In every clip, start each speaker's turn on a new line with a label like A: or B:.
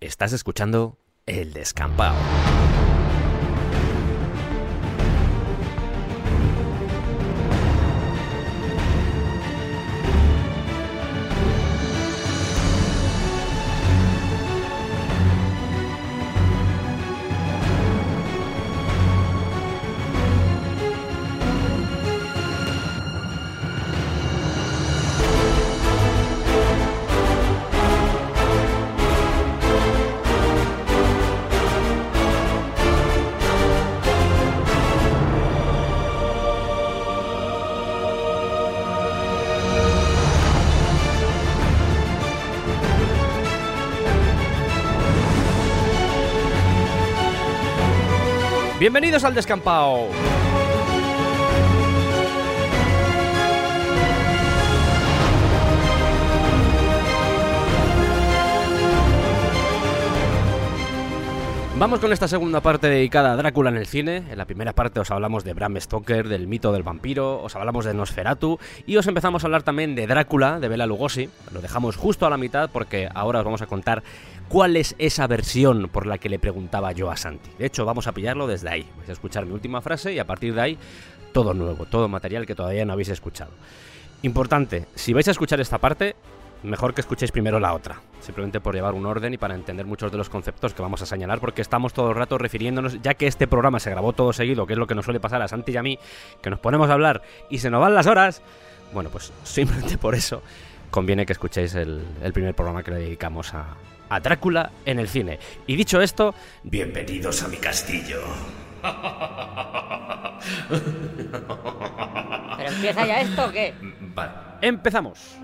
A: Estás escuchando El Descampado. Bienvenidos al descampado. Vamos con esta segunda parte dedicada a Drácula en el cine. En la primera parte os hablamos de Bram Stoker, del mito del vampiro, os hablamos de Nosferatu y os empezamos a hablar también de Drácula, de Bela Lugosi. Lo dejamos justo a la mitad porque ahora os vamos a contar cuál es esa versión por la que le preguntaba yo a Santi. De hecho, vamos a pillarlo desde ahí. Vais a escuchar mi última frase y a partir de ahí todo nuevo, todo material que todavía no habéis escuchado. Importante, si vais a escuchar esta parte, mejor que escuchéis primero la otra, simplemente por llevar un orden y para entender muchos de los conceptos que vamos a señalar, porque estamos todo el rato refiriéndonos, ya que este programa se grabó todo seguido, que es lo que nos suele pasar a Santi y a mí, que nos ponemos a hablar y se nos van las horas, bueno, pues simplemente por eso conviene que escuchéis el, el primer programa que le dedicamos a, a Drácula en el cine. Y dicho esto,
B: bienvenidos a mi castillo.
C: ¿Pero empieza ya esto o qué?
A: Vale, empezamos.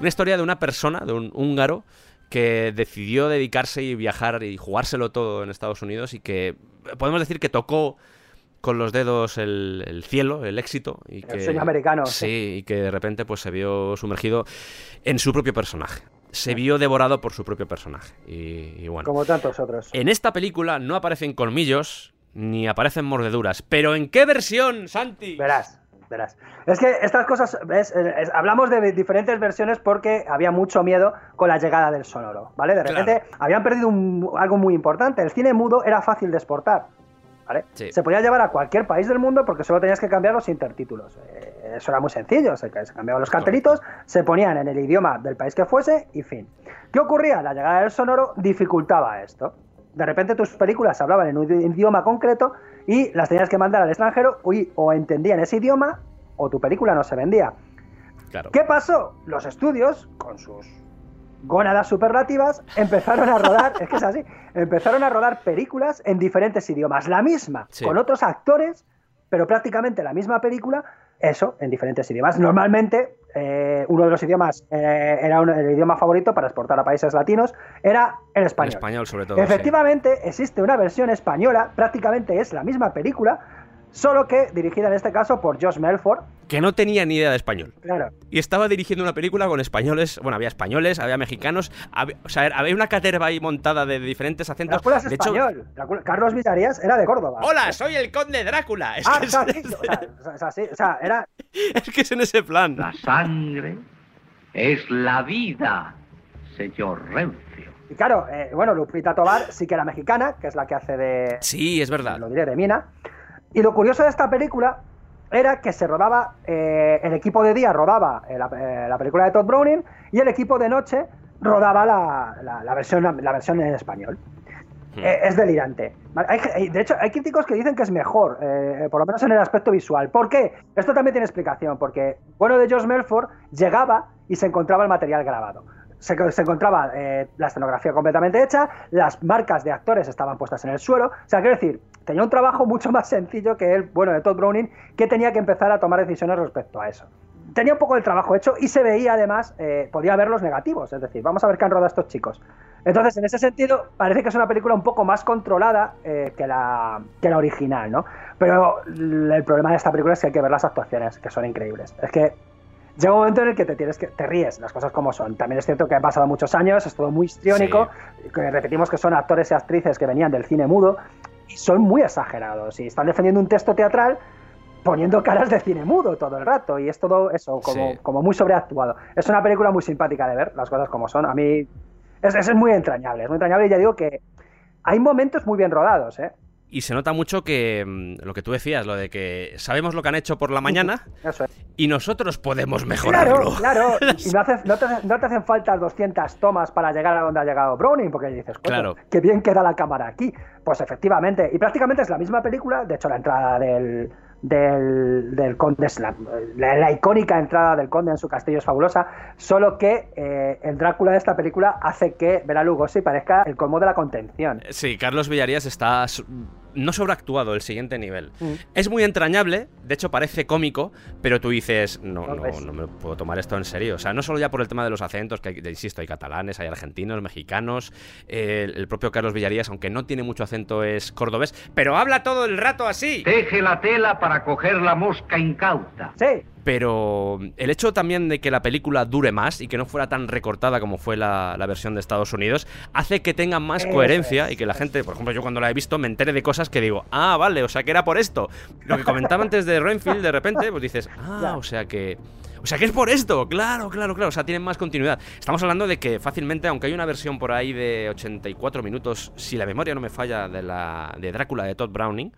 A: Una historia de una persona, de un húngaro, que decidió dedicarse y viajar y jugárselo todo en Estados Unidos y que podemos decir que tocó con los dedos el, cielo, el éxito. Y que,
D: el sueño americano.
A: Sí, y que de repente pues se vio sumergido en su propio personaje. Se vio devorado por su propio personaje. Y, y bueno.
D: Como tantos otros.
A: En esta película no aparecen colmillos ni aparecen mordeduras. ¿Pero en qué versión, Santi?
D: Verás. Verás. Es que estas cosas, ¿ves? Es, hablamos de diferentes versiones porque había mucho miedo con la llegada del sonoro, ¿vale? De repente
A: Claro.
D: habían perdido un- algo muy importante. El cine mudo era fácil de exportar, ¿vale?
A: Sí.
D: Se podía llevar a cualquier país del mundo porque solo tenías que cambiar los intertítulos. Eh, eso era muy sencillo. Se, se cambiaban los cartelitos, se ponían en el idioma del país que fuese y fin. ¿Qué ocurría? La llegada del sonoro dificultaba esto. De repente tus películas hablaban en un idioma concreto y las tenías que mandar al extranjero y o entendían ese idioma o tu película no se vendía.
A: Claro.
D: ¿Qué pasó? Los estudios, con sus gónadas superlativas, empezaron a rodar, es que es así, empezaron a rodar películas en diferentes idiomas, la misma,
A: Sí.
D: con otros actores, pero prácticamente la misma película, eso, en diferentes idiomas. Normalmente, eh, uno de los idiomas, eh, era un- el idioma favorito para exportar a países latinos, era el español.
A: español, sobre todo. sí.
D: Efectivamente, existe una versión española, prácticamente es la misma película, solo que dirigida en este caso por Josh Melford.
A: Que no tenía ni idea de español.
D: Claro,
A: Y estaba dirigiendo una película con españoles. Bueno, había españoles, había mexicanos. había- o sea, había una caterva ahí montada de diferentes acentos.
D: Drácula es
A: de hecho,
D: español. Drácula- Carlos Villarías era de Córdoba.
A: ¡Hola! Soy el conde Drácula. Es,
D: Ah,
A: que
D: o sea,
A: es,
D: sí, o sea, o sea, o sea, sí, o sea, era.
A: es que es en ese plan.
E: La sangre es la vida, señor Rencio.
D: Y claro, eh, bueno, Lupita Tobar sí que era mexicana, que es la que hace de.
A: Sí, es verdad.
D: Lo diré de Mina. Y lo curioso de esta película era que se rodaba. eh, el equipo de día rodaba eh, la, eh, la película de Todd Browning y el equipo de noche rodaba la, la- la versión, la versión en español.
A: Hmm.
D: Es delirante. Hay de hecho, hay críticos que dicen que es mejor, por lo menos en el aspecto visual. ¿Por qué? Esto también tiene explicación, porque bueno de George Melford llegaba y se encontraba el material grabado. Se, se encontraba la escenografía completamente hecha, las marcas de actores estaban puestas en el suelo. O sea, quiero decir, tenía un trabajo mucho más sencillo que el, bueno, de Todd Browning, que tenía que empezar a tomar decisiones respecto a eso. Tenía un poco el trabajo hecho y se veía además, eh, podía ver los negativos, es decir, vamos a ver qué han rodado estos chicos. Entonces, en ese sentido, parece que es una película un poco más controlada eh, que, la, que la original, ¿no? Pero el problema de esta película es que hay que ver las actuaciones, que son increíbles. Es que llega un momento en el que te tienes que te ríes, las cosas como son. También es cierto que han pasado muchos años, es todo muy histriónico, repetimos que son actores y actrices que venían del cine mudo son muy exagerados y están defendiendo un texto teatral poniendo caras de cine mudo todo el rato y es todo eso, como,
A: Sí.
D: como muy sobreactuado. Es una película muy simpática de ver, las cosas como son. A mí es, es muy entrañable, es muy entrañable y ya digo que hay momentos muy bien rodados, ¿eh?
A: Y se nota mucho que mm, lo que tú decías, lo de que sabemos lo que han hecho por la mañana
D: Eso es.
A: y nosotros podemos mejorarlo.
D: Claro, claro. Y no, te, no te hacen falta 200 tomas para llegar a donde ha llegado Browning, porque dices, "Coño,
A: Claro.
D: qué bien queda la cámara aquí. Pues efectivamente, y prácticamente es la misma película, de hecho la entrada del, del, del conde, la, la- icónica entrada del conde en su castillo es fabulosa, solo que eh, el Drácula de esta película hace que Bela Lugosi parezca el colmo de la contención.
A: Sí, Carlos Villarías está no sobreactuado el siguiente nivel.
D: Mm.
A: Es muy entrañable, de hecho parece cómico, pero tú dices, no,
D: No
A: no,
D: ves.
A: no me puedo tomar esto en serio. O sea, no solo ya por el tema de los acentos, que hay- insisto, hay catalanes, hay argentinos, mexicanos, eh, el, el propio Carlos Villarías, aunque no tiene mucho acento, es cordobés, pero habla todo el rato así.
E: Teje la tela para coger la mosca incauta.
D: Sí,
A: Pero el hecho también de que la película dure más y que no fuera tan recortada como fue la, la versión de Estados Unidos, hace que tenga más coherencia y que la gente, por ejemplo, yo cuando la he visto me entere de cosas que digo, ah, vale, o sea que era por esto. Lo que comentaba antes de Renfield, de repente, pues dices, ah, o sea que... O sea que es por esto, claro, claro, claro, o sea, tienen más continuidad. Estamos hablando de que fácilmente, aunque hay una versión por ahí de 84 minutos, si la memoria no me falla, de la de Drácula de Todd Browning,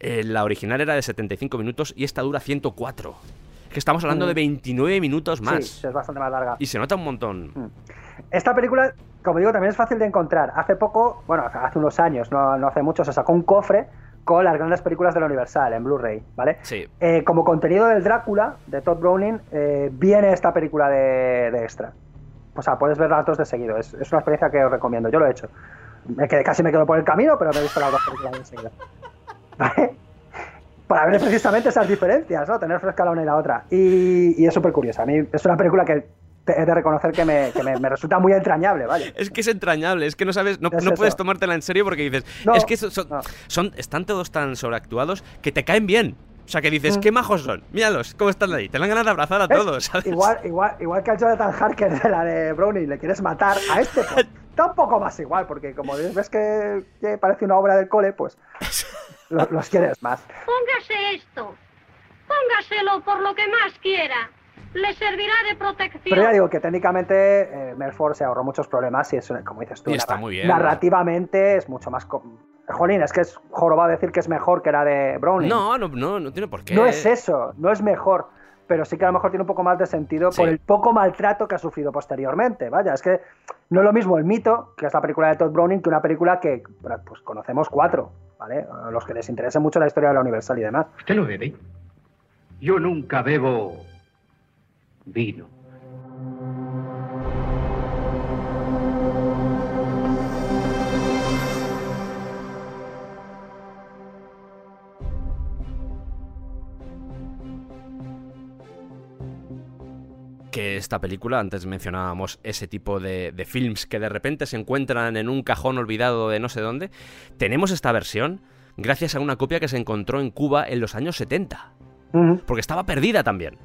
A: eh, la original era de 75 minutos y esta dura 104. Que estamos hablando
D: Mm.
A: de 29 minutos más.
D: sí, es bastante más larga.
A: Y se nota un montón.
D: Mm. Esta película, como digo, también es fácil de encontrar. Hace poco, bueno, hace unos años, no, no hace mucho, se sacó un cofre con las grandes películas de la Universal en Blu-ray, ¿vale?
A: Sí.
D: Eh, como contenido del Drácula, de Todd Browning, eh, viene esta película de, de extra. O sea, puedes ver las dos de seguido. Es, es una experiencia que os recomiendo. Yo lo he hecho. Me quedé, casi me quedo por el camino, pero me he visto las dos películas de seguido. ¿Vale? Para ver precisamente esas diferencias, ¿no? Tener fresca la una y la otra. Y, y es súper curiosa. A mí es una película que he de reconocer que me, que me- me resulta muy entrañable, ¿vale?
A: Es que es entrañable, es que no sabes, no,
D: Es
A: no puedes tomártela en serio porque dices,
D: No,
A: es que son, son-
D: no.
A: son- están todos tan sobreactuados que te caen bien. O sea, que dices,
D: Mm.
A: qué majos son. Míralos, cómo están ahí. Te dan ganas de abrazar a todos, ¿sabes?
D: Igual, igual, igual que al Jonathan Harker de la de Browning, le quieres matar a este, pues, está un poco más igual, porque como ves que, que parece una obra del cole, pues lo- los quieres más.
F: Póngase esto. Póngaselo por lo que más quiera. Le servirá de protección.
D: Pero ya digo que técnicamente eh, Melford se ahorró muchos problemas y es, como dices tú,
A: Y está
D: narra-
A: muy bien.
D: narrativamente es mucho más... Jolín, es que es jorobado decir que es mejor que la de Browning.
A: No, no, no, no tiene por qué.
D: No es eso, no es mejor, pero sí que a lo mejor tiene un poco más de sentido
A: Sí.
D: por el poco maltrato que ha sufrido posteriormente. Vaya, es que no es lo mismo el mito, que es la película de Todd Browning, que una película que pues conocemos cuatro, ¿vale? Los que les interese mucho la historia de la Universal y demás.
E: ¿Usted no bebe? Yo nunca bebo vino.
A: Esta película, antes mencionábamos ese tipo de, de films que de repente se encuentran en un cajón olvidado de no sé dónde, tenemos esta versión gracias a una copia que se encontró en Cuba en los años 70,
D: Ujú.
A: porque estaba perdida también.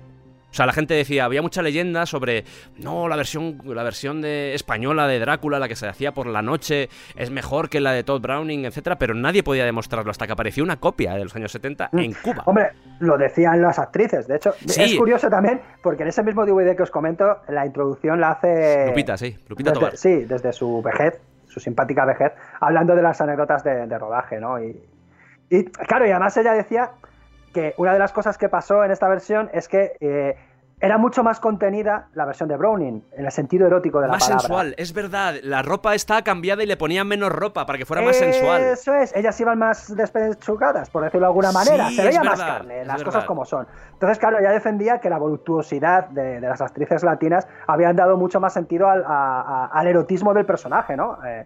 A: O sea, la gente decía, había mucha leyenda sobre, no, la versión, la versión de española de Drácula, la que se hacía por la noche, es mejor que la de Todd Browning, etcétera, pero nadie podía demostrarlo hasta que apareció una copia de los años 70 en Cuba.
D: Hombre, lo decían las actrices. De hecho,
A: Sí.
D: es curioso también, porque en ese mismo DVD que os comento, la introducción la hace.
A: Lupita, sí, Lupita
D: desde-
A: Tobar.
D: Sí, desde su vejez, su simpática vejez, hablando de las anécdotas de, de rodaje, ¿no? Y, y, claro, y además ella decía que una de las cosas que pasó en esta versión es que eh, era mucho más contenida la versión de Browning, en el sentido erótico de la
A: Más
D: palabra.
A: sensual, es verdad. La ropa está cambiada y le ponían menos ropa para que fuera más sensual.
D: Eso es, ellas iban más despechugadas, por decirlo de alguna manera.
A: Sí,
D: Se veía más carne, las
A: verdad.
D: cosas como son. Entonces, claro, ella defendía que la voluptuosidad de, de las actrices latinas habían dado mucho más sentido al, a- a- al erotismo del personaje, ¿no? Eh,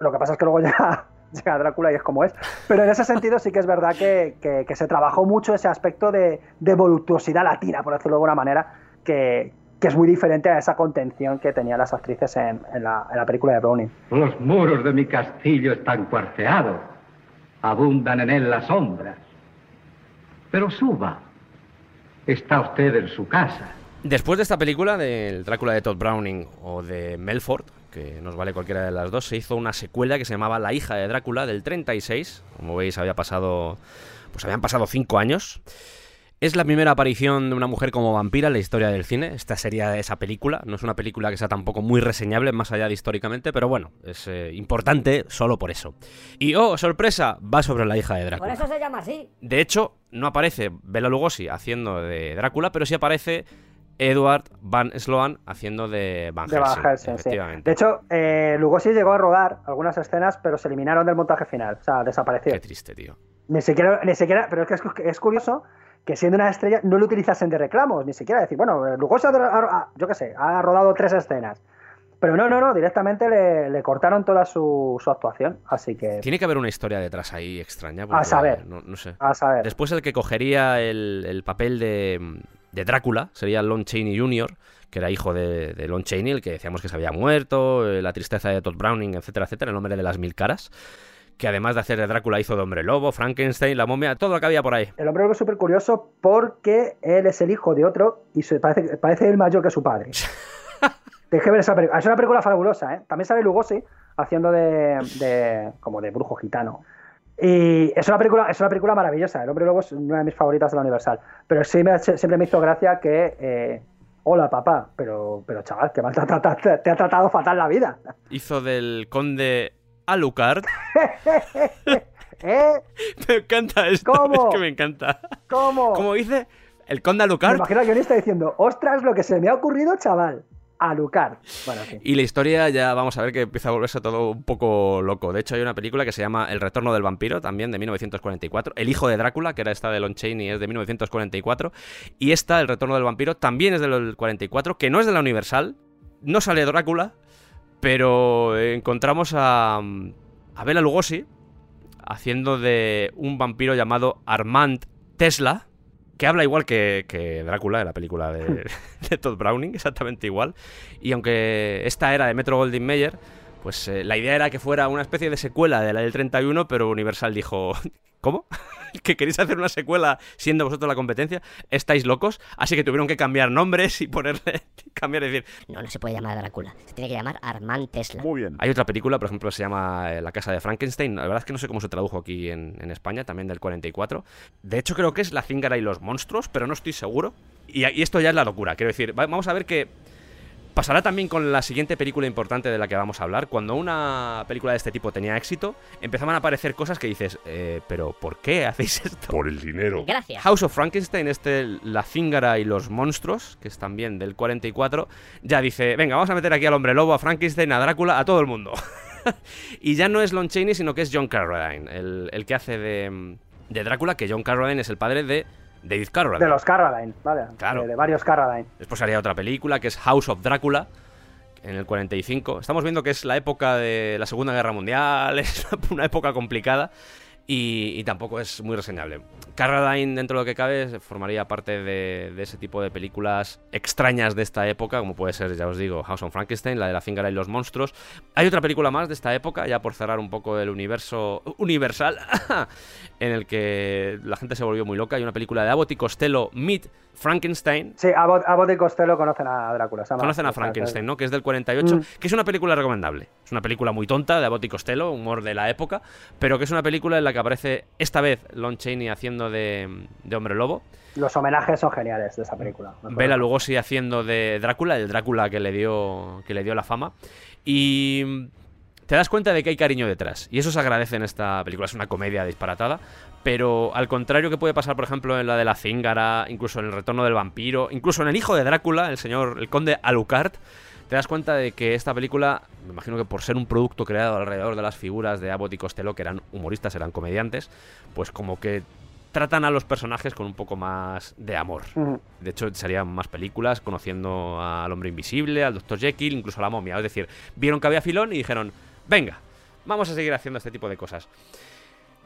D: lo que pasa es que luego llega, llega Drácula y es como es. Pero en ese sentido sí que es verdad que, que- que se trabajó mucho ese aspecto de, de voluptuosidad latina, por decirlo de alguna manera, que, que es muy diferente a esa contención que tenían las actrices en, en la, en la película de Browning.
E: Los muros de mi castillo están cuarteados. Abundan en él las sombras. Pero suba. Está usted en su casa.
A: Después de esta película, del Drácula de Todd Browning o de Melford, que nos vale cualquiera de las dos, se hizo una secuela que se llamaba La hija de Drácula del 36. Como veis, había pasado. Pues habían pasado cinco años. Es la primera aparición de una mujer como vampira en la historia del cine. Esta sería esa película. No es una película que sea tampoco muy reseñable, más allá de históricamente, pero bueno, es eh, importante solo por eso. Y oh, sorpresa, va sobre la hija de
C: Por
A: Drácula.
C: eso se llama así.
A: De hecho, no aparece Bela Lugosi haciendo de Drácula, pero sí aparece Edward Van Sloan haciendo de Van
D: De
A: Helsing.
D: Van Helsing, sí.
A: efectivamente.
D: De hecho, eh, Lugosi llegó a rodar algunas escenas, pero se eliminaron del montaje final. O sea, desapareció.
A: Qué triste, tío.
D: Ni siquiera, ni siquiera, pero es que es, es curioso que siendo una estrella no lo utilizasen de reclamos, ni siquiera decir, bueno, eh, Lugosi ha, ha- yo qué sé, ha rodado tres escenas. Pero no, no, no, directamente le, le cortaron toda su, su actuación, así que
A: Tiene que haber una historia detrás ahí extraña.
D: A saber.
A: No, no sé.
D: a saber.
A: Después el que cogería el, el papel de, de Drácula sería Lon Chaney Jr., que era hijo de, de Lon Chaney, el que decíamos que se había muerto, eh, la tristeza de Todd Browning, etcétera, etcétera, el hombre de las mil caras. Que además de hacer de Drácula hizo de hombre lobo, Frankenstein, la momia, todo lo que había por ahí.
D: El hombre lobo es súper curioso porque él es el hijo de otro y se parece, parece el mayor que su padre. Ver esa película. Es una película fabulosa, ¿eh? También sale Lugosi haciendo de, de- como de brujo gitano. Y es una película, es una película maravillosa. El hombre lobo es una de mis favoritas de la Universal. Pero sí me, siempre me hizo gracia que eh, hola papá, pero, pero chaval, que me ha tratado- te, te ha tratado fatal la vida.
A: Hizo del conde Alucard.
D: ¿Eh?
A: me encanta esto,
D: ¿Cómo?
A: es que me encanta.
D: ¿Cómo?
A: ¿Cómo dice? El conde
D: Me
A: Alucard.
D: imagino al guionista diciendo, ostras, lo que se me ha ocurrido, chaval. A Lucar. Bueno, en fin.
A: Y la historia ya vamos a ver que empieza a volverse todo un poco loco. De hecho, hay una película que se llama El retorno del vampiro, también de 1944. El hijo de Drácula, que era esta de Lon Chaney, es de 1944. Y esta, El retorno del vampiro, también es del 44, que no es de la Universal. No sale Drácula, pero encontramos a, a Bela Lugosi haciendo de un vampiro llamado Armand Tesla. Que habla igual que, Drácula en la película de, de Todd Browning, exactamente igual. Y aunque esta era de Metro Goldwyn Mayer, pues eh, la idea era que fuera una especie de secuela de la del 31, pero Universal dijo, ¿cómo? ¿Que queréis hacer una secuela siendo vosotros la competencia? ¿Estáis locos? Así que tuvieron que cambiar nombres y ponerle, cambiar y decir,
C: No, no se puede llamar Drácula. Se tiene que llamar Armand Tesla.
G: Muy bien.
A: hay otra película, por ejemplo, se llama eh, La casa de Frankenstein. La verdad es que no sé cómo se tradujo aquí en, en España, también del 44. De hecho, creo que es La cíngara y los monstruos, pero no estoy seguro. Y, y esto ya es la locura. Quiero decir, va- vamos a ver que pasará también con la siguiente película importante de la que vamos a hablar. Cuando una película de este tipo tenía éxito, empezaban a aparecer cosas que dices, eh, pero ¿por qué hacéis esto?
B: Por el dinero.
C: Gracias.
A: House of Frankenstein, este La Cíngara y los monstruos, que es también del 44, ya dice, venga, vamos a meter aquí al hombre lobo, a Frankenstein, a Drácula, a todo el mundo. y ya no es Lon Chaney, sino que es John Carradine, el, el que hace de, de Drácula, que John Carradine es el padre de David Carradine.
D: De los Carradine, ¿vale?
A: Claro.
D: De, de varios Carradine.
A: Después haría otra película que es House of Drácula en el 45. Estamos viendo que es la época de la Segunda Guerra Mundial, es una época complicada y, y tampoco es muy reseñable. Carradine, dentro de lo que cabe, formaría parte de, de ese tipo de películas extrañas de esta época, como puede ser, ya os digo, House of Frankenstein, la de la Fingara y los monstruos. Hay otra película más de esta época, ya por cerrar un poco el universo universal, en el que la gente se volvió muy loca. Hay una película de Abbott y Costello, Meet Frankenstein,
D: Sí, Abbott, Abbott y Costello conocen a Drácula.
A: Conocen a Frankenstein, ¿no? Que es del 48,
D: Mm.
A: que es una película recomendable. Es una película muy tonta de Abbott y Costello, humor de la época, pero que es una película en la que aparece esta vez Lon Chaney haciendo de, de hombre lobo,
D: Los homenajes son geniales de esa película.
A: Bela Lugosi haciendo de Drácula, el Drácula que le dio que le dio la fama. Y te das cuenta de que hay cariño detrás y eso se agradece en esta película, es una comedia disparatada, pero al contrario que puede pasar, por ejemplo, en la de la Cíngara, incluso en el retorno del vampiro, incluso en el hijo de Drácula, el señor el conde Alucard, te das cuenta de que esta película, me imagino que por ser un producto creado alrededor de las figuras de Abbott y Costello, que eran humoristas, eran comediantes, pues como que tratan a los personajes con un poco más de amor. De hecho, serían más películas conociendo al hombre invisible, al Dr. Jekyll, incluso a la momia. Es decir, vieron que había filón y dijeron, venga, vamos a seguir haciendo este tipo de cosas.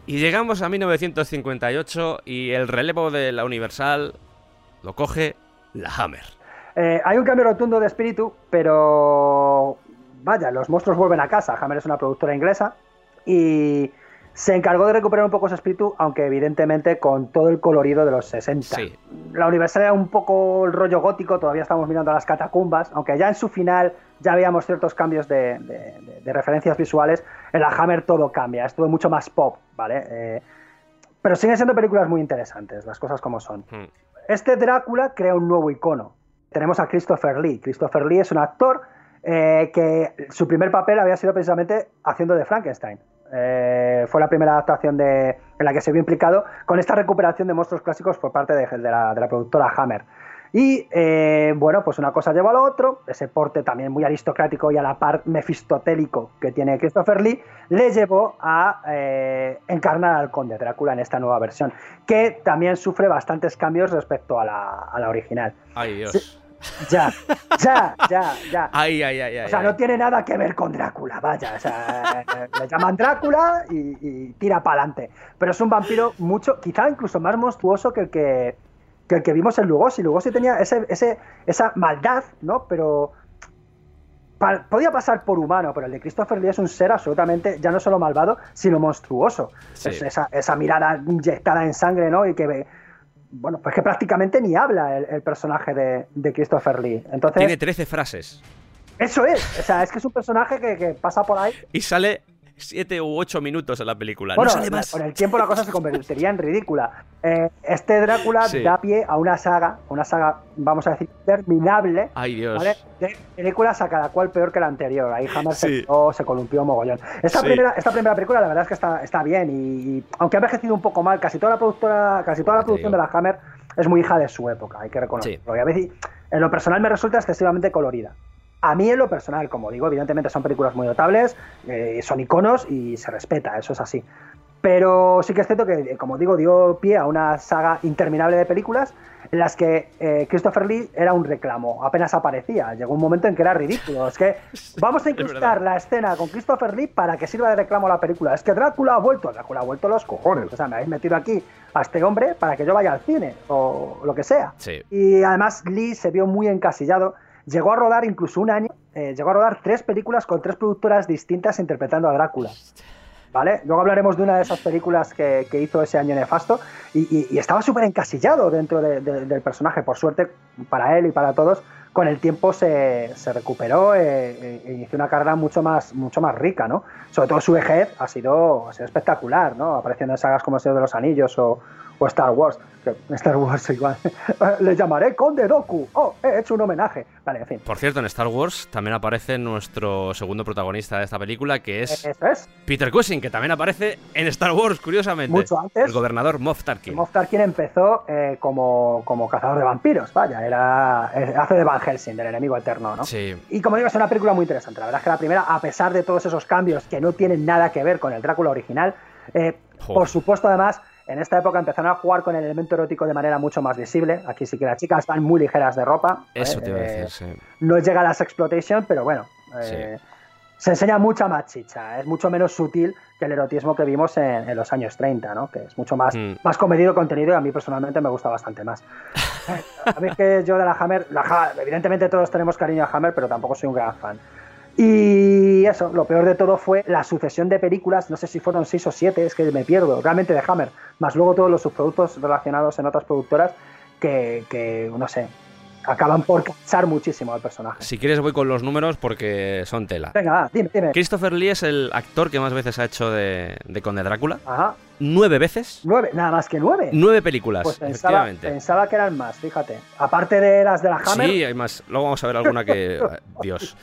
A: Y llegamos a 1958 y el relevo de la Universal lo coge la Hammer.
D: Eh, hay un cambio rotundo de espíritu, pero vaya, los monstruos vuelven a casa. Hammer es una productora inglesa y se encargó de recuperar un poco ese espíritu, aunque evidentemente con todo el colorido de los 60.
A: Sí.
D: La Universal era un poco el rollo gótico, todavía estamos mirando a las catacumbas, aunque ya en su final ya veíamos ciertos cambios de, de- de- de referencias visuales. En la Hammer todo cambia, es todo mucho más pop, ¿vale? Eh, Pero siguen siendo películas muy interesantes, las cosas como son.
A: Hmm.
D: Este Drácula crea un nuevo icono. Tenemos a Christopher Lee. Christopher Lee es un actor eh, que su primer papel había sido precisamente haciendo de Frankenstein. Eh, fue la primera adaptación de, en la que se vio implicado con esta recuperación de monstruos clásicos por parte de, de la, de la productora Hammer. Y eh, bueno, pues una cosa lleva a lo otro, ese porte también muy aristocrático y a la par mefistotélico que tiene Christopher Lee, le llevó a eh, encarnar al conde Drácula en esta nueva versión, que también sufre bastantes cambios respecto a la, a la original.
A: Ay, Dios.
D: Ya, ya, ya, ya.
A: Ay, ay, ay.
D: O sea,
A: ay.
D: no tiene nada que ver con Drácula, vaya. O sea, le llaman Drácula y, y tira para adelante. Pero es un vampiro mucho, quizá incluso más monstruoso que el que, que, el que vimos en Lugosi. Lugosi tenía ese, ese, esa maldad, ¿no? Pero pa- podía pasar por humano, pero el de Christopher Lee es un ser absolutamente, ya no solo malvado, sino monstruoso.
A: Sí.
D: Es esa, esa mirada inyectada en sangre, ¿no? Y que bueno, pues que prácticamente ni habla el, el personaje de, de Christopher Lee. Entonces,
A: Tiene 13 frases.
D: eso es, o sea, es que es un personaje que, que pasa por ahí.
A: Y sale 7 u 8 minutos en la película.
D: Bueno,
A: no sale más.
D: con el tiempo la cosa se convertiría en ridícula. Eh, este Drácula
A: Sí.
D: da pie a una saga, una saga, vamos a decir, terminable,
A: Ay, Dios.
D: ¿vale? De películas a cada cual peor que la anterior. Ahí Hammer se,
A: Sí.
D: se columpió mogollón. Esta,
A: Sí.
D: primera, esta primera película, la verdad es que está, está bien y, y aunque ha envejecido un poco mal, casi toda la productora, casi toda la producción de la Hammer es muy hija de su época, hay que reconocerlo. Y a veces, en lo personal me resulta excesivamente colorida. A mí en lo personal, como digo, evidentemente son películas muy notables, eh, son iconos y se respeta, eso es así. Pero sí que es cierto que, eh, como digo, dio pie a una saga interminable de películas en las que eh, Christopher Lee era un reclamo, apenas aparecía. Llegó un momento en que era ridículo. Es que vamos a incrustar la escena con Christopher Lee para que sirva de reclamo a la película. Es que Drácula ha vuelto, Drácula ha vuelto a los cojones. O sea, me habéis metido aquí a este hombre para que yo vaya al cine o lo que sea.
A: Sí.
D: Y además Lee se vio muy encasillado. Llegó a rodar incluso un año, eh, llegó a rodar tres películas con tres productoras distintas interpretando a Drácula. ¿Vale? Luego hablaremos de una de esas películas que, que hizo ese año nefasto y, estaba súper encasillado dentro de- de- del personaje. Por suerte, para él y para todos, con el tiempo se, recuperó e inició una carrera mucho más, mucho más rica, ¿no? Sobre todo su vejez ha sido, espectacular, ¿no? Apareciendo en sagas como El Señor de los Anillos o Star Wars. Star Wars igual. Le llamaré Conde Doku. Oh, he hecho un homenaje. Vale, en fin.
A: Por cierto, en Star Wars también aparece nuestro segundo protagonista de esta película, que es
D: Eso es.
A: Peter Cushing, que también aparece en Star Wars, curiosamente.
D: Mucho antes.
A: El gobernador Moff Tarkin.
D: Moff Tarkin empezó eh, como, como cazador de vampiros, vaya, era eh, hace de Van Helsing, del enemigo eterno, ¿no?
A: Sí.
D: Y como digo, es una película muy interesante. La verdad es que la primera, a pesar de todos esos cambios que no tienen nada que ver con el Drácula original, eh, por supuesto, además, en esta época empezaron a jugar con el elemento erótico de manera mucho más visible. Aquí sí que las chicas van muy ligeras de ropa.
A: Eso
D: ¿eh?
A: te iba a
D: Eh,
A: decir, sí.
D: no llega a las exploitation, pero bueno. eh, Se enseña mucha más chicha, es mucho menos sutil que el erotismo que vimos en, en los años 30, ¿no? Que es mucho más,
A: Mm.
D: más comedido contenido y a mí personalmente me gusta bastante más. a mí es que yo de la Hammer, la evidentemente todos tenemos cariño a Hammer, pero tampoco soy un gran fan. Y eso, lo peor de todo fue la sucesión de películas, no sé si fueron seis o siete, es que me pierdo, realmente de Hammer, más luego todos los subproductos relacionados en otras productoras que, que no sé, acaban por cansar muchísimo al personaje.
A: Si quieres voy con los números porque son tela.
D: Venga, va, dime, dime.
A: Christopher Lee es el actor que más veces ha hecho de, de Conde Drácula.
D: Ajá,
A: Nueve veces.
D: nueve, nada más que nueve.
A: Nueve películas,
D: Pues pensaba,
A: efectivamente.
D: pensaba que eran más, fíjate. Aparte de las de la Hammer,
A: Sí, hay más. Luego vamos a ver alguna que. Dios.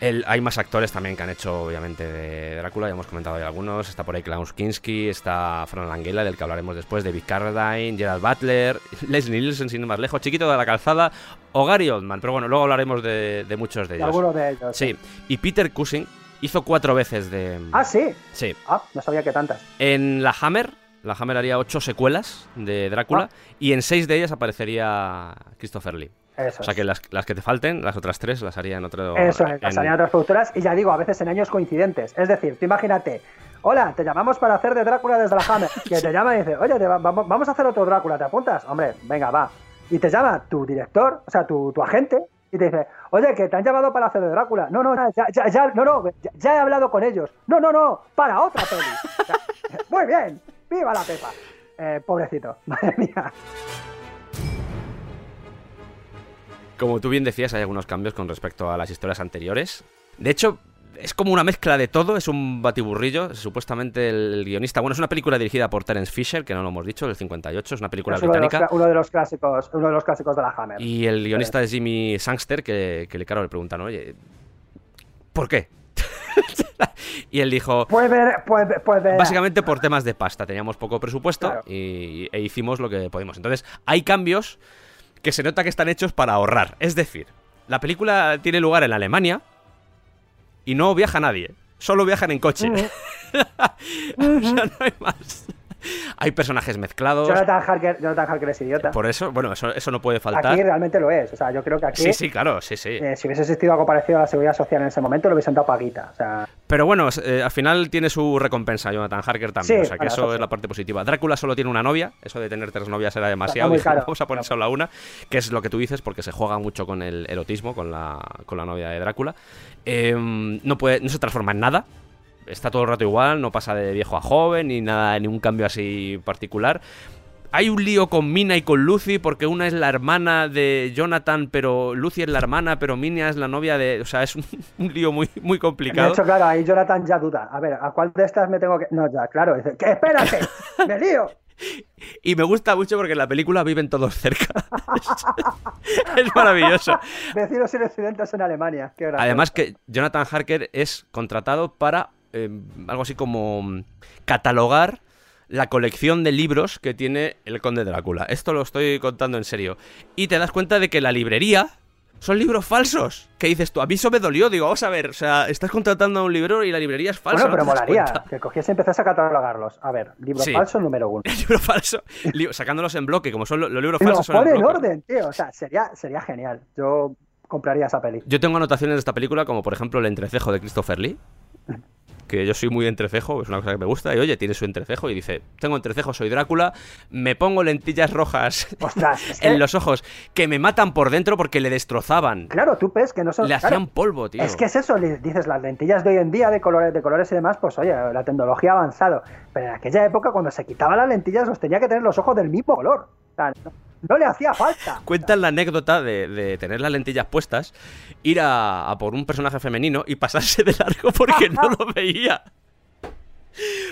A: El- hay más actores también que han hecho, obviamente, de Drácula. Ya hemos comentado ya algunos. Está por ahí Klaus Kinski, está Fran Langella, del que hablaremos después, David Carradine, Gerald Butler, Leslie Nielsen, sin ir más lejos, Chiquito de la Calzada, o Gary Oldman. Pero bueno, luego hablaremos de, de muchos de
D: de
A: ellos.
D: algunos de ellos.
A: Sí, y Peter Cushing hizo cuatro veces de.
D: Ah, sí.
A: Sí.
D: Ah, no sabía que tantas.
A: En la Hammer, la Hammer haría ocho secuelas de Drácula,
D: Ah.
A: y en seis de ellas aparecería Christopher Lee.
D: Eso
A: O sea
D: es.
A: que las, las que te falten, las otras tres las haría en otro.
D: Eso es,
A: en-
D: salían otras productoras y ya digo, a veces en años coincidentes. Es decir, tú imagínate, hola, te llamamos para hacer de Drácula desde la Hammer. Que te llama y dice, oye, te va- vamos, vamos a hacer otro Drácula, ¿te apuntas? Hombre, venga, va. Y te llama tu director, o sea, tu, tu agente, y te dice, oye, que te han llamado para hacer de Drácula. No, no, ya, ya, ya, no, no, ya, ya he hablado con ellos. No, no, no, para otra peli. Muy bien, viva la Pepa. Eh, pobrecito, madre mía.
A: Como tú bien decías, hay algunos cambios con respecto a las historias anteriores. De hecho, es como una mezcla de todo, es un batiburrillo. Supuestamente el, guionista. Bueno, es una película dirigida por Terence Fisher, que no lo hemos dicho, del 58, es una película
D: Es uno de, los,
A: británica.
D: uno de los clásicos, uno de los clásicos de la Hammer.
A: Y el guionista es Jimmy Sangster, que, que le, claro, le preguntan, oye, ¿por qué? y él dijo,
D: ver, ver- pues verá.
A: básicamente por temas de pasta. Teníamos poco presupuesto
D: Claro.
A: y, e hicimos lo que pudimos. Entonces, hay cambios que se nota que están hechos para ahorrar. Es decir, la película tiene lugar en Alemania y no viaja nadie. Solo viajan en coche. o sea, no hay más. Hay personajes mezclados.
D: Jonathan Harker, Jonathan Harker es idiota.
A: Por eso, bueno, eso, eso no puede faltar.
D: Aquí realmente lo es. O sea, yo creo que aquí,
A: Sí, sí, claro, sí, sí.
D: eh, si hubiese existido algo parecido a la seguridad social en ese momento, lo hubiesen dado paguita. O sea,
A: Pero bueno, eh, al final tiene su recompensa Jonathan Harker también.
D: Sí,
A: o sea que
D: bueno,
A: eso
D: eso
A: es la parte positiva. Drácula solo tiene una novia. Eso de tener tres novias era demasiado.
D: caro.
A: Vamos a poner solo a una. Que es lo que tú dices, porque se juega mucho con el erotismo, con la, con la novia de Drácula. Eh, no, puede, no se transforma en nada. Está todo el rato igual, no pasa de viejo a joven, ni nada, ni un cambio así particular. Hay un lío con Mina y con Lucy, porque una es la hermana de Jonathan, pero Lucy es la hermana, pero Mina es la novia de. O sea, es un, un lío muy, muy
D: de
A: complicado.
D: hecho, claro, ahí Jonathan ya duda. A ver, ¿a cuál de estas me tengo que.? No, ya, claro. Dice, ¡que espérate! ¡Me lío!
A: Y me gusta mucho porque en la película viven todos cerca. es maravilloso.
D: Vecinos y residentes en Alemania. Qué.
A: Además que Jonathan Harker es contratado para eh, algo así como mm, catalogar la colección de libros que tiene el Conde Drácula. Esto lo estoy contando en serio. Y te das cuenta de que la librería son libros falsos. ¿Qué dices tú? A mí eso me dolió. Digo, vamos a ver, o sea, estás contratando a un libro y la librería es falsa.
D: Bueno, pero
A: ¿no
D: molaría que cogiese y empezase a catalogarlos. A ver, libro
A: Sí.
D: falso número uno.
A: Libro falso, li- sacándolos en bloque, como son lo- los libros falsos
D: los pone en orden, tío. O sea, sería, sería genial. Yo compraría esa peli.
A: Yo tengo anotaciones de esta película, como por ejemplo el entrecejo de Christopher Lee. Que yo soy muy entrecejo, es una cosa que me gusta. Y oye, tiene su entrecejo y dice: Tengo entrecejo, soy Drácula. Me pongo lentillas rojas
D: Ostras, es que-
A: en los ojos que me matan por dentro porque le destrozaban.
D: Claro, tú ves que no son.
A: Le
D: claro,
A: hacían polvo, tío.
D: Es que es eso, dices las lentillas de hoy en día de colores, de colores y demás, pues oye, la tecnología ha avanzado. Pero en aquella época, cuando se quitaban las lentillas, los tenía que tener los ojos del mismo color. O sea, no, no le hacía falta.
A: Cuentan la anécdota de, de tener las lentillas puestas, ir a, a por un personaje femenino y pasarse de largo porque no lo veía.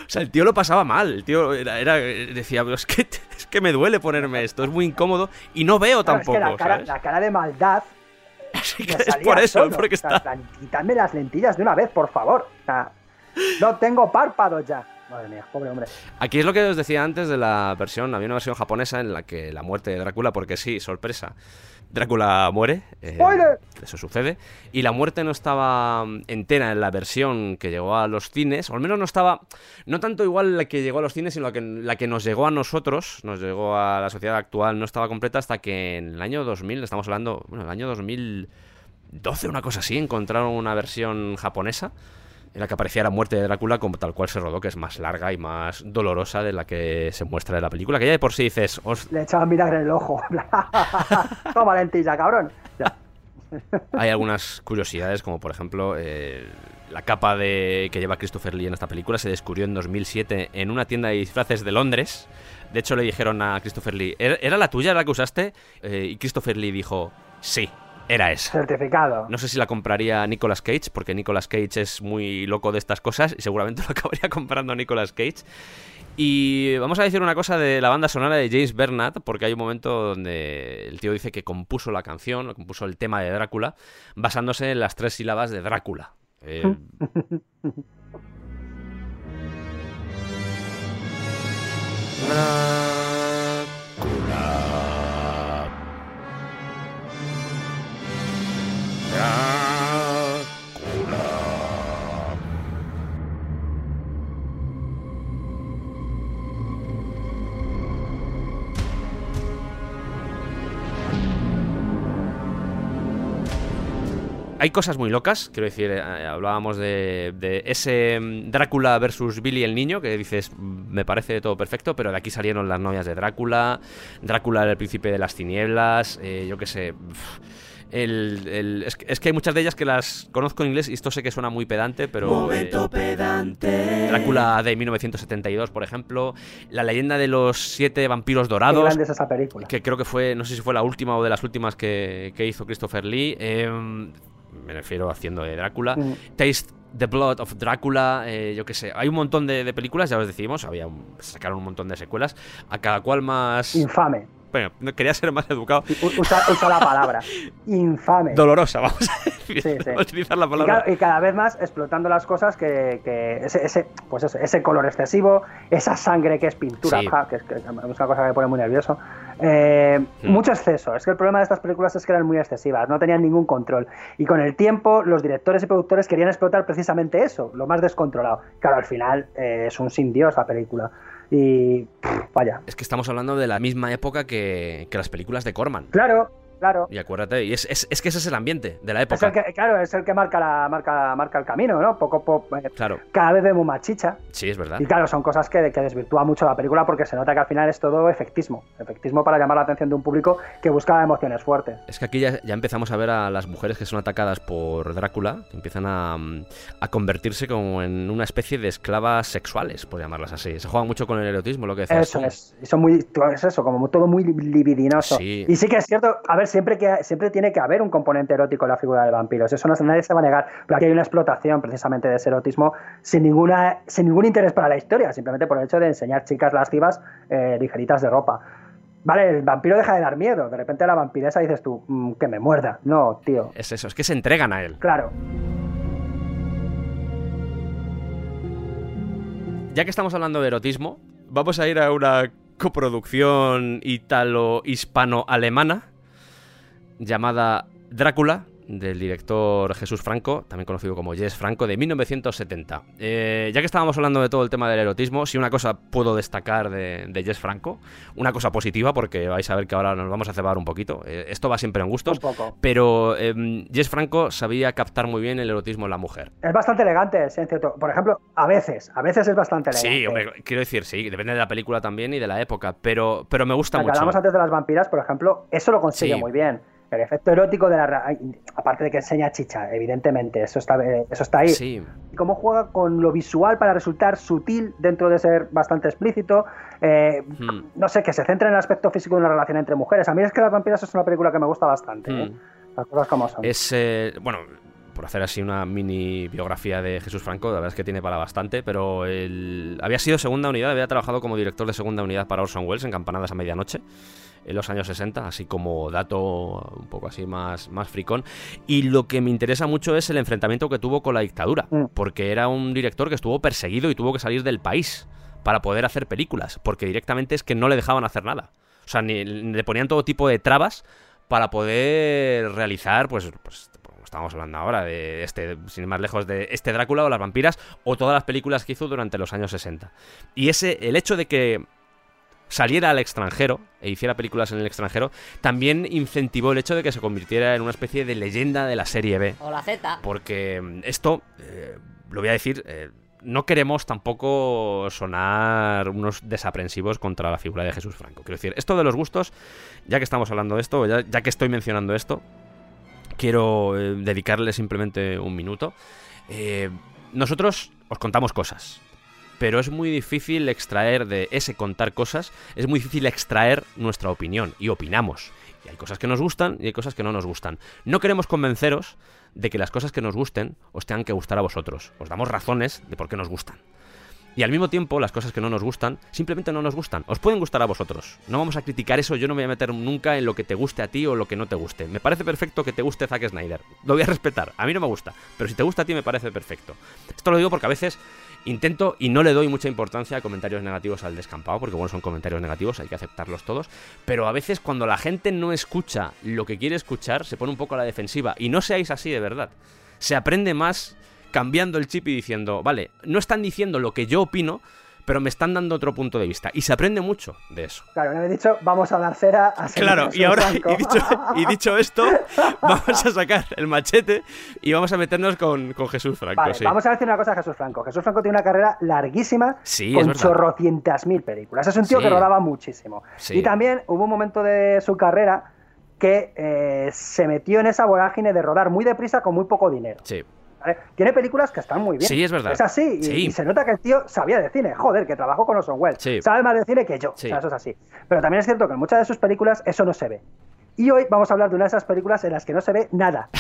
A: O sea, el tío lo pasaba mal. El tío era, era- decía, "Pero es que, es que me duele ponerme esto, es muy incómodo y no veo
D: Claro, es
A: tampoco.
D: que la cara,
A: ¿sabes?
D: la cara de maldad.
A: es por eso,
D: solo.
A: porque
D: O sea,
A: está.
D: plan, quitadme las lentillas de una vez, por favor. O sea, no tengo párpados ya. Madre mía, pobre hombre.
A: Aquí es lo que os decía antes de la versión. Había una versión japonesa en la que la muerte de Drácula, porque sí, sorpresa. Drácula muere. eh,
D: ¡Spoiler!
A: eso sucede. Y la muerte no estaba mm, entera en la versión que llegó a los cines. O al menos no estaba. No tanto igual la que llegó a los cines, sino la que, la que nos llegó a nosotros, nos llegó a la sociedad actual, no estaba completa hasta que en el año 2000, estamos hablando. Bueno, el año 2012, una cosa así, encontraron una versión japonesa en la que aparecía la muerte de Drácula como tal cual se rodó, que es más larga y más dolorosa de la que se muestra en la película, que ya de por sí dices, "Os-
D: Le echaban vinagre en el ojo. Toma lentilla, cabrón. Ya.
A: hay algunas curiosidades, como por ejemplo eh, la capa de que lleva Christopher Lee en esta película se descubrió en 2007 en una tienda de disfraces de Londres. De hecho, le dijeron a Christopher Lee, ¿era era la tuya la que usaste? Eh, y Christopher Lee dijo, sí, era esa.
D: Certificado.
A: No sé si la compraría Nicolas Cage, porque Nicolas Cage es muy loco de estas cosas y seguramente lo acabaría comprando Nicolas Cage. Y vamos a decir una cosa de la banda sonora de James Bernard, porque hay un momento donde el tío dice que compuso la canción, compuso el tema de Drácula, basándose en las tres sílabas de Drácula. Eh, Hay cosas muy locas, quiero decir, eh, hablábamos de, ese mm, Drácula versus Billy el niño, que dices, mm, me parece todo perfecto, pero de aquí salieron las novias de Drácula, Drácula era el príncipe de las tinieblas, eh, yo qué sé... el- el- es, que, es que hay muchas de ellas que las conozco en inglés y esto sé que suena muy pedante, pero... eh, Drácula de 1972, por ejemplo, la leyenda de los siete vampiros
D: Qué
A: dorados,
D: grande es esa película.
A: que creo que fue, no sé si fue la última o de las últimas que, que hizo Christopher Lee. eh, me refiero haciendo de Drácula.
D: Mm.
A: Taste The Blood of Drácula, eh, yo qué sé. Hay un montón de, de películas, ya os decimos, había un- sacaron un montón de secuelas, a cada cual más...
D: Infame.
A: No quería ser más educado.
D: Usa, usa la palabra. Infame.
A: Dolorosa, vamos a decir.
D: Sí, sí.
A: Utilizar la
D: Y,
A: palabra.
D: y cada vez más explotando las cosas que, que ese, ese, pues eso, ese color excesivo, esa sangre que es pintura,
A: Sí.
D: ja, que es, que es una cosa que me pone muy nervioso. Eh,
A: Hmm.
D: Mucho exceso. Es que el problema de estas películas es que eran muy excesivas, no tenían ningún control. Y con el tiempo, los directores y productores querían explotar precisamente eso, lo más descontrolado. Claro, al final eh, es un sin Dios la película. Y pff, vaya.
A: Es que estamos hablando de la misma época que, que las películas de Corman.
D: Claro, claro.
A: Y acuérdate, y es, es- es que ese es el ambiente de la
D: Es
A: época.
D: el que, claro, es el que marca, la, marca, marca el camino, ¿no? Poco, poco, eh,
A: Claro,
D: cada vez vemos más chicha.
A: sí, es verdad.
D: Y claro, son cosas que, que desvirtúa mucho la película porque se nota que al final es todo efectismo. Efectismo para llamar la atención de un público que busca emociones fuertes.
A: Es que aquí ya, ya empezamos a ver a las mujeres que son atacadas por Drácula, que empiezan a, a convertirse como en una especie de esclavas sexuales, por llamarlas así. Se juega mucho con el erotismo, lo que decías
D: Eso
A: tú.
D: es. Y son muy, es eso, como todo muy libidinoso.
A: Sí.
D: Y sí que es cierto, a ver, siempre, que, siempre tiene que haber un componente erótico en la figura de vampiros. Eso no, nadie se va a negar. Pero aquí hay una explotación precisamente de ese erotismo sin, ninguna, sin ningún interés para la historia, simplemente por el hecho de enseñar chicas lascivas eh, ligeritas de ropa. Vale, el vampiro deja de dar miedo. De repente la vampiresa dices tú, "Mm, que me muerda. No, tío.
A: Es eso, es que se entregan a él.
D: Claro.
A: Ya que estamos hablando de erotismo, vamos a ir a una coproducción italo-hispano-alemana llamada Drácula, del director Jesús Franco, también conocido como Jess Franco, de 1970. Eh, ya que estábamos hablando de todo el tema del erotismo, si una cosa puedo destacar de, de Jess Franco, una cosa positiva, porque vais a ver que ahora nos vamos a cebar un poquito, eh, esto va siempre en gustos,
D: Un poco.
A: pero eh, Jess Franco sabía captar muy bien el erotismo en la mujer.
D: Es bastante elegante, sí, en cierto. Por ejemplo, a veces, a veces es bastante elegante.
A: Sí, hombre, quiero decir, sí, depende de la película también y de la época, pero, pero me gusta
D: La
A: mucho.
D: hablamos antes de las vampiras, por ejemplo, eso lo consigue
A: Sí.
D: muy bien. El efecto erótico de la. Aparte de que enseña chicha, evidentemente, eso está, eh, eso está ahí.
A: Sí,
D: Y cómo juega con lo visual para resultar sutil dentro de ser bastante explícito. eh,
A: Hmm.
D: No sé, que se centra en el aspecto físico de una relación entre mujeres. A mí es que Las vampiras es una película que me gusta bastante. ¿eh?
A: Hmm.
D: Las cosas como son.
A: es, eh, bueno, por hacer así una mini biografía de Jesús Franco, la verdad es que tiene para bastante, pero él había sido segunda unidad, había trabajado como director de segunda unidad para Orson Welles en Campanadas a Medianoche en los años 60, así como dato un poco así más, más fricón. Y lo que me interesa mucho es el enfrentamiento que tuvo con la dictadura,
D: Mm.
A: porque era un director que estuvo perseguido y tuvo que salir del país para poder hacer películas, porque directamente es que no le dejaban hacer nada. O sea, ni, le ponían todo tipo de trabas para poder realizar, pues, pues estábamos hablando ahora, de este, sin ir más lejos, de este Drácula o las vampiras, o todas las películas que hizo durante los años 60. Y ese, el hecho de que saliera al extranjero e hiciera películas en el extranjero, también incentivó el hecho de que se convirtiera en una especie de leyenda de la serie B.
C: O la Z.
A: Porque mm, esto, eh, lo voy a decir, eh, no queremos tampoco sonar unos desaprensivos contra la figura de Jesús Franco. Quiero decir, esto de los gustos, ya que estamos hablando de esto, ya, ya que estoy mencionando esto, quiero eh, dedicarle simplemente un minuto. Eh, nosotros os contamos cosas, pero es muy difícil extraer de ese contar cosas, es muy difícil extraer nuestra opinión y opinamos. Y hay cosas que nos gustan y hay cosas que no nos gustan. No queremos convenceros de que las cosas que nos gusten os tengan que gustar a vosotros. Os damos razones de por qué nos gustan. Y al mismo tiempo, las cosas que no nos gustan, simplemente no nos gustan. Os pueden gustar a vosotros. No vamos a criticar eso, yo no me voy a meter nunca en lo que te guste a ti o lo que no te guste. Me parece perfecto que te guste Zack Snyder. Lo voy a respetar. A mí no me gusta. Pero si te gusta a ti, me parece perfecto. Esto lo digo porque a veces intento y no le doy mucha importancia a comentarios negativos al descampado, porque bueno, son comentarios negativos, hay que aceptarlos todos. Pero a veces cuando la gente no escucha lo que quiere escuchar, se pone un poco a la defensiva. Y no seáis así de verdad. Se aprende más cambiando el chip y diciendo, vale, no están diciendo lo que yo opino, pero me están dando otro punto de vista. Y se aprende mucho de eso.
D: Claro, me he dicho, vamos a dar cera a
A: Claro, y ahora, y dicho, y dicho esto, vamos a sacar el machete y vamos a meternos con, con Jesús Franco.
D: Vale,
A: sí.
D: vamos a decir una cosa a Jesús Franco. Jesús Franco tiene una carrera larguísima
A: Sí,
D: con chorrocientas mil películas. Es un tío
A: Sí.
D: que rodaba muchísimo. Y también hubo un momento de su carrera que eh, se metió en esa vorágine de rodar muy deprisa con muy poco dinero.
A: Sí.
D: ¿Vale? Tiene películas que están muy bien.
A: Sí, es verdad.
D: Es así. Y,
A: Sí.
D: y se nota que el tío sabía de cine. Joder, que trabajó con Orson Welles.
A: Sí.
D: Sabe más de cine que yo.
A: Sí.
D: O sea, eso es así. Pero también es cierto que en muchas de sus películas eso no se ve. Y hoy vamos a hablar de una de esas películas en las que no se ve nada.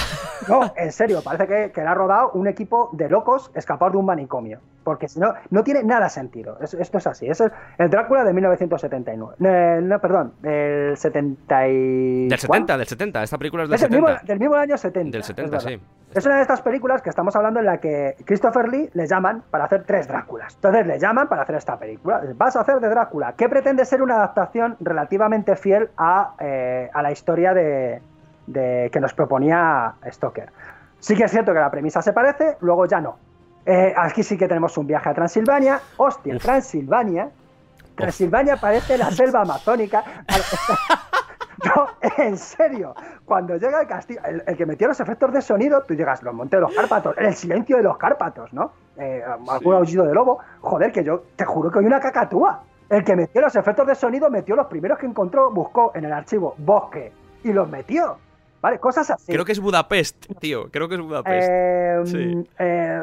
D: No, en serio, parece que, que la ha rodado un equipo de locos escapados de un manicomio. Porque si no, no tiene nada sentido. Es- esto es así. Es el, Drácula de 1979. Eh, no, perdón, del 70 y...
A: Del 70, del 70. Esta película es del
D: Es el mismo,
A: 70.
D: del mismo año 70.
A: Del
D: es
A: 70,
D: verdad.
A: sí.
D: Es una de estas películas que estamos hablando en la que Christopher Lee le llaman para hacer tres Dráculas. Entonces le llaman para hacer esta película. Vas a hacer de Drácula, que pretende ser una adaptación relativamente fiel a, eh, a la historia de, de- que nos proponía Stoker. Sí que es cierto que la premisa se parece, luego ya no. Eh, aquí sí que tenemos un viaje a Transilvania. Hostia, Transilvania. Transilvania parece la selva amazónica. No, en serio. Cuando llega el castillo, el, el que metió los efectos de sonido, tú llegas los montes de los Cárpatos, el silencio de los Cárpatos, ¿no? Eh, algún aullido de lobo. Joder, que yo te juro que hay una cacatúa. El que metió los efectos de sonido metió los primeros que encontró, buscó en el archivo bosque y los metió. ¿Vale? Cosas así.
A: Creo que es Budapest, tío. Creo que es Budapest.
D: Eh,
A: Sí.
D: eh,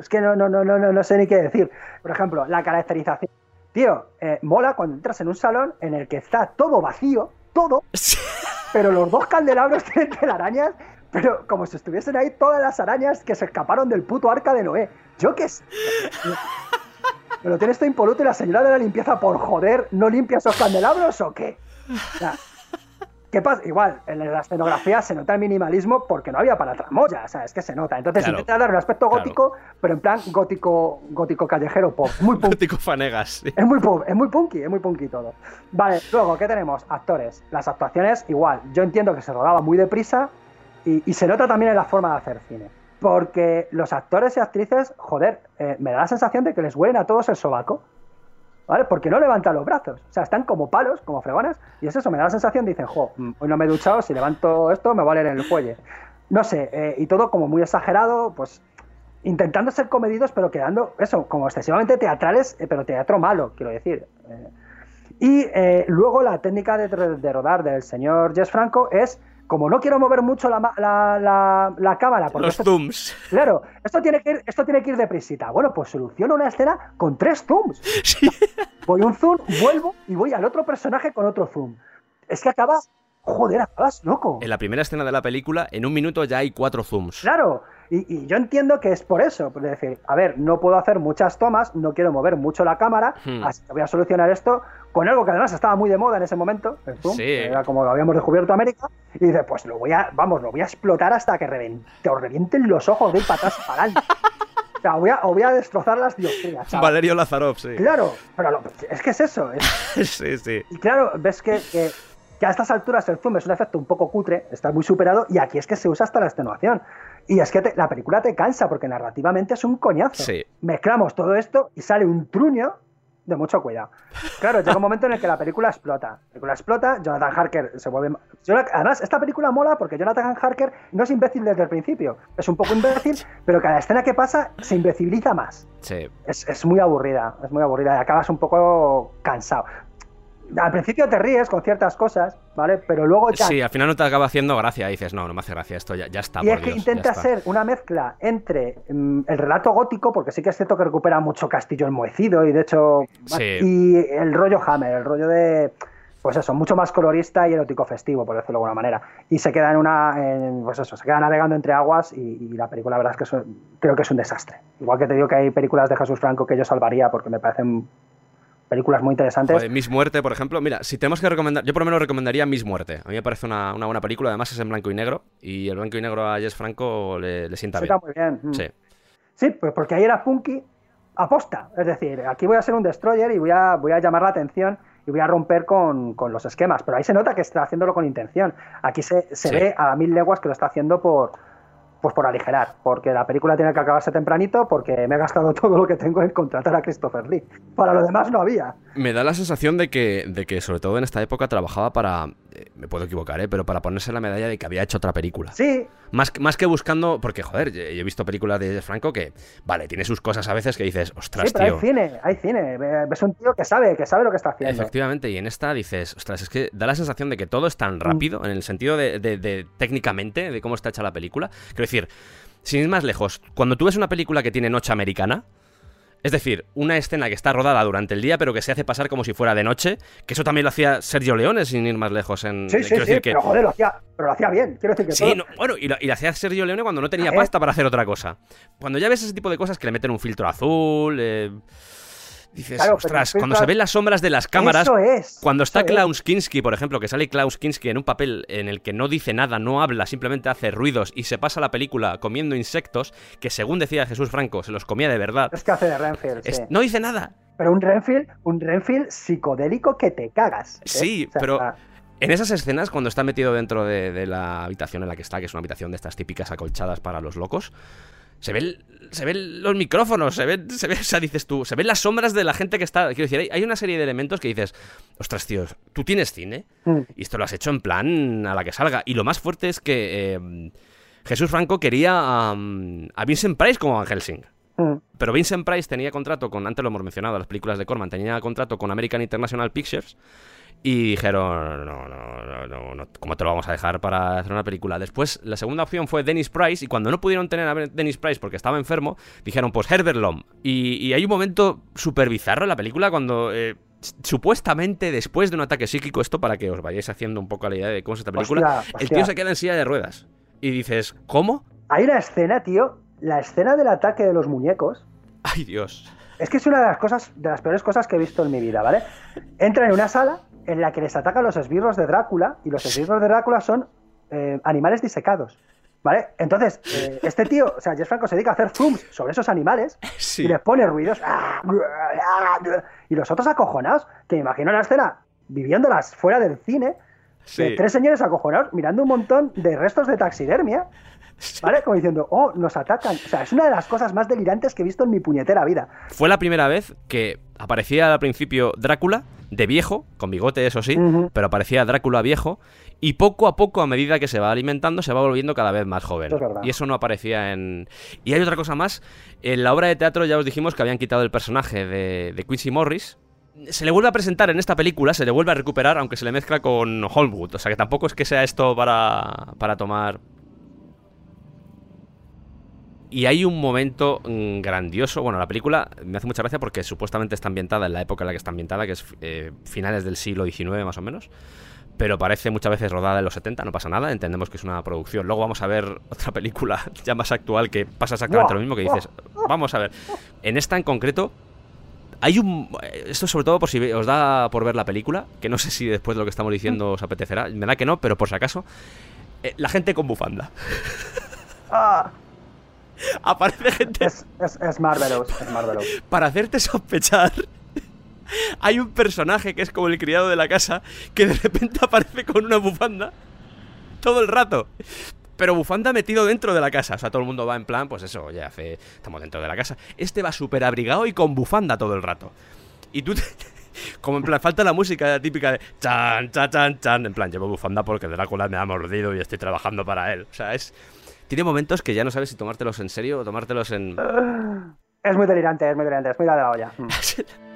D: es que no, no, no, no, no, sé ni qué decir. Por ejemplo, la caracterización. Tío, eh, mola cuando entras en un salón en el que está todo vacío, todo,
A: Sí.
D: pero los dos candelabros tienen telarañas, pero como si estuviesen ahí todas las arañas que se escaparon del puto arca de Noé. Yo qué sé. Pero tiene esto impoluto y la señora de la limpieza, por joder, ¿no limpia esos candelabros o qué? O sea, ¿Qué pasa? Igual, en la escenografía se nota el minimalismo porque no había para tramoya, o sea, es que se nota. Entonces
A: Claro.
D: intenta dar un aspecto
A: Claro.
D: gótico, pero en plan gótico, gótico callejero pop, muy punk.
A: Gótico Fanegas. sí.
D: Es muy, pop, es muy punky, es muy punky todo. Vale, luego, ¿qué tenemos? Actores. Las actuaciones, igual. Yo entiendo que se rodaba muy deprisa y, y se nota también en la forma de hacer cine. Porque los actores y actrices, joder, eh, me da la sensación de que les huelen a todos el sobaco. ¿Vale? Porque no levantan los brazos. O sea, están como palos, como fregonas. Y es eso, me da la sensación, dicen, jo, mm, hoy no me he duchado, si levanto esto me va a leer en el fuelle. No sé, eh, y todo como muy exagerado, pues intentando ser comedidos, pero quedando, eso, como excesivamente teatrales, eh, pero teatro malo, quiero decir. Eh, y eh, luego la técnica de, de rodar del señor Jess Franco es, como no quiero mover mucho la, la, la- la cámara, porque
A: Los
D: esto-
A: zooms.
D: claro, esto tiene, que ir, esto tiene que ir deprisita. Bueno, pues soluciono una escena con tres zooms.
A: Sí.
D: Voy un zoom, vuelvo y voy al otro personaje con otro zoom. Es que acabas, joder, acabas loco.
A: En la primera escena de la película, en un minuto ya hay cuatro zooms.
D: Claro, y, y yo entiendo que es por eso, por decir, a ver, no puedo hacer muchas tomas, no quiero mover mucho la cámara,
A: Hmm.
D: así que voy a solucionar esto con algo que además estaba muy de moda en ese momento, el zoom,
A: Sí.
D: que era como lo habíamos descubierto América, y dice, pues lo voy a, vamos, lo voy a explotar hasta que reven- te os revienten los ojos de ir para atrás y para adelante. O sea, voy a, o voy a destrozar las dioptrías.
A: Valerio Lazarov, sí.
D: Claro, pero lo- es que es eso, es,
A: Sí, sí.
D: y claro, ves que, que- que a estas alturas el zoom es un efecto un poco cutre, está muy superado, y aquí es que se usa hasta la extenuación. Y es que te- la película te cansa, porque narrativamente es un coñazo.
A: Sí.
D: Mezclamos todo esto y sale un truño de mucho cuidado. Claro, llega un momento en el que la película explota. La película explota, Jonathan Harker se vuelve... Además, esta película mola porque Jonathan Harker no es imbécil desde el principio. Es un poco imbécil, pero cada escena que pasa se imbeciliza más
A: Sí.
D: es, es muy aburrida, es muy aburrida y acabas un poco cansado. Al principio te ríes con ciertas cosas, ¿vale? Pero luego ya...
A: Sí, al final no te acaba haciendo gracia. Dices, no, no me hace gracia esto, ya, ya está,
D: y
A: por
D: es que intenta ser una mezcla entre mm, el relato gótico, porque sí que es cierto que recupera mucho Castillo enmohecido y de hecho...
A: Sí.
D: Y el rollo Hammer, el rollo de... Pues eso, mucho más colorista y erótico festivo, por decirlo de alguna manera. Y se queda en una... en- pues eso, se queda navegando entre aguas y, y la película, la verdad es que es un- creo que es un desastre. Igual que te digo que hay películas de Jesús Franco que yo salvaría porque me parecen películas muy interesantes.
A: Joder, Miss Muerte, por ejemplo. Mira, si tenemos que recomendar, yo por lo menos recomendaría Miss Muerte. A mí me parece una, una buena película, además es en blanco y negro. Y el blanco y negro a Jess Franco le, le sienta bien.
D: está muy bien. mm.
A: Sí.
D: Sí, pues porque ahí era punky aposta. Es decir, aquí voy a ser un destroyer y voy a, voy a llamar la atención y voy a romper con, con los esquemas. Pero ahí se nota que está haciéndolo con intención. Aquí se, se
A: Sí.
D: ve a mil leguas que lo está haciendo por pues por aligerar, porque la película tiene que acabarse tempranito, porque me he gastado todo lo que tengo en contratar a Christopher Lee. Para lo demás no había.
A: Me da la sensación de que, de que, sobre todo en esta época, trabajaba para. Eh, me puedo equivocar, ¿eh? Pero para ponerse la medalla de que había hecho otra película.
D: Sí,
A: Más, que- más que buscando. Porque, joder, yo he visto películas de Franco que. Vale, tiene sus cosas a veces que dices, ostras,
D: sí, pero
A: tío.
D: hay cine, hay cine. Ves un tío que sabe, que sabe lo que está haciendo.
A: Efectivamente, y en esta dices, ostras, es que da la sensación de que todo es
D: Mm.
A: tan rápido, en el sentido de, de- de técnicamente, de cómo está hecha la película. Quiero decir, sin ir más lejos, cuando tú ves una película que tiene noche americana, Es decir, una escena que está rodada durante el día, pero que se hace pasar como si fuera de noche, que eso también lo hacía Sergio Leone, sin ir más lejos. En,
D: Sí, sí,
A: quiero
D: sí,
A: decir que-
D: pero joder, lo hacía, pero lo hacía bien. Quiero decir que
A: Sí,
D: todo-
A: no, bueno, y lo, y lo hacía Sergio Leone cuando no tenía pasta para hacer otra cosa. Cuando ya ves ese tipo de cosas que le meten un filtro azul, eh, dices,
D: Claro,
A: ostras, cuando se ven las sombras de las cámaras,
D: Eso es.
A: cuando está
D: eso es.
A: Klaus Kinski, por ejemplo, que sale Klaus Kinski en un papel en el que no dice nada, no habla, simplemente hace ruidos y se pasa la película comiendo insectos, que según decía Jesús Franco, se los comía de verdad.
D: Es que hace de Renfield, sí.
A: No dice nada.
D: Pero un Renfield, un Renfield psicodélico que te cagas. ¿eh?
A: Sí,
D: O sea,
A: pero- En esas escenas, cuando está metido dentro de, de la habitación en la que está, que es una habitación de estas típicas acolchadas para los locos, se ven, se ven los micrófonos, se ven, se ve, o sea, dices tú, se ven las sombras de la gente que está. Quiero decir, hay, hay una serie de elementos que dices, ostras, tío, tú tienes cine
D: Mm.
A: y esto lo has hecho en plan a la que salga. Y lo más fuerte es que eh, Jesús Franco quería a Vincent Price como Van Helsing.
D: Mm.
A: Pero Vincent Price tenía contrato con, antes lo hemos mencionado, las películas de Corman, tenía contrato con American International Pictures y dijeron, no, no, no, no, no, ¿cómo te lo vamos a dejar para hacer una película? Después, la segunda opción fue Dennis Price y cuando no pudieron tener a Dennis Price porque estaba enfermo, dijeron, pues Herbert Lom. Y, y hay un momento súper bizarro en la película cuando... eh, supuestamente después de un ataque psíquico, esto para que os vayáis haciendo un poco la idea de cómo es esta película,
D: Hostia,
A: el tío se queda en silla de ruedas. Y dices, ¿cómo?
D: Hay una escena, tío, la escena del ataque de los muñecos.
A: Ay Dios.
D: Es que es una de las cosas, de las peores cosas que he visto en mi vida, ¿vale? Entra en una sala en la que les atacan los esbirros de Drácula y los esbirros de Drácula son eh, animales disecados, ¿vale? Entonces, eh, este tío, o sea, Jess Franco se dedica a hacer zooms sobre esos animales
A: Sí.
D: y les pone ruidos y los otros acojonados, que me imagino la escena viviéndolas fuera del cine,
A: Sí.
D: de tres señores acojonados mirando un montón de restos de taxidermia, ¿vale? Como diciendo, oh, nos atacan. O sea, es una de las cosas más delirantes que he visto en mi puñetera vida.
A: Fue la primera vez que aparecía al principio Drácula, de viejo, con bigote, eso sí, pero aparecía Drácula viejo, y poco a poco, a medida que se va alimentando, se va volviendo cada vez más joven.
D: Es.
A: Y eso no aparecía en... Y hay otra cosa más, en la obra de teatro ya os dijimos que habían quitado el personaje de, de Quincy Morris. Se le vuelve a presentar en esta película, se le vuelve a recuperar, aunque se le mezcla con Hollywood. O sea que tampoco es que sea esto para, para tomar y hay un momento mm, grandioso. Bueno, la película me hace mucha gracia porque supuestamente está ambientada en la época en la que está ambientada, que es eh, finales del siglo XIX más o menos. Pero parece muchas veces rodada en los 70, no pasa nada, entendemos que es una producción. Luego vamos a ver otra película ya más actual que pasa exactamente lo mismo que dices. Vamos a ver. En esta en concreto, hay un. Esto sobre todo por si os da por ver la película, que no sé si después de lo que estamos diciendo os apetecerá. Me da que no, pero por si acaso. eh, la gente con bufanda.
D: Ah,
A: Aparece gente
D: es, es, es Marvelous, es Marvelous.
A: para hacerte sospechar. Hay un personaje que es como el criado de la casa que de repente aparece con una bufanda todo el rato. Pero bufanda metido dentro de la casa. O sea, todo el mundo va en plan, pues eso, ya hace. Estamos dentro de la casa. Este va súper abrigado y con bufanda todo el rato. Y tú. te- como en plan, falta la música típica de. Chan, chan, chan, chan. En plan, llevo bufanda porque Drácula me ha mordido y estoy trabajando para él. O sea, es. Tiene momentos que ya no sabes si tomártelos en serio o tomártelos en.
D: Es muy delirante, es muy delirante, es muy de la olla. Mm.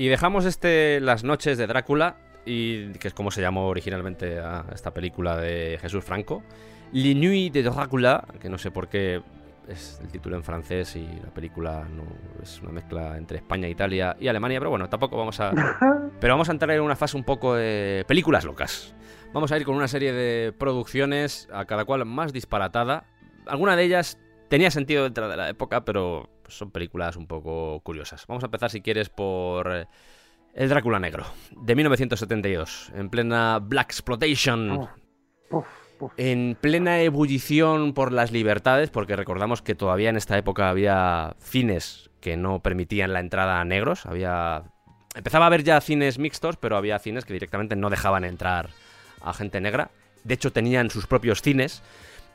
A: Y dejamos este Las noches de Drácula, y que es como se llamó originalmente a esta película de Jesús Franco. Les Nuits de Drácula, que no sé por qué es el título en francés y la película no es una mezcla entre España, Italia y Alemania, pero bueno, tampoco vamos a... Pero vamos a entrar en una fase un poco de películas locas. Vamos a ir con una serie de producciones, a cada cual más disparatada. Alguna de ellas tenía sentido dentro de la época, pero son películas un poco curiosas. Vamos a empezar, si quieres, por eh, El Drácula Negro, de 1972, en plena Black Exploitation.
D: Oh.
A: En plena ebullición por las libertades, porque recordamos que todavía en esta época había cines que no permitían la entrada a negros. Había. Empezaba a haber ya cines mixtos, pero había cines que directamente no dejaban entrar a gente negra. De hecho, tenían sus propios cines.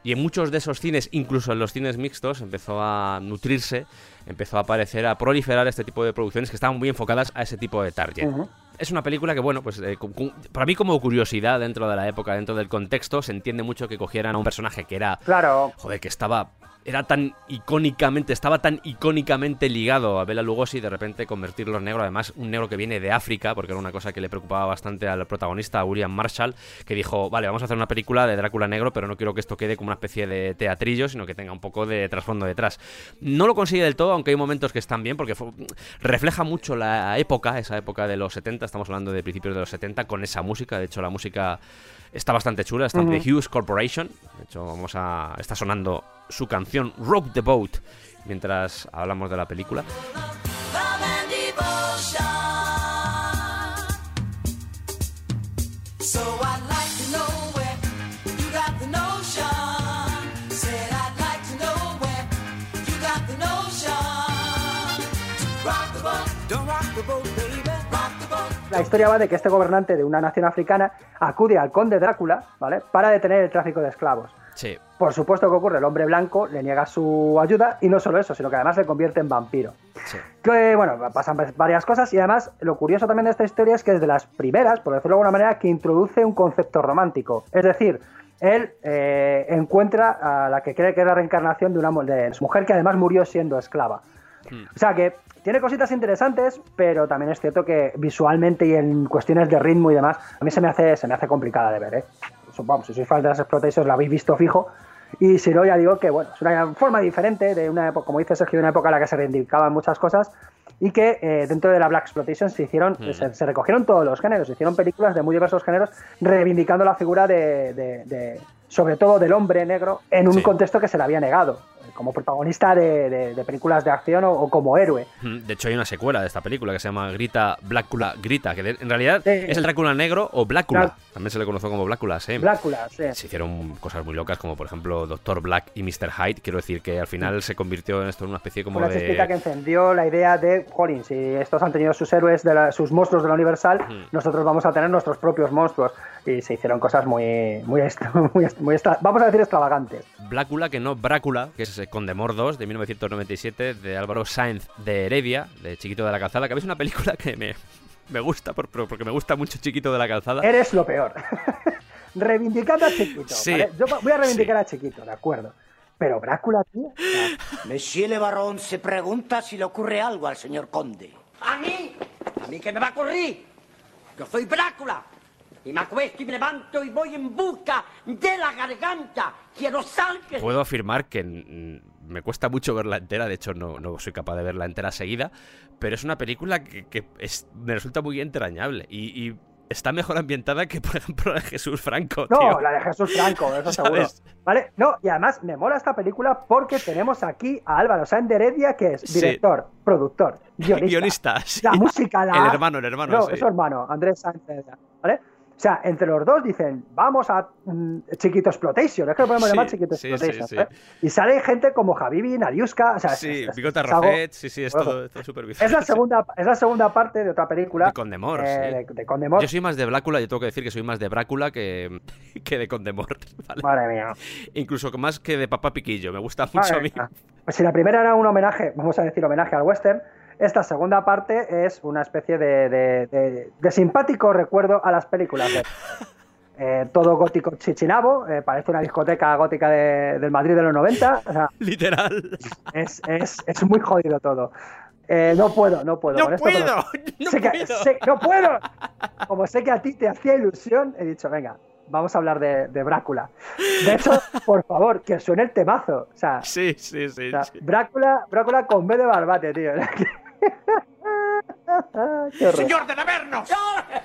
A: Y en muchos de esos cines, incluso en los cines mixtos, empezó a nutrirse, empezó a aparecer, a proliferar este tipo de producciones que estaban muy enfocadas a ese tipo de target. Es una película que, bueno, pues eh, para mí como curiosidad dentro de la época, dentro del contexto, se entiende mucho que cogieran a un personaje que era,
D: Claro,
A: joder, que estaba era tan icónicamente, estaba tan icónicamente ligado a Bela Lugosi, de repente convertirlo en negro, además un negro que viene de África, porque era una cosa que le preocupaba bastante al protagonista, a William Marshall, que dijo, vale, vamos a hacer una película de Drácula negro, pero no quiero que esto quede como una especie de teatrillo, sino que tenga un poco de trasfondo detrás. No lo consigue del todo, aunque hay momentos que están bien, porque refleja mucho la época, esa época de los 70, estamos hablando de principios de los 70, con esa música, de hecho la música está bastante chula, está de Hughes Corporation, de hecho vamos a... está sonando su canción Rope the Boat mientras hablamos de la película.
D: La historia va de que este gobernante de una nación africana acude al conde Drácula, ¿vale? Para detener el tráfico de esclavos.
A: Sí.
D: Por supuesto que ocurre, el hombre blanco le niega su ayuda y no solo eso, sino que además se convierte en vampiro.
A: Sí.
D: Que, bueno, pasan varias cosas y además lo curioso también de esta historia es que es de las primeras, por decirlo de alguna manera, que introduce un concepto romántico. Es decir, él eh, encuentra a la que cree que es la reencarnación de una de su mujer que además murió siendo esclava. Hmm. O sea que tiene cositas interesantes, pero también es cierto que visualmente y en cuestiones de ritmo y demás, a mí se me hace, se me hace complicada de ver, ¿eh? Vamos, si sois fans de las explotations la habéis visto fijo. Y si no, ya digo que bueno, es una forma diferente de una época, como dice Sergio, de una época en la que se reivindicaban muchas cosas y que eh, dentro de la Black Exploitation se hicieron, se, recogieron todos los géneros, se hicieron películas de muy diversos géneros reivindicando la figura de, sobre todo del hombre negro en un contexto que se le había negado como protagonista de, películas de acción o, como héroe.
A: De hecho, hay una secuela de esta película que se llama Grita, Blácula, Grita, que en realidad es el Drácula negro o Blácula. También se le conoció como Blácula, sí.
D: Blácula, sí.
A: Se hicieron cosas muy locas, como por ejemplo Doctor Black y Mr. Hyde. Quiero decir que al final se convirtió en esto en una especie como
D: una
A: de.
D: Una que encendió la idea de, jolín, si estos han tenido sus héroes, de sus monstruos de la Universal, nosotros vamos a tener nuestros propios monstruos. Y se hicieron cosas muy, muy, muy, muy vamos a decir extravagantes.
A: Blácula, que no Brácula, que es Condemor 2 de 1997 de Álvaro Sáenz de Heredia, de Chiquito de la Calzada, que es una película que me, me gusta porque me gusta mucho Chiquito de la Calzada.
D: Eres lo peor. Reivindicando a Chiquito. Yo voy a reivindicar a Chiquito, de acuerdo. Pero Brácula, tío.
G: Monsieur Le Baron se pregunta si le ocurre algo al señor Conde. ¿A mí? ¿A mí qué me va a ocurrir? Yo soy Brácula. Y me acuesto y me levanto y voy en busca de la garganta. Quiero sangre.
A: Puedo afirmar que me cuesta mucho verla entera, de hecho no, no, soy capaz de verla entera seguida, pero es una película que, me resulta muy entrañable y, está mejor ambientada que, por ejemplo, la de Jesús Franco.
D: No, la de Jesús Franco, eso seguro. ¿Vale? No, y además me mola esta película porque tenemos aquí a Álvaro Sáenz de Heredia, que es director, productor, guionista. La música, la...
A: El hermano, el hermano.
D: No, es su hermano, Andrés Sáenz de Heredia, ¿vale? O sea, entre los dos dicen, vamos a mm, Chiquito Exploitation, es que lo podemos llamar Chiquito Exploitation. ¿eh? Y sale gente como Javivi, Nariuska, o sea,
A: sí, Bigota Rafet, sí, sí, es todo, súper
D: Es la, segunda, es la segunda parte de otra película.
A: De Condemor, eh,
D: de, Condemor.
A: Yo soy más de Blácula, yo tengo que decir que soy más de Brácula que, que de Condemor. ¿vale?
D: Madre mía.
A: Incluso más que de Papá Piquillo, me gusta mucho a mí.
D: Pues si la primera era un homenaje, vamos a decir homenaje al western, esta segunda parte es una especie de, simpático recuerdo a las películas. Eh, todo gótico chichinabo, eh, parece una discoteca gótica del Madrid de los 90.
A: Literal.
D: Es, muy jodido todo. Eh, no puedo, no puedo.
A: No puedo,
D: no, puedo. como sé que a ti te hacía ilusión, he dicho, venga, vamos a hablar de, Brácula. De hecho, por favor, que suene el temazo. O sea,
A: sí, sí, sí,
D: Brácula, Brácula con B de barbate, tío.
G: ¡Señor de Navernos!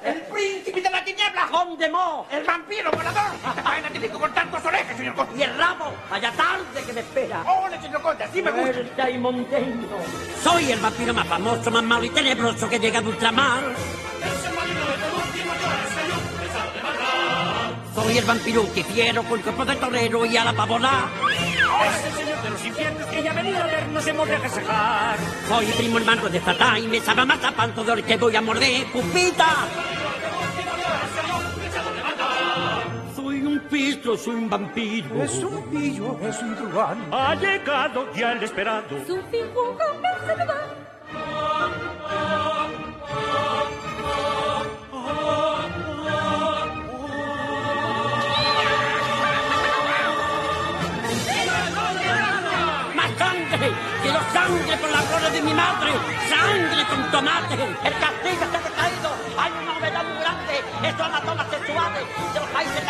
G: ¡El príncipe de la tiniebla, Hondemó! ¡El vampiro volador! ¡Vaina tiene que cortar tus orejas, señor Conde! ¡Y el rabo! ¡Vaya tarde que me espera! ¡Ole, señor Conde! ¡Así me gusta! y Monteño! Soy el vampiro más famoso, más malo y tenebroso que llega de ultramar. Soy el vampiro que quiero con el cuerpo de torero y a la pavona.
H: Es el señor de los infiernos que ya ha venido a vernos hemos de agasajar.
G: Soy primo hermano de Satán y me sabe más a panto de que voy a morder, pupita. Soy un pistro, soy un vampiro.
H: Es un pillo, es un truán. Ha llegado ya el esperado.
F: Su fin
G: ¡Sangre por la gloria de mi madre! ¡Sangre con tomate! ¡El castigo está decaído! ¡Hay una novedad muy grande! ¡Esto mató las sexuales de los países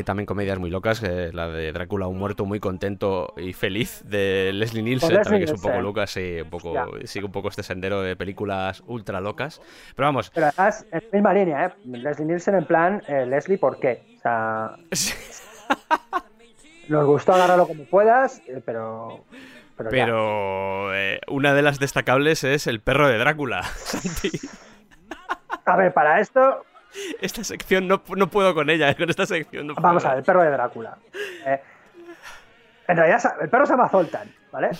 A: Hay también comedias muy locas, eh, la de Drácula, un muerto muy contento y feliz de Leslie Nielsen,
D: Leslie
A: también que es un poco loca, sí, un poco, sigue un poco este sendero de películas ultra locas. Pero vamos,
D: Pero además, en la misma línea, ¿eh? Leslie Nielsen en plan, eh, Leslie, ¿por qué? O sea, nos gustó agarrarlo como puedas, eh, pero... Pero,
A: eh, una de las destacables es el perro de Drácula, Santi.
D: A ver, para esto,
A: Esta sección no, no puedo con ella, eh, con esta sección no
D: vamos a
A: puedo.
D: ver, el perro de Drácula. Eh, en realidad, el perro se llama Zoltan, ¿vale?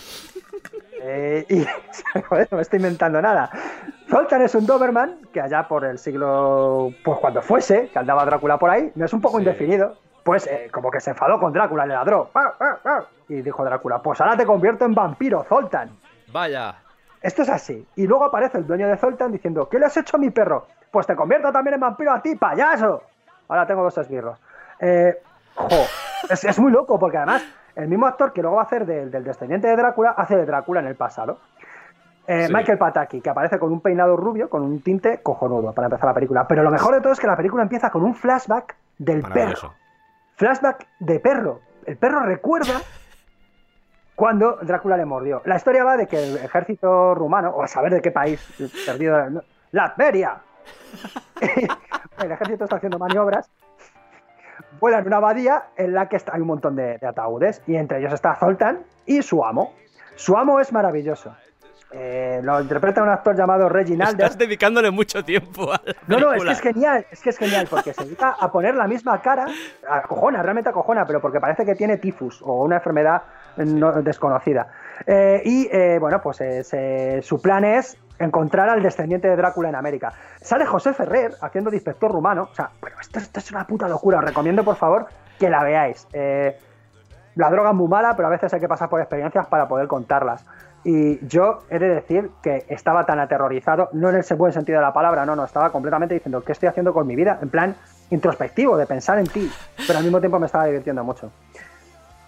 D: Eh, y, joder, no me estoy inventando nada. Zoltan es un Doberman que allá por el siglo, pues cuando fuese, que andaba Drácula por ahí, no es un poco
A: Sí.
D: indefinido, pues eh, como que se enfadó con Drácula, le ladró. "Ah, ah, ah", Y dijo Drácula, pues ahora te convierto en vampiro, Zoltan.
A: Vaya.
D: Esto es así. Y luego aparece el dueño de Zoltan diciendo, ¿qué le has hecho a mi perro? Pues te convierto también en vampiro a ti, payaso. Ahora tengo dos esbirros. Eh, jo, es, es muy loco porque además el mismo actor que luego va a hacer del, del descendiente de Drácula hace de Drácula en el pasado. Eh,
A: Sí.
D: Michael Pataki, que aparece con un peinado rubio, con un tinte cojonudo para empezar la película. Pero lo mejor de todo es que la película empieza con un flashback del perro. Flashback de perro. El perro recuerda cuando Drácula le mordió. La historia va de que el ejército rumano, o a saber de qué país, perdido, Latveria. el ejército está haciendo maniobras. Vuela en una abadía en la que está- hay un montón de, de ataúdes y entre ellos está Zoltan y su amo. Su amo es maravilloso. Eh, lo interpreta un actor llamado Reginald.
A: Estás dedicándole mucho tiempo a la
D: No, no, es que es genial, es que es genial, porque se dedica a poner la misma cara, acojona, realmente acojona, pero porque parece que tiene tifus o una enfermedad no- desconocida. Eh, y eh, bueno, pues eh, su plan es encontrar al descendiente de Drácula en América. Sale José Ferrer haciendo de inspector rumano, o sea, pero esto, esto es una puta locura, os recomiendo por favor que la veáis. Eh, la droga es muy mala, pero a veces hay que pasar por experiencias para poder contarlas. Y yo he de decir que estaba tan aterrorizado, no en ese buen sentido de la palabra, no, no, estaba completamente diciendo, ¿qué estoy haciendo con mi vida? En plan introspectivo, de pensar en ti, pero al mismo tiempo me estaba divirtiendo mucho.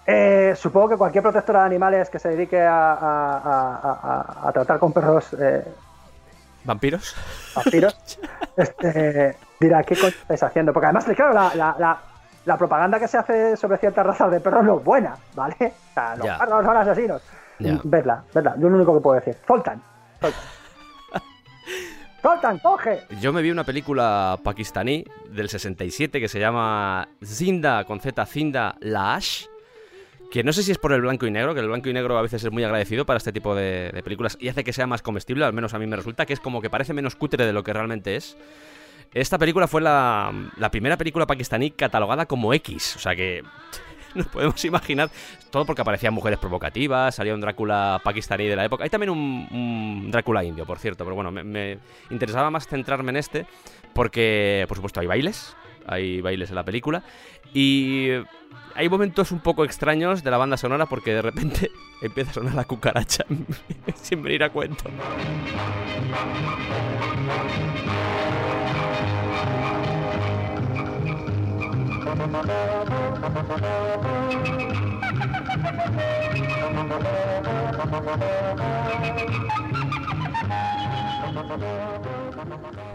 D: Eh, supongo que cualquier protectora de animales que se dedique a, a- a- a- a tratar con perros eh,
A: ¿Vampiros?
D: vampiros, este, dirá, ¿qué coño estáis haciendo? Porque además, claro, la, la- la- la propaganda que se hace sobre ciertas razas de perros no es buena, ¿vale? O sea, los
A: Ya.
D: perros son asesinos.
A: Ya.
D: Vedla, vedla, yo lo único que puedo decir. Zoltan, Zoltan. Zoltan, coge.
A: Yo me vi una película pakistaní del 67 que se llama Zinda, con Z, Zinda Laash. Que no sé si es por el blanco y negro, que el blanco y negro a veces es muy agradecido para este tipo de, películas y hace que sea más comestible, al menos a mí me resulta, que es como que parece menos cutre de lo que realmente es. Esta película fue la, la primera película pakistaní catalogada como X, o sea que nos podemos imaginar, todo porque aparecían mujeres provocativas, salía un Drácula pakistaní de la época. Hay también un, Drácula indio, por cierto, pero bueno, me interesaba más centrarme en este porque, por supuesto, hay bailes, hay bailes en la película y hay momentos un poco extraños de la banda sonora porque de repente empieza a sonar la cucaracha sin venir a cuento.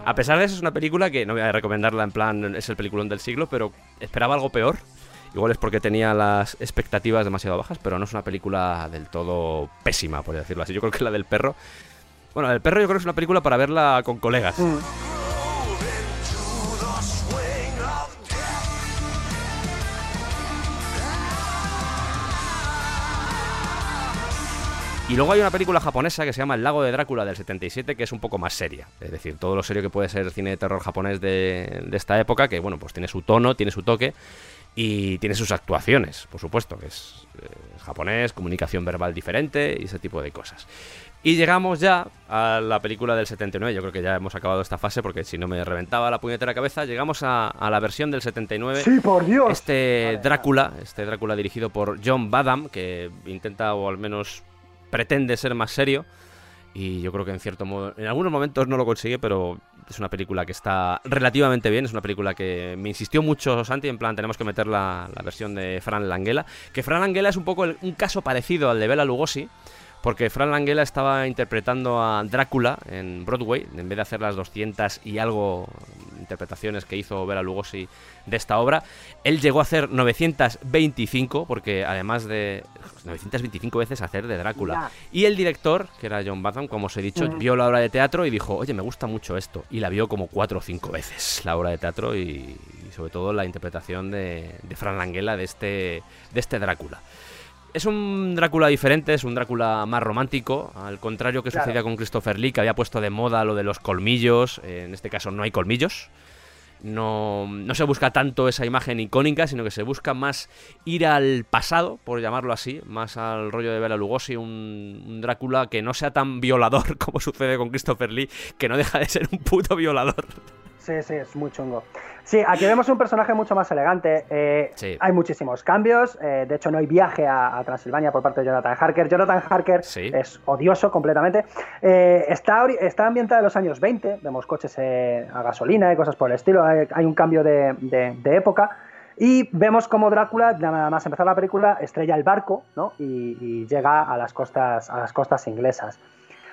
A: A pesar de eso, es una película que no voy a recomendarla en plan es el peliculón del siglo, pero esperaba algo peor. Igual es porque tenía las expectativas demasiado bajas, pero no es una película del todo pésima, por decirlo así. Yo creo que la del perro. Bueno, del perro yo creo que es una película para verla con colegas.
D: Mm.
A: Y luego hay una película japonesa que se llama El lago de Drácula del 77, que es un poco más seria. Es decir, todo lo serio que puede ser el cine de terror japonés de, de esta época, que bueno, pues tiene su tono, tiene su toque y tiene sus actuaciones, por supuesto, que es, eh, es japonés, comunicación verbal diferente y ese tipo de cosas. Y llegamos ya a la película del 79, yo creo que ya hemos acabado esta fase porque si no me reventaba la puñetera cabeza, llegamos a, a la versión del 79.
D: Sí, por Dios.
A: Este Drácula, este Drácula dirigido por John Badham, que intenta o al menos pretende ser más serio y yo creo que en cierto modo, en algunos momentos no lo consigue, pero Es una película que está relativamente bien. Es una película que me insistió mucho Santi. En plan, tenemos que meter la, la versión de Fran Langella. Que Fran Langella es un poco el- un caso parecido al de Bela Lugosi. Porque Fran Langella estaba interpretando a Drácula en Broadway, en vez de hacer las 200 y algo interpretaciones que hizo Bela Lugosi de esta obra, él llegó a hacer 925, porque además de 925 veces hacer de Drácula. Y el director, que era John Badham, como os he dicho,
D: Ujú.
A: vio la obra de teatro y dijo, oye, me gusta mucho esto. Y la vio como cuatro o cinco veces, la obra de teatro y, y sobre todo la interpretación de, de Fran Langella de este, de este Drácula. Es un Drácula diferente, es un Drácula más romántico, al contrario que
D: Claro.
A: sucedía con Christopher Lee, que había puesto de moda lo de los colmillos. eh, en este caso no hay colmillos. No, no se busca tanto esa imagen icónica, sino que se busca más ir al pasado, por llamarlo así, más al rollo de Bela Lugosi, un, un Drácula que no sea tan violador como sucede con Christopher Lee, que no deja de ser un puto violador.
D: Sí, sí, es muy chungo. Sí, aquí vemos un personaje mucho más elegante. eh,
A: Sí.
D: Hay muchísimos cambios. eh, de hecho, no hay viaje a, a Transilvania por parte de Jonathan Harker. Jonathan Harker
A: Sí.
D: es odioso completamente. Eh, está, está ambientada en los años 20. Vemos coches a gasolina y cosas por el estilo. Hay, hay un cambio de, de- de época. Y vemos como Drácula, nada más empezar la película, estrella el barco ¿no? y, y llega a las costas, a las costas inglesas.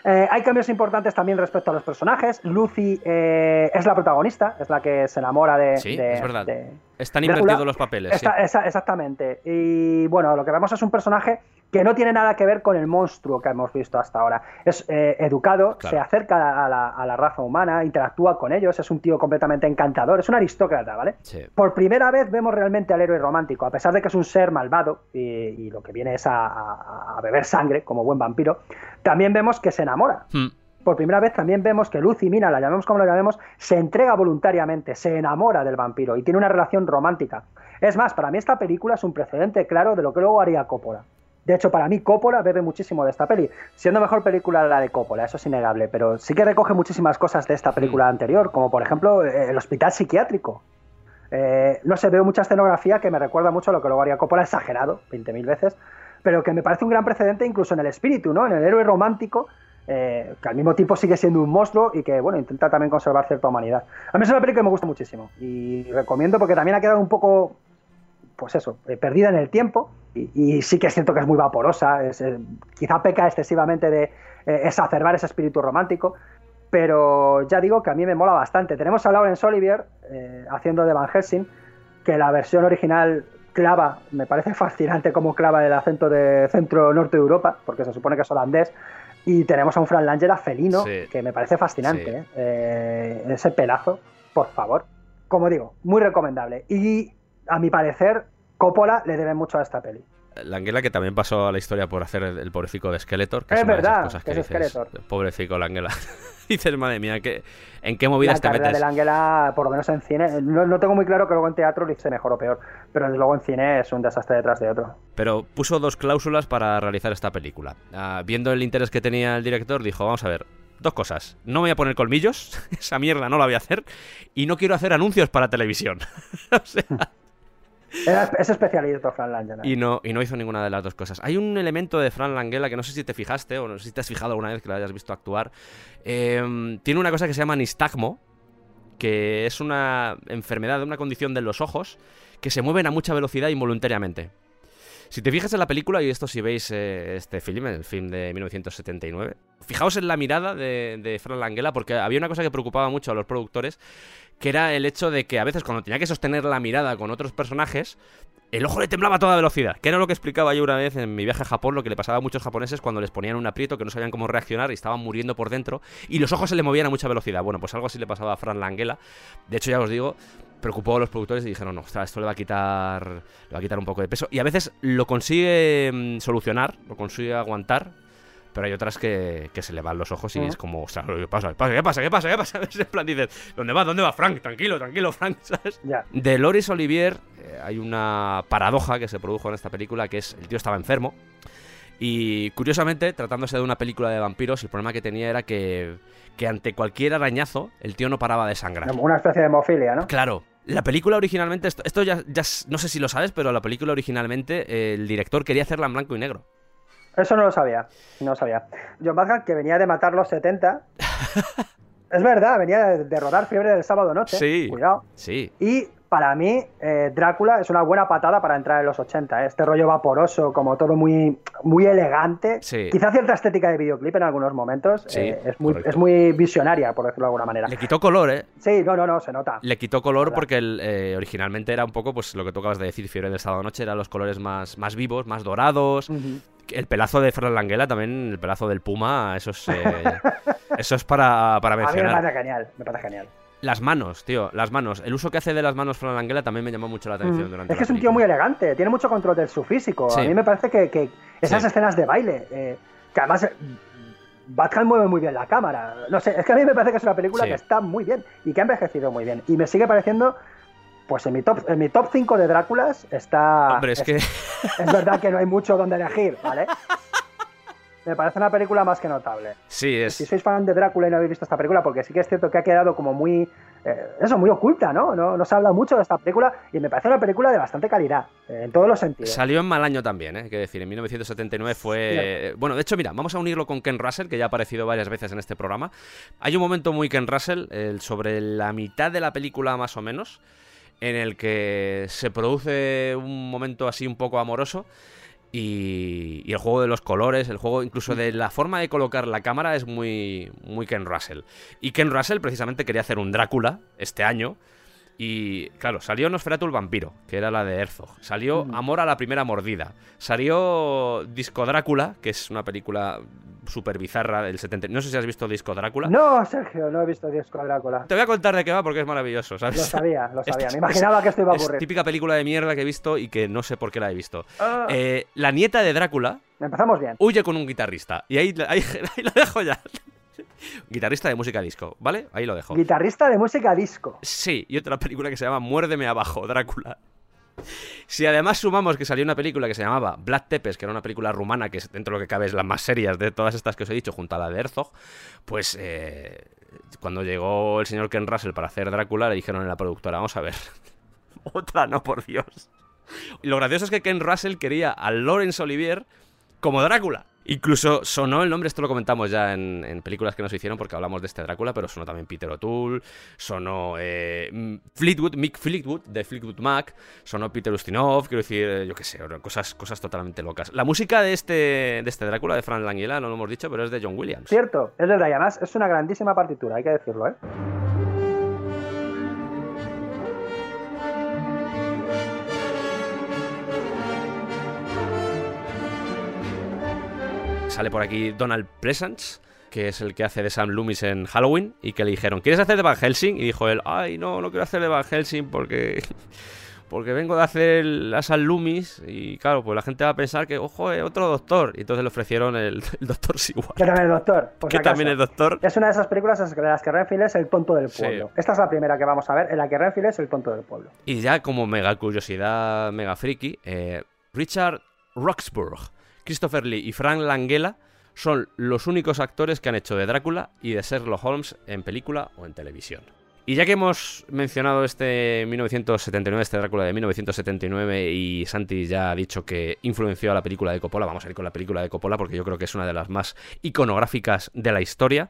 D: Eh, hay cambios importantes también respecto a los personajes. Lucy eh, es la protagonista, es la que se enamora de.
A: Sí,
D: de-
A: es verdad.
D: de-
A: Están
D: Drácula.
A: invertidos los papeles. sí.
D: Está- esa- exactamente. Y bueno, lo que vemos es un personaje que no tiene nada que ver con el monstruo que hemos visto hasta ahora. Es eh, educado,
A: Claro.
D: se acerca a la, a la raza humana, interactúa con ellos, es un tío completamente encantador, es un aristócrata, ¿vale?
A: Sí.
D: Por primera vez vemos realmente al héroe romántico, a pesar de que es un ser malvado y, y lo que viene es a, a- a beber sangre como buen vampiro, también vemos que se enamora.
A: Hmm.
D: Por primera vez también vemos que Lucy, Mina, la llamemos como la llamemos, se entrega voluntariamente, se enamora del vampiro y tiene una relación romántica. Es más, para mí esta película es un precedente claro de lo que luego haría Coppola. De hecho, para mí Coppola bebe muchísimo de esta peli, siendo mejor película la de Coppola, eso es innegable, pero sí que recoge muchísimas cosas de esta película anterior, como por ejemplo eh, el hospital psiquiátrico. Eh, no sé, veo mucha escenografía que me recuerda mucho a lo que luego haría Coppola, exagerado, 20.000 veces, pero que me parece un gran precedente incluso en el espíritu, ¿no? En el héroe romántico, eh, que al mismo tiempo sigue siendo un monstruo y que, bueno, intenta también conservar cierta humanidad. A mí es una película que me gusta muchísimo y recomiendo porque también ha quedado un poco, pues eso, eh, perdida en el tiempo y, y sí que siento que es muy vaporosa, es, eh, quizá peca excesivamente de eh, exacerbar ese espíritu romántico, pero ya digo que a mí me mola bastante. Tenemos a Laurence Olivier eh, haciendo de Van Helsing, que la versión original clava, me parece fascinante cómo clava el acento de centro-norte de Europa, porque se supone que es holandés, y tenemos a un Fran Langella felino,
A: Sí.
D: que me parece fascinante.
A: Sí.
D: ese pelazo, por favor. Como digo, muy recomendable. Y a mi parecer, Coppola le debe mucho a esta peli.
A: Languela que también pasó a la historia por hacer el, pobrecico de Skeletor. Que
D: Es
A: una de esas
D: verdad,
A: cosas
D: que
A: que
D: es
A: dices,
D: Skeletor.
A: Pobrecico Languela. dices, madre mía, ¿qué, ¿en qué
D: La
A: movidas te metes?
D: de Langella, por lo menos en cine, no, no tengo muy claro que luego en teatro lo hice mejor o peor, pero desde luego en cine es un desastre detrás de otro.
A: Pero puso dos cláusulas para realizar esta película. Ah, viendo el interés que tenía el director, dijo, vamos a ver, dos cosas. No voy a poner colmillos, esa mierda no la voy a hacer, y no quiero hacer anuncios para televisión. O sea,
D: es especialista Fran Langella.
A: y, no, y no hizo ninguna de las dos cosas. Hay un elemento de Fran Langella que no sé si te fijaste o no sé si te has fijado alguna vez que lo hayas visto actuar. Eh, tiene una cosa que se llama nistagmo, que es una enfermedad, una condición de los ojos, que se mueven a mucha velocidad involuntariamente. Si te fijas en la película, y esto si veis eh, este film, el film de 1979, fijaos en la mirada de, Fran Langella, porque había una cosa que preocupaba mucho a los productores, que era el hecho de que a veces cuando tenía que sostener la mirada con otros personajes, el ojo le temblaba a toda velocidad, que era lo que explicaba yo una vez en mi viaje a Japón, lo que le pasaba a muchos japoneses cuando les ponían un aprieto que no sabían cómo reaccionar y estaban muriendo por dentro, y los ojos se le movían a mucha velocidad. Bueno, pues algo así le pasaba a Fran Langella. De hecho, ya os digo, preocupó a los productores y dijeron, no, ostras, esto le va a quitar, le va a quitar un poco de peso. Y a veces lo consigue mm, solucionar, lo consigue aguantar, pero hay otras que, que se le van los ojos y es como, ostras, ¿qué pasa? ¿Qué pasa? ¿Qué pasa? ¿Qué pasa? ¿Qué pasa? En plan dices, ¿dónde va? ¿Dónde va Frank? Tranquilo, tranquilo, Frank, ¿sabes? De Loris Olivier eh, hay una paradoja que se produjo en esta película, que es el tío estaba enfermo. Y curiosamente, tratándose de una película de vampiros, el problema que tenía era que, que ante cualquier arañazo, el tío no paraba de sangrar.
D: Una especie de hemofilia, ¿no?
A: Claro. La película originalmente, esto, esto ya, no sé si lo sabes, pero la película originalmente eh, el director quería hacerla en blanco y negro.
D: Eso no lo sabía, no lo sabía. John Badham, que venía de matar los 70, Es verdad, venía de, de rodar Fiebre del Sábado Noche.
A: Sí.
D: Cuidado.
A: Sí.
D: Y para mí, eh, Drácula es una buena patada para entrar en los 80. ¿eh? Este rollo vaporoso, como todo muy, muy elegante.
A: Sí.
D: Quizá cierta estética de videoclip en algunos momentos.
A: Sí,
D: eh, es, muy,
A: correcto.
D: es muy visionaria, por decirlo de alguna manera.
A: Le quitó color, ¿eh?
D: Sí, no, no, no, se nota.
A: Le quitó color
D: Verdad.
A: porque el, eh, originalmente era un poco pues lo que tú acabas de decir, Fiebre del Sábado Noche, eran los colores más, más vivos, más dorados. El pelazo de Fran Languela también, el pelazo del Puma, eso es, eso es para, para
D: A mí me
A: mencionar.
D: parece genial, me parece genial.
A: Las manos, tío, las manos. El uso que hace de las manos Fran Languela también me llamó mucho la atención
D: Mm.
A: durante
D: Es
A: la
D: que es un tío muy elegante, tiene mucho control de su físico.
A: Sí.
D: A mí me parece que, que esas
A: Sí.
D: escenas de baile, eh, que además eh, Batman mueve muy bien la cámara. No sé, es que a mí me parece que es una película
A: Sí.
D: que está muy bien y que ha envejecido muy bien. Y me sigue pareciendo, pues en mi top, en mi top 5 de Dráculas está.
A: Hombre, es que
D: es verdad que no hay mucho donde elegir, ¿vale? Me parece una película más que notable.
A: sí, es...
D: Si sois fan de Drácula y no habéis visto esta película, porque sí que es cierto que ha quedado como muy. eh, eso, muy oculta, ¿no? ¿no? No se habla mucho de esta película y me parece una película de bastante calidad, eh, en todos los sentidos.
A: Salió en mal año también, ¿eh? hay que decir, en 1979 fue... Bueno, de hecho, mira, vamos a unirlo con Ken Russell, que ya ha aparecido varias veces en este programa. Hay un momento muy Ken Russell, el- sobre la mitad de la película más o menos, en el que se produce un momento así un poco amoroso. Y, y el juego de los colores, el juego incluso de la forma de colocar la cámara es muy, muy Ken Russell. Y Ken Russell precisamente quería hacer un Drácula este año. Y claro, salió Nosferatu el vampiro, que era la de Herzog. Salió Amor a la primera mordida. Salió Disco Drácula, que es una película súper bizarra del 70. No sé si has visto Disco Drácula.
D: No, Sergio, no he visto Disco Drácula.
A: Te voy a contar de qué va porque es maravilloso, ¿sabes?
D: Lo sabía, lo sabía. Me imaginaba que esto iba a
A: Es
D: ocurrir.
A: típica película de mierda que he visto y que no sé por qué la he visto.
D: Ah.
A: Eh, la nieta de Drácula
D: Empezamos bien.
A: huye con un guitarrista. Y ahí, ahí, ahí lo dejo ya. Guitarrista de música disco, ¿vale? Ahí lo dejo.
D: Guitarrista de música disco.
A: Sí, y otra película que se llama Muérdeme abajo, Drácula. Si además sumamos que salió una película que se llamaba Black Tepes, que era una película rumana, que es, dentro de lo que cabe es la más serias de todas estas que os he dicho, junto a la de Herzog, pues eh, cuando llegó el señor Ken Russell para hacer Drácula, le dijeron en la productora, vamos a ver, otra no, por Dios. Y lo gracioso es que Ken Russell quería a Laurence Olivier como Drácula. Incluso sonó el nombre, esto lo comentamos ya en, películas que nos hicieron porque hablamos de este Drácula, pero sonó también Peter O'Toole, sonó eh, Fleetwood, Mick Fleetwood de Fleetwood Mac, sonó Peter Ustinov, quiero decir, eh, yo qué sé, cosas, cosas totalmente locas. La música de este, de este Drácula, de Frank Langella, no lo hemos dicho, pero es de John Williams.
D: Cierto, es. Y además es una grandísima partitura, hay que decirlo, ¿eh?
A: Sale por aquí Donald Pleasance, que es el que hace de Sam Loomis en Halloween, y que le dijeron, ¿quieres hacer de Van Helsing? Y dijo él, ay, no, no quiero hacer de Van Helsing porque... Porque vengo de hacer el- a Sam Loomis y claro, pues la gente va a pensar que, ojo, es otro doctor. Y entonces le ofrecieron el, el doctor Seward.
D: Que también es doctor. por
A: Que
D: si
A: también es doctor.
D: Es una de esas películas en las que Renfield es el tonto del
A: Sí.
D: pueblo. Esta es la primera que vamos a ver en la que Renfield es el tonto del pueblo.
A: Y ya como mega curiosidad, mega friki, eh, Richard Roxburgh, Christopher Lee y Frank Langella son los únicos actores que han hecho de Drácula y de Sherlock Holmes en película o en televisión. Y ya que hemos mencionado este 1979, este Drácula de 1979, y Santi ya ha dicho que influenció a la película de Coppola, vamos a ir con la película de Coppola porque yo creo que es una de las más iconográficas de la historia.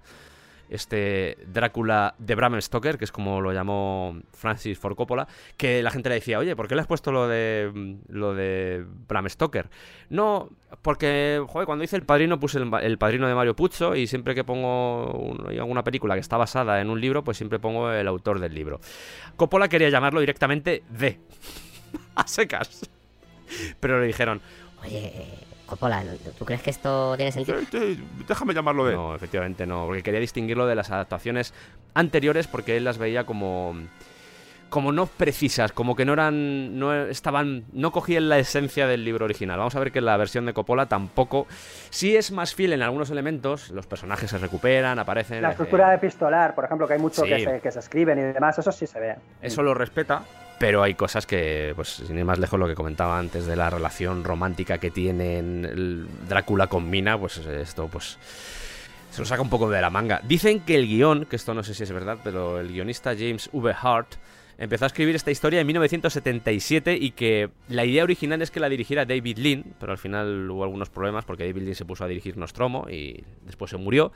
A: Este Drácula de Bram Stoker, que es como lo llamó Francis Ford Coppola, que la gente le decía, oye, ¿por qué le has puesto lo de lo de Bram Stoker? No, porque, joder, cuando hice El Padrino puse el, Padrino de Mario Puzo y siempre que pongo un- alguna película que está basada en un libro, pues siempre pongo el autor del libro. Coppola quería llamarlo directamente de, a secas. Pero le dijeron,
C: Oye, Coppola, ¿tú crees que esto tiene sentido?
A: déjame llamarlo de. No, efectivamente no, porque quería distinguirlo de las adaptaciones anteriores porque él las veía como como no precisas, como que no eran no estaban no cogían la esencia del libro original. Vamos a ver que la versión de Coppola tampoco sí es más fiel en algunos elementos, los personajes se recuperan, aparecen
D: La
A: eh,
D: estructura epistolar, por ejemplo, que hay mucho
A: Sí.
D: que, se, que se escriben y demás, eso sí se ve.
A: Eso lo respeta, pero hay cosas que, pues, sin ir más lejos, lo que comentaba antes de la relación romántica que tienen Drácula con Mina, pues esto, pues. Se lo saca un poco de la manga. Dicen que el guion, que esto no sé si es verdad, pero el guionista James V. Hart empezó a escribir esta historia en 1977 y que la idea original es que la dirigiera David Lean, pero al final hubo algunos problemas porque David Lean se puso a dirigir Nostromo y después se murió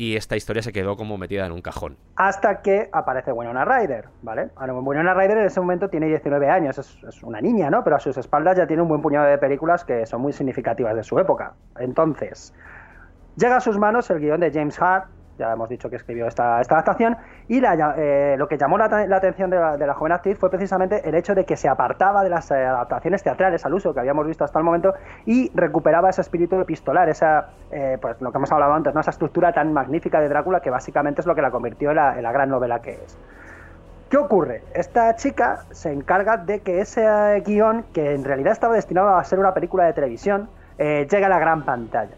A: y esta historia se quedó como metida en un cajón.
D: Hasta que aparece Winona Ryder, ¿vale? Ahora, Winona Ryder en ese momento tiene 19 años, es, es una niña, ¿no? Pero a sus espaldas ya tiene un buen puñado de películas que son muy significativas de su época. Entonces, llega a sus manos el guion de James Hart, ya hemos dicho que escribió esta, esta adaptación, y la- eh, lo que llamó la, la atención de la, de la joven actriz fue precisamente el hecho de que se apartaba de las eh, adaptaciones teatrales al uso que habíamos visto hasta el momento y recuperaba ese espíritu epistolar, esa, eh, pues lo que hemos hablado antes, ¿no? esa estructura tan magnífica de Drácula que básicamente es lo que la convirtió en la, en la gran novela que es. ¿Qué ocurre? Esta chica se encarga de que ese guion, que en realidad estaba destinado a ser una película de televisión, eh, llegue a la gran pantalla.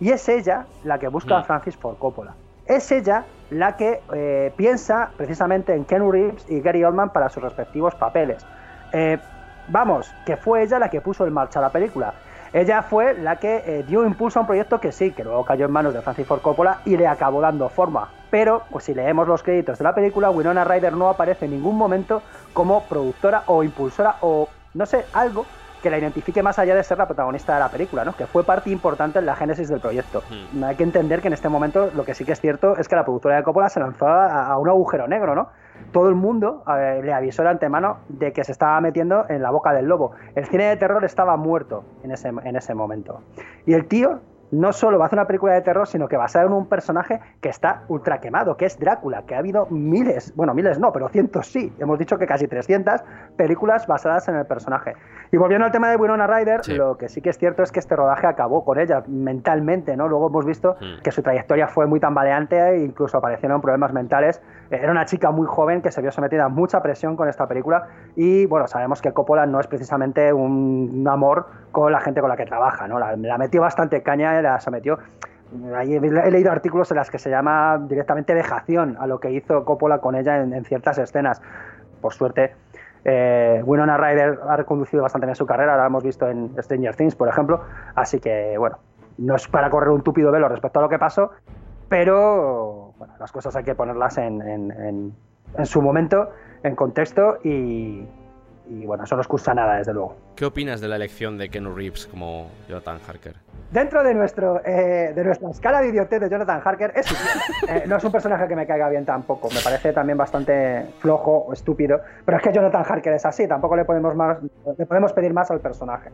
D: Y es ella la que busca a
A: Mm.
D: Francis Ford Coppola. Es ella la que eh, piensa precisamente en Ken Reeves y Gary Oldman para sus respectivos papeles. Eh, vamos, que fue ella la que puso en marcha la película. Ella fue la que eh, dio impulso a un proyecto que sí, que luego cayó en manos de Francis Ford Coppola y le acabó dando forma. Pero, pues si leemos los créditos de la película, Winona Ryder no aparece en ningún momento como productora o impulsora o, no sé, algo que la identifique más allá de ser la protagonista de la película, ¿no? Que fue parte importante en la génesis del proyecto.
A: Hmm.
D: Hay que entender que en este momento lo que sí que es cierto es que la productora de Coppola se lanzó a, a un agujero negro, ¿no? Todo el mundo eh, le avisó de antemano de que se estaba metiendo en la boca del lobo. El cine de terror estaba muerto en ese, en ese momento. Y el tío no solo va a hacer una película de terror, sino que basada en un personaje que está ultra quemado, que es Drácula, que ha habido miles, bueno, miles no, pero cientos sí, hemos dicho que casi 300 películas basadas en el personaje. Y volviendo al tema de Winona Ryder,
A: Sí.
D: lo que sí que es cierto es que este rodaje acabó con ella mentalmente, ¿no? Luego hemos visto
A: Mm.
D: que su trayectoria fue muy tambaleante e incluso aparecieron problemas mentales. Eh, Era una chica muy joven que se vio sometida a mucha presión con esta película y, bueno, sabemos que Coppola no es precisamente un, amor con la gente con la que trabaja, ¿no? La, la metió bastante caña la sometió. Ahí he leído artículos en las que se llama directamente vejación a lo que hizo Coppola con ella en, en ciertas escenas. Por suerte, eh, Winona Ryder ha reconducido bastante bien su carrera, la hemos visto en Stranger Things, por ejemplo. Así que, bueno, no es para correr un túpido velo respecto a lo que pasó, pero bueno, las cosas hay que ponerlas en, en- en- en su momento, en contexto y, y, bueno, eso no excusa nada, desde luego.
A: ¿Qué opinas de la elección de Ken Reeves como Jonathan Harker?
D: Dentro de, nuestro, eh, de nuestra escala de idiotez de Jonathan Harker, es. Eh, no es un personaje que me caiga bien tampoco. Me parece también bastante flojo o estúpido. Pero es que Jonathan Harker es así. Tampoco le podemos, más, le podemos pedir más al personaje.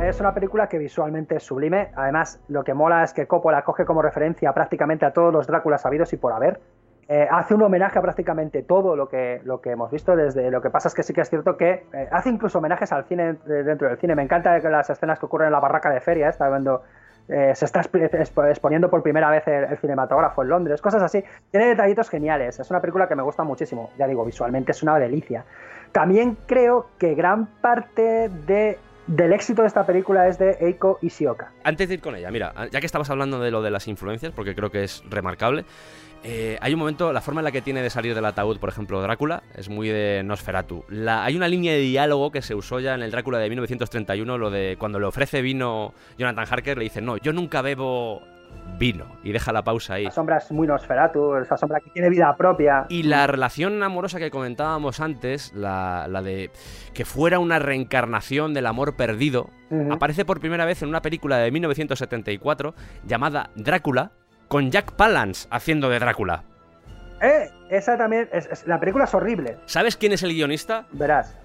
D: Es una película que visualmente es sublime. Además, lo que mola es que Coppola coge como referencia prácticamente a todos los Dráculas sabidos y por haber. Eh, hace un homenaje a prácticamente todo lo que, lo que hemos visto. Desde lo que pasa es que sí que es cierto que eh, hace incluso homenajes al cine dentro del cine. Me encanta las escenas que ocurren en la barraca de feria. Está viendo. eh, se está exp- exp- exponiendo por primera vez el, el cinematógrafo en Londres, cosas así. Tiene detallitos geniales. Es una película que me gusta muchísimo. Ya digo, visualmente es una delicia. También creo que gran parte de, del éxito de esta película es de Eiko Ishioka.
A: Antes de ir con ella, mira, ya que estabas hablando de lo de las influencias, porque creo que es remarcable, eh, hay un momento, la forma en la que tiene de salir del ataúd, por ejemplo, Drácula, es muy de Nosferatu. Hay una línea de diálogo que se usó ya en el Drácula de 1931, lo de cuando le ofrece vino Jonathan Harker, le dice, no, yo nunca bebo vino, y deja la pausa ahí.
D: La sombra es muy Nosferatu, esa sombra que tiene vida propia.
A: Y la relación amorosa que comentábamos antes, la, la de que fuera una reencarnación del amor perdido, aparece por primera vez en una película de 1974 llamada Drácula, con Jack Palance haciendo de Drácula.
D: Eh, esa también, es, es- la película es horrible,
A: ¿Sabes quién es el guionista?
D: verás.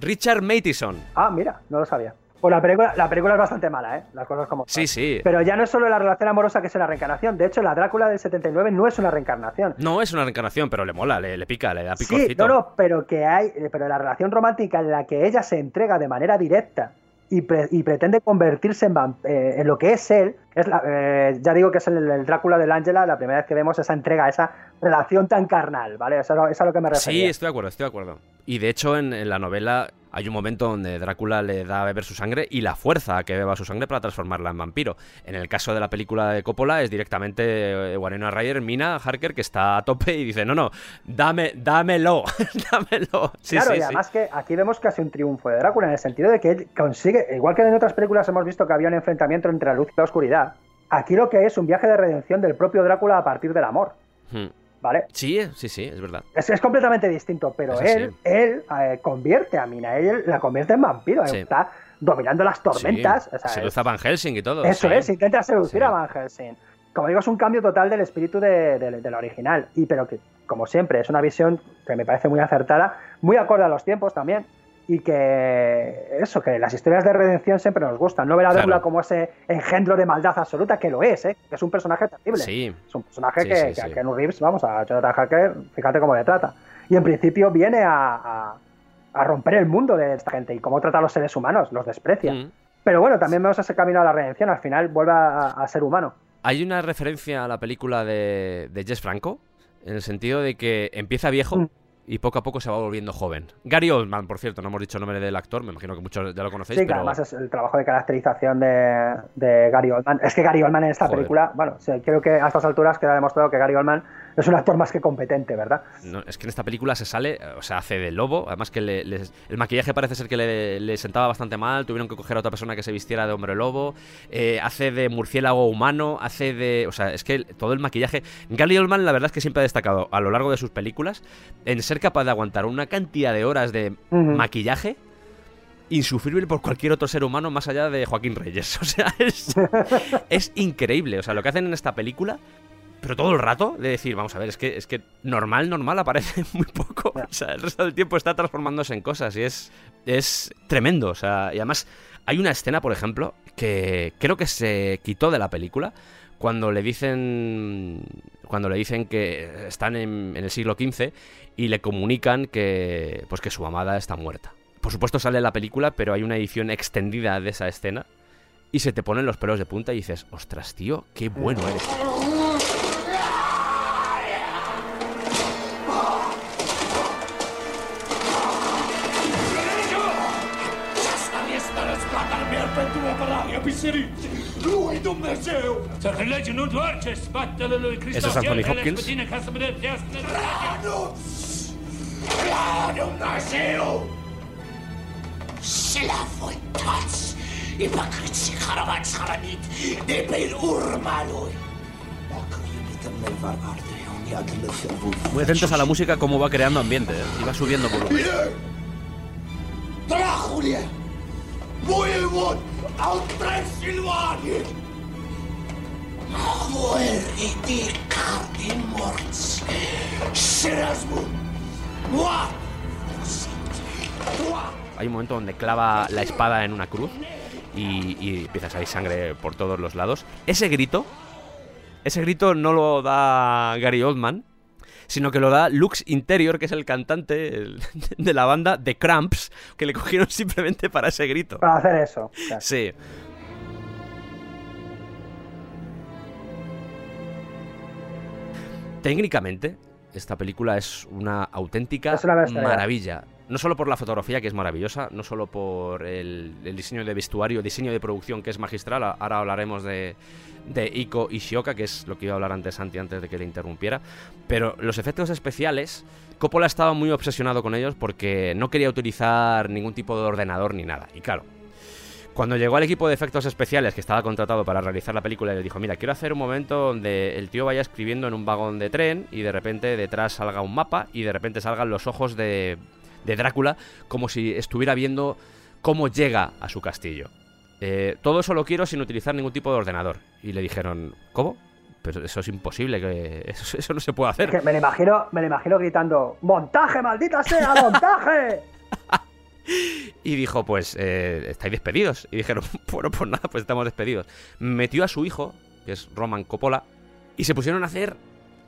A: Richard Matheson.
D: Ah, mira, no lo sabía. Pues la película, la película es bastante mala, ¿eh? Las cosas como
A: Sí,
D: son.
A: sí.
D: Pero ya no es solo la relación amorosa que es una reencarnación. De hecho, la Drácula del 79 no es una reencarnación.
A: No es una reencarnación, pero le mola, le, le pica, le da
D: Sí,
A: picorcito.
D: no, no, pero que hay, pero la relación romántica en la que ella se entrega de manera directa y, pre- y pretende convertirse en, eh, en lo que es él, es la- eh, ya digo que es el, el Drácula del Ángela, la primera vez que vemos esa entrega, esa relación tan carnal, ¿vale? Eso es a lo- es a lo que me refería.
A: Sí, estoy de acuerdo, estoy de acuerdo. Y de hecho, en, en la novela, Hay un momento donde Drácula le da a beber su sangre y la fuerza a que beba su sangre para transformarla en vampiro. En el caso de la película de Coppola es directamente eh, Winona Ryder, Mina Harker, que está a tope y dice, no, no, dame, dámelo, dámelo. Sí,
D: claro,
A: sí,
D: y
A: sí.
D: además que aquí vemos casi un triunfo de Drácula en el sentido de que él consigue, igual que en otras películas hemos visto que había un enfrentamiento entre la luz y la oscuridad, aquí lo que es un viaje de redención del propio Drácula a partir del amor,
A: Hmm.
D: ¿Vale?
A: Sí, sí, sí, es verdad.
D: Es, es completamente distinto, pero él, él eh, convierte a Mina, él la convierte en vampiro,
A: Sí.
D: está dominando las tormentas.
A: Sí.
D: o sea,
A: Seduce a Van Helsing y todo.
D: Eso es, intenta seducir a Van Helsing. Como digo, es un cambio total del espíritu de, de- de la original. Y pero que, como siempre, es una visión que me parece muy acertada, muy acorde a los tiempos también. Y que eso, que las historias de redención siempre nos gustan. No ver a
A: Claro.
D: Drácula como ese engendro de maldad absoluta, que lo es, ¿eh? que es un personaje terrible.
A: Sí.
D: Es un personaje
A: Sí,
D: que,
A: sí,
D: que a Reeves, vamos, a Jonathan Hacker, fíjate cómo le trata. Y en principio viene a, a- a romper el mundo de esta gente y cómo trata a los seres humanos, los desprecia.
A: Mm.
D: Pero bueno, también vemos ese camino a la redención, al final vuelve a, a ser humano.
A: Hay una referencia a la película de, de Jess Franco, en el sentido de que empieza viejo
D: Mm.
A: Y poco a poco se va volviendo joven. Gary Oldman, por cierto, no hemos dicho el nombre del actor, me imagino que muchos ya lo conocéis,
D: Sí,
A: pero...
D: además es el trabajo de caracterización de, de Gary Oldman. Es que Gary Oldman en esta
A: Joder.
D: película, bueno, creo que a estas alturas queda demostrado que Gary Oldman es un actor más que competente, ¿verdad?
A: No, es que en esta película se sale, o sea, hace de lobo. Además que le- le- el maquillaje parece ser que le, le sentaba bastante mal. Tuvieron que coger a otra persona que se vistiera de hombre lobo. eh, hace de murciélago humano. Hace de... O sea, es que todo el maquillaje... Gary Oldman la verdad es que siempre ha destacado a lo largo de sus películas en ser capaz de aguantar una cantidad de horas de maquillaje insufrible por cualquier otro ser humano más allá de Joaquín Reyes. O sea, es, es increíble. O sea, lo que hacen en esta película, pero todo el rato, de decir, vamos a ver, es que, es que normal, normal aparece muy poco. O sea, el resto del tiempo está transformándose en cosas y es, es tremendo. O sea, y además hay una escena, por ejemplo, que creo que se quitó de la película cuando le dicen cuando le dicen que están en, en el siglo XV y le comunican que pues que su amada está muerta. Por supuesto sale la película, pero hay una edición extendida de esa escena y se te ponen los pelos de punta y dices, ostras, tío, qué bueno eres.
H: Tua paraia, pisserizzi! Lui Dumnezeu! Să spatele lui Hristos.
A: Ese es Anthony Hopkins.
H: pe tine ca să mă dreptească în
G: Nu! La Dumnezeu! Și la voi toți, de pe urma lui! Dacă iubită va arde.
A: Muy atentos a la música, cómo va creando ambiente ¿eh? y va subiendo volumen.
G: Dracule! Voievod Moarte! Toate!
A: Hay un momento donde clava la espada en una cruz y, y empieza a sangre por todos los lados. Ese grito, ese grito no lo da Gary Oldman, sino que lo da Lux Interior, que es el cantante el- de la banda The Cramps, que le cogieron simplemente para ese grito.
D: Para hacer eso.
A: Sí. Técnicamente, esta película es una auténtica
D: Es una
A: maravilla. No solo por la fotografía, que es maravillosa, no solo por el, diseño de vestuario, diseño de producción, que es magistral. Ahora hablaremos de, de Iko Ishioka, que es lo que iba a hablar antes Santi, antes de que le interrumpiera. Pero los efectos especiales, Coppola estaba muy obsesionado con ellos porque no quería utilizar ningún tipo de ordenador ni nada. Y claro, cuando llegó al equipo de efectos especiales que estaba contratado para realizar la película, le dijo, mira, quiero hacer un momento donde el tío vaya escribiendo en un vagón de tren y de repente detrás salga un mapa y de repente salgan los ojos de, de Drácula como si estuviera viendo cómo llega a su castillo. Eh, todo eso lo quiero sin utilizar ningún tipo de ordenador. Y le dijeron, ¿cómo? Pero eso es imposible, que eso, eso no se puede
D: Es
A: hacer.
D: que me lo imagino, me lo imagino gritando, ¡montaje, maldita sea, montaje!
A: Y dijo, pues, eh, estáis despedidos. Y dijeron, bueno, pues nada, pues estamos despedidos. Metió a su hijo, que es Roman Coppola, y se pusieron a hacer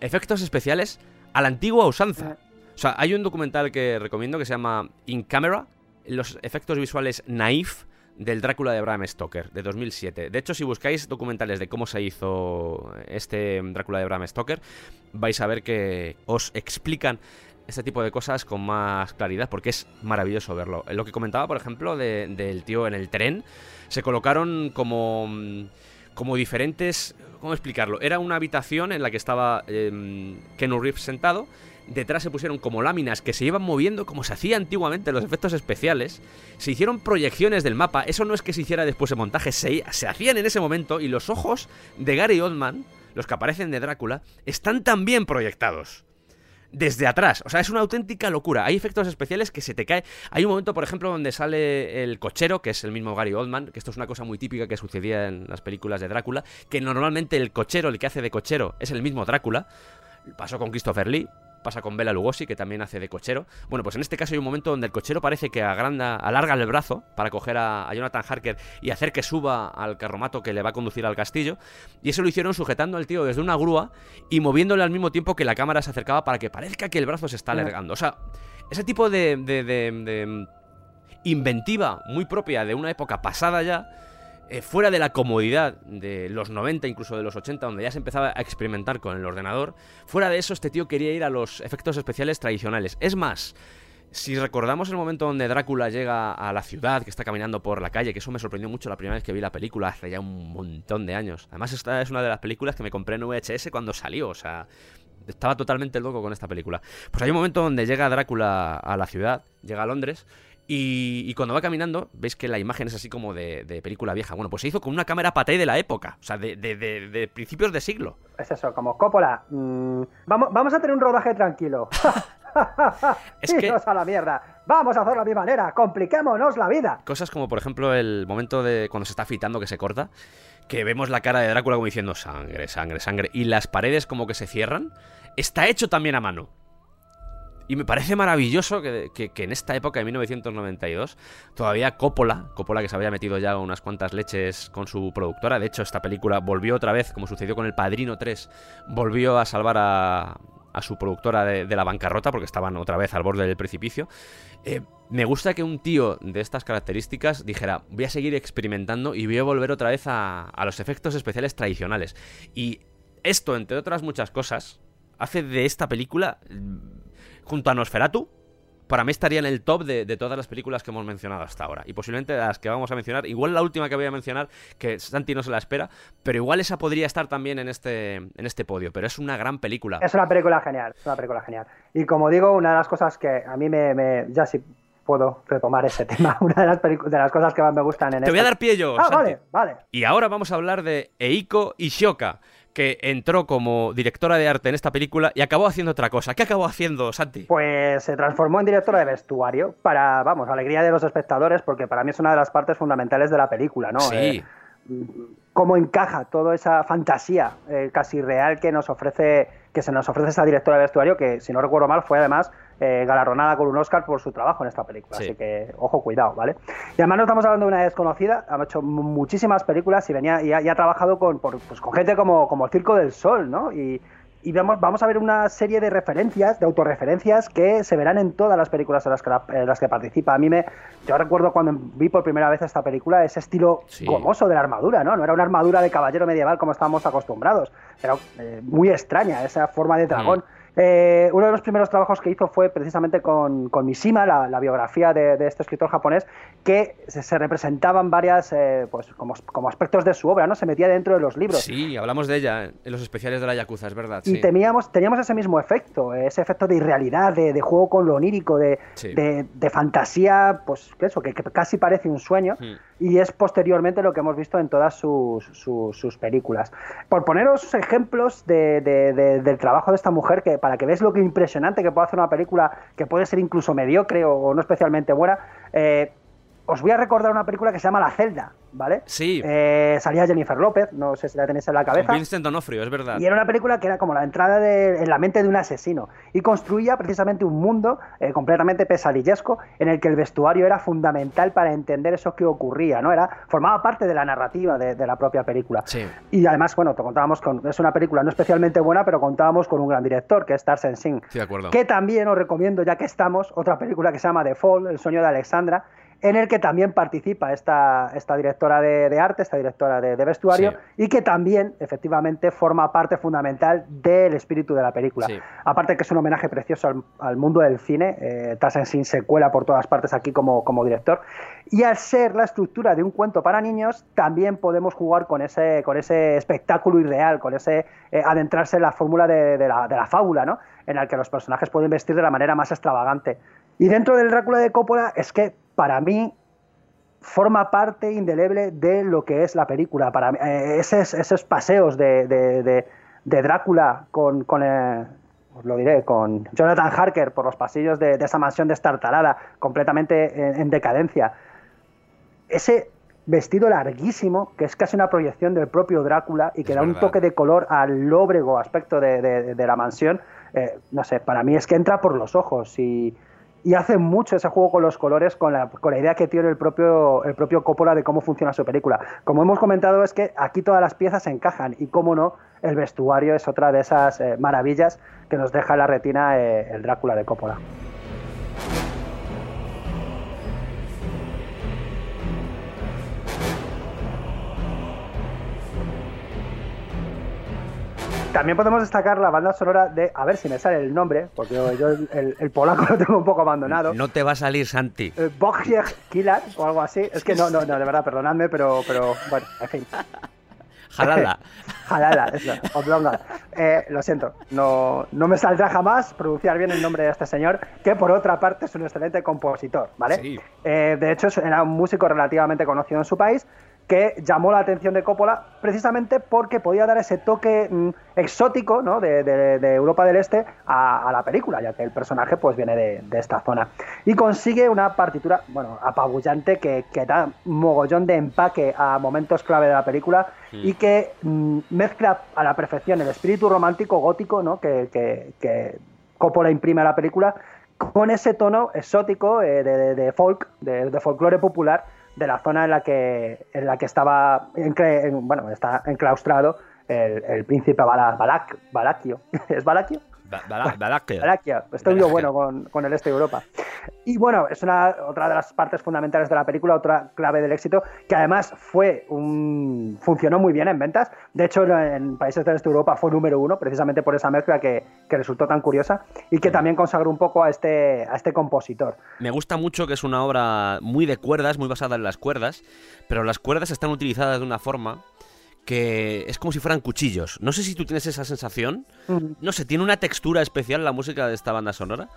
A: efectos especiales a la antigua usanza. O sea, hay un documental que recomiendo que se llama In Camera, los efectos visuales naif del Drácula de Bram Stoker, de 2007. De hecho, si buscáis documentales de cómo se hizo este Drácula de Bram Stoker, vais a ver que os explican este tipo de cosas con más claridad porque es maravilloso verlo. Lo que comentaba, por ejemplo, de- del tío en el tren, se colocaron como, mm, como diferentes... ¿Cómo explicarlo? Era una habitación en la que estaba eh, Keanu Reeves sentado. Detrás se pusieron como láminas que se iban moviendo como se hacía antiguamente en los efectos especiales. Se hicieron proyecciones del mapa. Eso no es que se hiciera después de montaje, se, se hacían en ese momento. Y los ojos de Gary Oldman, los que aparecen de Drácula, están también proyectados desde atrás. O sea, es una auténtica locura. Hay efectos especiales que se te cae. Hay un momento, por ejemplo, donde sale el cochero, que es el mismo Gary Oldman, que esto es una cosa muy típica que sucedía en las películas de Drácula, que normalmente el cochero, el que hace de cochero, es el mismo Drácula. Pasó con Christopher Lee, pasa con Bela Lugosi, que también hace de cochero. Bueno, pues en este caso hay un momento donde el cochero parece que agranda, alarga el brazo para coger a, a Jonathan Harker y hacer que suba al carromato que le va a conducir al castillo. Y eso lo hicieron sujetando al tío desde una grúa y moviéndole al mismo tiempo que la cámara se acercaba para que parezca que el brazo se está alargando. O sea, ese tipo de, de- de- de inventiva muy propia de una época pasada ya, eh, fuera de la comodidad de los 90, incluso de los 80, donde ya se empezaba a experimentar con el ordenador, fuera de eso este tío quería ir a los efectos especiales tradicionales. Es más, si recordamos el momento donde Drácula llega a la ciudad, que está caminando por la calle, que eso me sorprendió mucho la primera vez que vi la película, hace ya un montón de años. Además, esta es una de las películas que me compré en VHS cuando salió, o sea, estaba totalmente loco con esta película. Pues hay un momento donde llega Drácula a la ciudad, llega a Londres, y, y cuando va caminando, veis que la imagen es así como de, de película vieja. Bueno, pues se hizo con una cámara paté de la época, o sea, de, de- de- de principios de siglo.
D: Es eso, como Coppola. mm, vamos, vamos a tener un rodaje tranquilo.
A: Es que-
D: a la mierda. Vamos a hacerlo a mi manera. Compliquémonos la vida.
A: Cosas como, por ejemplo, el momento de cuando se está afeitando que se corta, que vemos la cara de Drácula como diciendo sangre, sangre, sangre, y las paredes como que se cierran, está hecho también a mano. Y me parece maravilloso que, que- en esta época de 1992 todavía Coppola, Coppola que se había metido ya unas cuantas leches con su productora, de hecho esta película volvió otra vez, como sucedió con El Padrino 3, volvió a salvar a, a su productora de, la bancarrota porque estaban otra vez al borde del precipicio. Eh, me gusta que un tío de estas características dijera, voy a seguir experimentando y voy a volver otra vez a, a los efectos especiales tradicionales. Y esto, entre otras muchas cosas, hace de esta película, junto a Nosferatu, para mí estaría en el top de, de todas las películas que hemos mencionado hasta ahora. Y posiblemente de las que vamos a mencionar, igual la última que voy a mencionar, que Santi no se la espera, pero igual esa podría estar también en este, en este podio. Pero es una gran película.
D: Es una película genial. Es una película genial. Y como digo, una de las cosas que a mí me. me- ya sí puedo retomar ese tema. Una de las, de las cosas que más me gustan en
A: Te voy a
D: esta-
A: dar pie yo,
D: Ah,
A: Santi.
D: vale, vale.
A: Y ahora vamos a hablar de Eiko Ishioka, que entró como directora de arte en esta película y acabó haciendo otra cosa. ¿Qué acabó haciendo, Santi?
D: Pues se transformó en directora de vestuario para, vamos, alegría de los espectadores, porque para mí es una de las partes fundamentales de la película, ¿no?
A: sí.
D: Eh, cómo encaja toda esa fantasía eh, casi real que nos ofrece que se nos ofrece esa directora de vestuario que si no recuerdo mal fue además eh, galardonada con un Oscar por su trabajo en esta película
A: Sí.
D: así que ojo cuidado vale y además no estamos hablando de una desconocida ha hecho mu- muchísimas películas y venía y ha, y ha trabajado con por- pues, con gente como como el Circo del Sol no y y vamos, vamos a ver una serie de referencias, de autorreferencias que se verán en todas las películas en las que, la- en las que participa. A mí me. Yo recuerdo cuando vi por primera vez esta película ese estilo
A: Sí.
D: gomoso de la armadura, ¿no? No era una armadura de caballero medieval como estábamos acostumbrados. Era eh, muy extraña esa forma de dragón. Eh, uno de los primeros trabajos que hizo fue precisamente con, con Mishima, la, la biografía de, de este escritor japonés, que se, se representaban varias, eh, pues como, como aspectos de su obra, ¿no? Se metía dentro de los libros.
A: Sí, hablamos de ella en los especiales de la Yakuza, es verdad.
D: Y teníamos, teníamos ese mismo efecto, ese efecto de irrealidad, de, de juego con lo onírico, de,
A: Sí.
D: de, de fantasía, pues que eso, que, que casi parece un sueño,
A: Mm.
D: Y es posteriormente lo que hemos visto en todas sus, sus, sus películas. Por poneros ejemplos de, de- de- del trabajo de esta mujer, que para que veáis lo que impresionante que puede hacer una película que puede ser incluso mediocre o, no especialmente buena, eh, os voy a recordar una película que se llama La Celda, ¿vale?
A: Sí.
D: Eh, salía Jennifer López, no sé si la tenéis en la cabeza.
A: Con Vincent D'Onofrio, es verdad.
D: Y era una película que era como la entrada de- en la mente de un asesino. Y construía precisamente un mundo eh, completamente pesadillesco en el que el vestuario era fundamental para entender eso que ocurría, ¿no? Era, formaba parte de la narrativa de, de la propia película.
A: Sí.
D: Y además, bueno, te contábamos con. Es una película no especialmente buena, pero contábamos con un gran director, que es Tarsem Singh.
A: Estoy de acuerdo.
D: Que también os recomiendo, ya que estamos, otra película que se llama The Fall, El sueño de Alexandra, en el que también participa esta, esta directora de, de arte, esta directora de, de vestuario,
A: Sí.
D: y que también, efectivamente, forma parte fundamental del espíritu de la película.
A: Sí.
D: Aparte que es un homenaje precioso al, al mundo del cine, eh, Tassensin se cuela por todas partes aquí como, como director, y al ser la estructura de un cuento para niños, también podemos jugar con ese, con ese espectáculo irreal, con ese eh, adentrarse en la fórmula de, de la, de la fábula, ¿no? en la que los personajes pueden vestir de la manera más extravagante. Y dentro del Drácula de Coppola es que para mí forma parte indeleble de lo que es la película. Para mí, eh, esos, esos paseos de, de- de- de Drácula con, con, eh, os lo diré, con Jonathan Harker por los pasillos de, esa mansión destartalada, completamente en, en decadencia. Ese vestido larguísimo, que es casi una proyección del propio Drácula y que
A: Es
D: da un toque de color al lóbrego aspecto de, de- de la mansión, eh, no sé, para mí es que entra por los ojos y, y hace mucho ese juego con los colores, con la, con la idea que tiene el propio, Coppola de cómo funciona su película. Como hemos comentado, es que aquí todas las piezas se encajan y, cómo no, el vestuario es otra de esas eh, maravillas que nos deja en la retina eh, el Drácula de Coppola. También podemos destacar la banda sonora de, a ver si me sale el nombre, porque yo, el, el- polaco lo tengo un poco abandonado.
A: No te va a salir, Santi.
D: Eh, Bogsiek Killer o algo así. Es que no, no, no, de verdad, perdonadme, pero, pero bueno, en fin.
A: Jalala.
D: Jalala, eso, oblonga. Eh, lo siento, no, no me saldrá jamás pronunciar bien el nombre de este señor, que por otra parte es un excelente compositor, ¿vale?
A: Sí.
D: Eh, de hecho, era un músico relativamente conocido en su país que llamó la atención de Coppola precisamente porque podía dar ese toque mm, exótico ¿no? de, de- de Europa del Este a, a la película, ya que el personaje pues viene de, de esta zona. Y consigue una partitura, bueno, apabullante que, que da mogollón de empaque a momentos clave de la película y que mm, mezcla a la perfección el espíritu romántico gótico ¿no? que, que- que Coppola imprime a la película con ese tono exótico eh, de, folk, de folclore popular de la zona en la que, en la que estaba en- bueno, está enclaustrado el, el príncipe Bala, Balak, Balakio. ¿Es Balakio?
A: Balakia.
D: Valaquia. Estoy yo
A: Valaquia.
D: bueno con, con el este de Europa. Y bueno, es una, otra de las partes fundamentales de la película, otra clave del éxito, que además fue un, funcionó muy bien en ventas. De hecho, en países del este de Europa fue número uno, precisamente por esa mezcla que, que resultó tan curiosa y que también consagró un poco a este, a este compositor.
A: Me gusta mucho que es una obra muy de cuerdas, muy basada en las cuerdas, pero las cuerdas están utilizadas de una forma que es como si fueran cuchillos. No sé si tú tienes esa sensación. No sé, tiene una textura especial la música de esta banda sonora.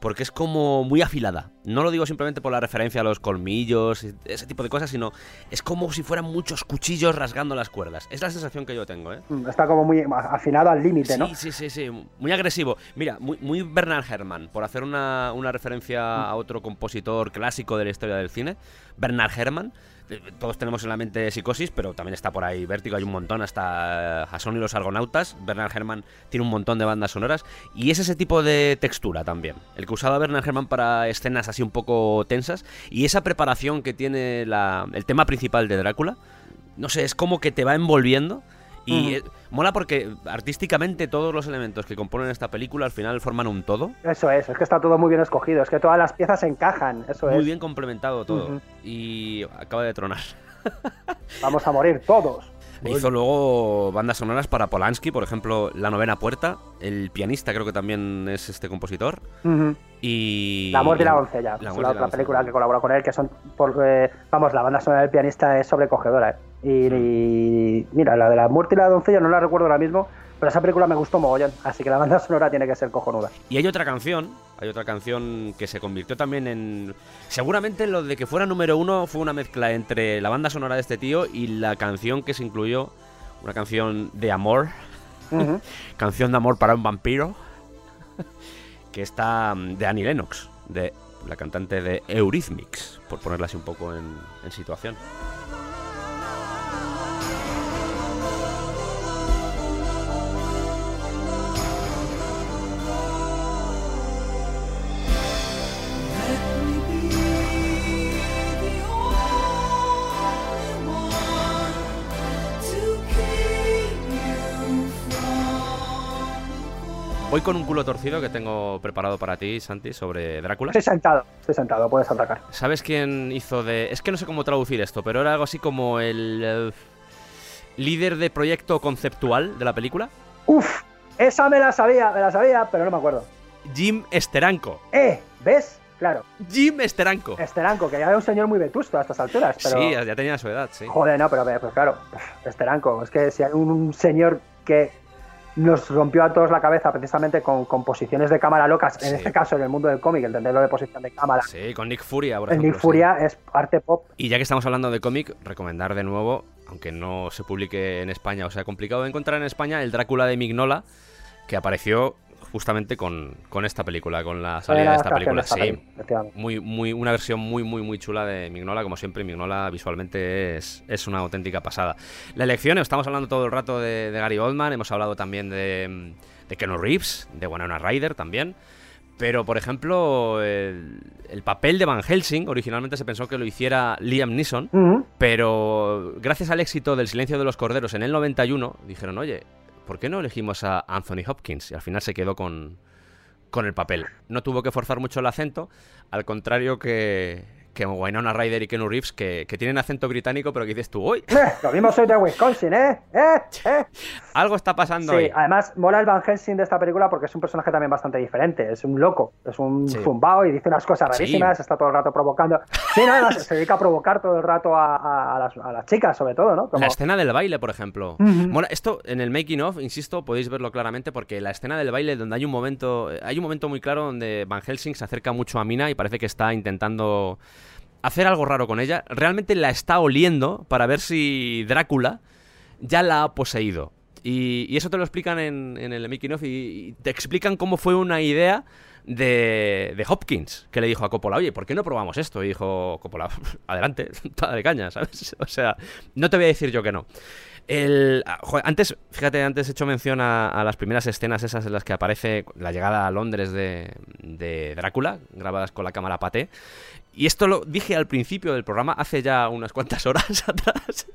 A: Porque es como muy afilada. No lo digo simplemente por la referencia a los colmillos, ese tipo de cosas, sino es como si fueran muchos cuchillos rasgando las cuerdas. Es la sensación que yo tengo, ¿eh?
D: Está como muy afinado al límite, ¿no?
A: Sí, sí, sí, sí, muy agresivo. Mira, muy, muy Bernard Herrmann, por hacer una, una referencia a otro compositor clásico de la historia del cine, Bernard Herrmann. Eh, Todos tenemos en la mente Psicosis, pero también está por ahí Vértigo, hay un montón, hasta Jason y los Argonautas. Bernard Herrmann tiene un montón de bandas sonoras y es ese tipo de textura también. El que usaba Bernard Herrmann para escenas así un poco tensas y esa preparación que tiene la- el tema principal de Drácula, no sé, es como que te va envolviendo. Y eh, mola porque artísticamente todos los elementos que componen esta película al final forman un todo.
D: Eso es, es que está todo muy bien escogido, es que todas las piezas encajan, eso
A: Muy
D: es.
A: bien complementado todo. Y acaba de tronar.
D: Vamos a morir todos.
A: Hizo luego bandas sonoras para Polanski, por ejemplo, La Novena Puerta. El pianista creo que también es este compositor. Y...
D: La muerte y la doncella,
A: La
D: otra película que colabora con él, que son, por, eh, vamos, la banda sonora del pianista es sobrecogedora. ¿eh? Y, y, mira, la de la muerte y la doncella no la recuerdo ahora mismo, pero esa película me gustó mogollón, así que la banda sonora tiene que ser cojonuda.
A: Y hay otra canción, hay otra canción que se convirtió también en... Seguramente lo de que fuera número uno fue una mezcla entre la banda sonora de este tío y la canción que se incluyó, una canción de amor,
D: Ujú.
A: canción de amor para un vampiro, que está mm, de Annie Lennox, de la cantante de Eurythmics, por ponerla así un poco en, en situación. Voy con un culo torcido que tengo preparado para ti, Santi, sobre Drácula.
D: Estoy sentado, estoy sentado, puedes atacar.
A: ¿Sabes quién hizo de.? Es que no sé cómo traducir esto, pero era algo así como el. eh, líder de proyecto conceptual de la película.
D: Uf, esa me la sabía, me la sabía, pero no me acuerdo.
A: Jim Steranko.
D: Eh, ¿ves? Claro,
A: Jim Steranko.
D: Esteranco, que ya era un señor muy vetusto a estas alturas, pero...
A: Sí, ya tenía su edad, sí.
D: Joder, no, pero, pero claro, Esteranco, es que si hay un, un señor que nos rompió a todos la cabeza precisamente con, con posiciones de cámara locas, en
A: Sí.
D: este caso en el mundo del cómic, entenderlo de posición de cámara,
A: Sí, con Nick Furia, por ejemplo.
D: Nick
A: sí.
D: Furia es arte pop.
A: Y ya que estamos hablando de cómic, recomendar de nuevo, aunque no se publique en España o sea complicado de encontrar en España, el Drácula de Mignola, que apareció justamente con, con esta película, con la salida de esta película.
D: de esta
A: Sí, muy, muy, una versión muy, muy, muy chula de Mignola, como siempre, Mignola visualmente es, es una auténtica pasada. La elección, estamos hablando todo el rato de, de Gary Oldman, hemos hablado también de, de Keanu Reeves, de Winona Ryder también. Pero, por ejemplo, el, el papel de Van Helsing originalmente se pensó que lo hiciera Liam Neeson, pero gracias al éxito del Silencio de los Corderos en el 91, dijeron, oye, ¿por qué no elegimos a Anthony Hopkins? Y al final se quedó con, con el papel. No tuvo que forzar mucho el acento, al contrario que, que Winona Ryder y Keanu Reeves, que, que tienen acento británico, pero que dices tú, ¡uy!
D: Eh, lo mismo soy de Wisconsin, ¿eh? ¿Eh? ¿Eh?
A: Algo está pasando
D: Sí,
A: ahí.
D: además mola el Van Helsing de esta película porque es un personaje también bastante diferente. Es un loco, es un
A: Sí.
D: zumbao y dice unas cosas
A: Sí.
D: rarísimas, está todo el rato provocando. Sí, nada, se, se dedica a provocar todo el rato a, a- a las, a las chicas, sobre todo, ¿no? Como-
A: La escena del baile, por ejemplo.
D: Ujú.
A: Mola- esto en el making of, insisto, podéis verlo claramente porque la escena del baile donde hay un momento, hay un momento muy claro donde Van Helsing se acerca mucho a Mina y parece que está intentando hacer algo raro con ella. Realmente la está oliendo para ver si Drácula ya la ha poseído. Y, y eso te lo explican en, en el making of y, te explican cómo fue una idea de, de Hopkins, que le dijo a Coppola, oye, ¿por qué no probamos esto? Y dijo Coppola, adelante, de caña, ¿sabes? O sea, no te voy a decir yo que no. El, ah, antes, fíjate, antes he hecho mención a, las primeras escenas esas en las que aparece la llegada a Londres de, de Drácula, grabadas con la cámara Paté. Y esto lo dije al principio del programa, hace ya unas cuantas horas atrás.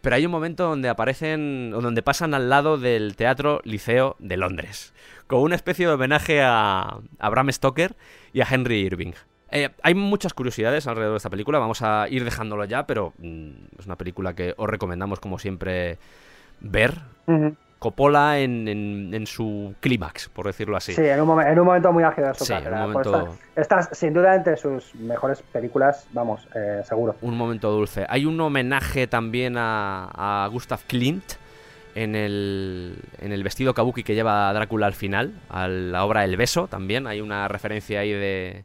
A: Pero hay un momento donde aparecen, o donde pasan al lado del Teatro Liceo de Londres, con una especie de homenaje a, Bram Stoker y a Henry Irving. Eh, hay muchas curiosidades alrededor de esta película, vamos a ir dejándolo ya, pero mm, es una película que os recomendamos como siempre ver. Coppola en, en- en su clímax, por decirlo así.
D: Sí, en un, momen- en un momento muy álgido de su
A: Sí, en un
D: carrera.
A: Momento-
D: esta, sin duda, entre sus mejores películas, vamos, eh, seguro.
A: Un momento dulce. Hay un homenaje también a, a Gustav Klimt en el, en el vestido kabuki que lleva Drácula al final, a la obra El beso también. Hay una referencia ahí de,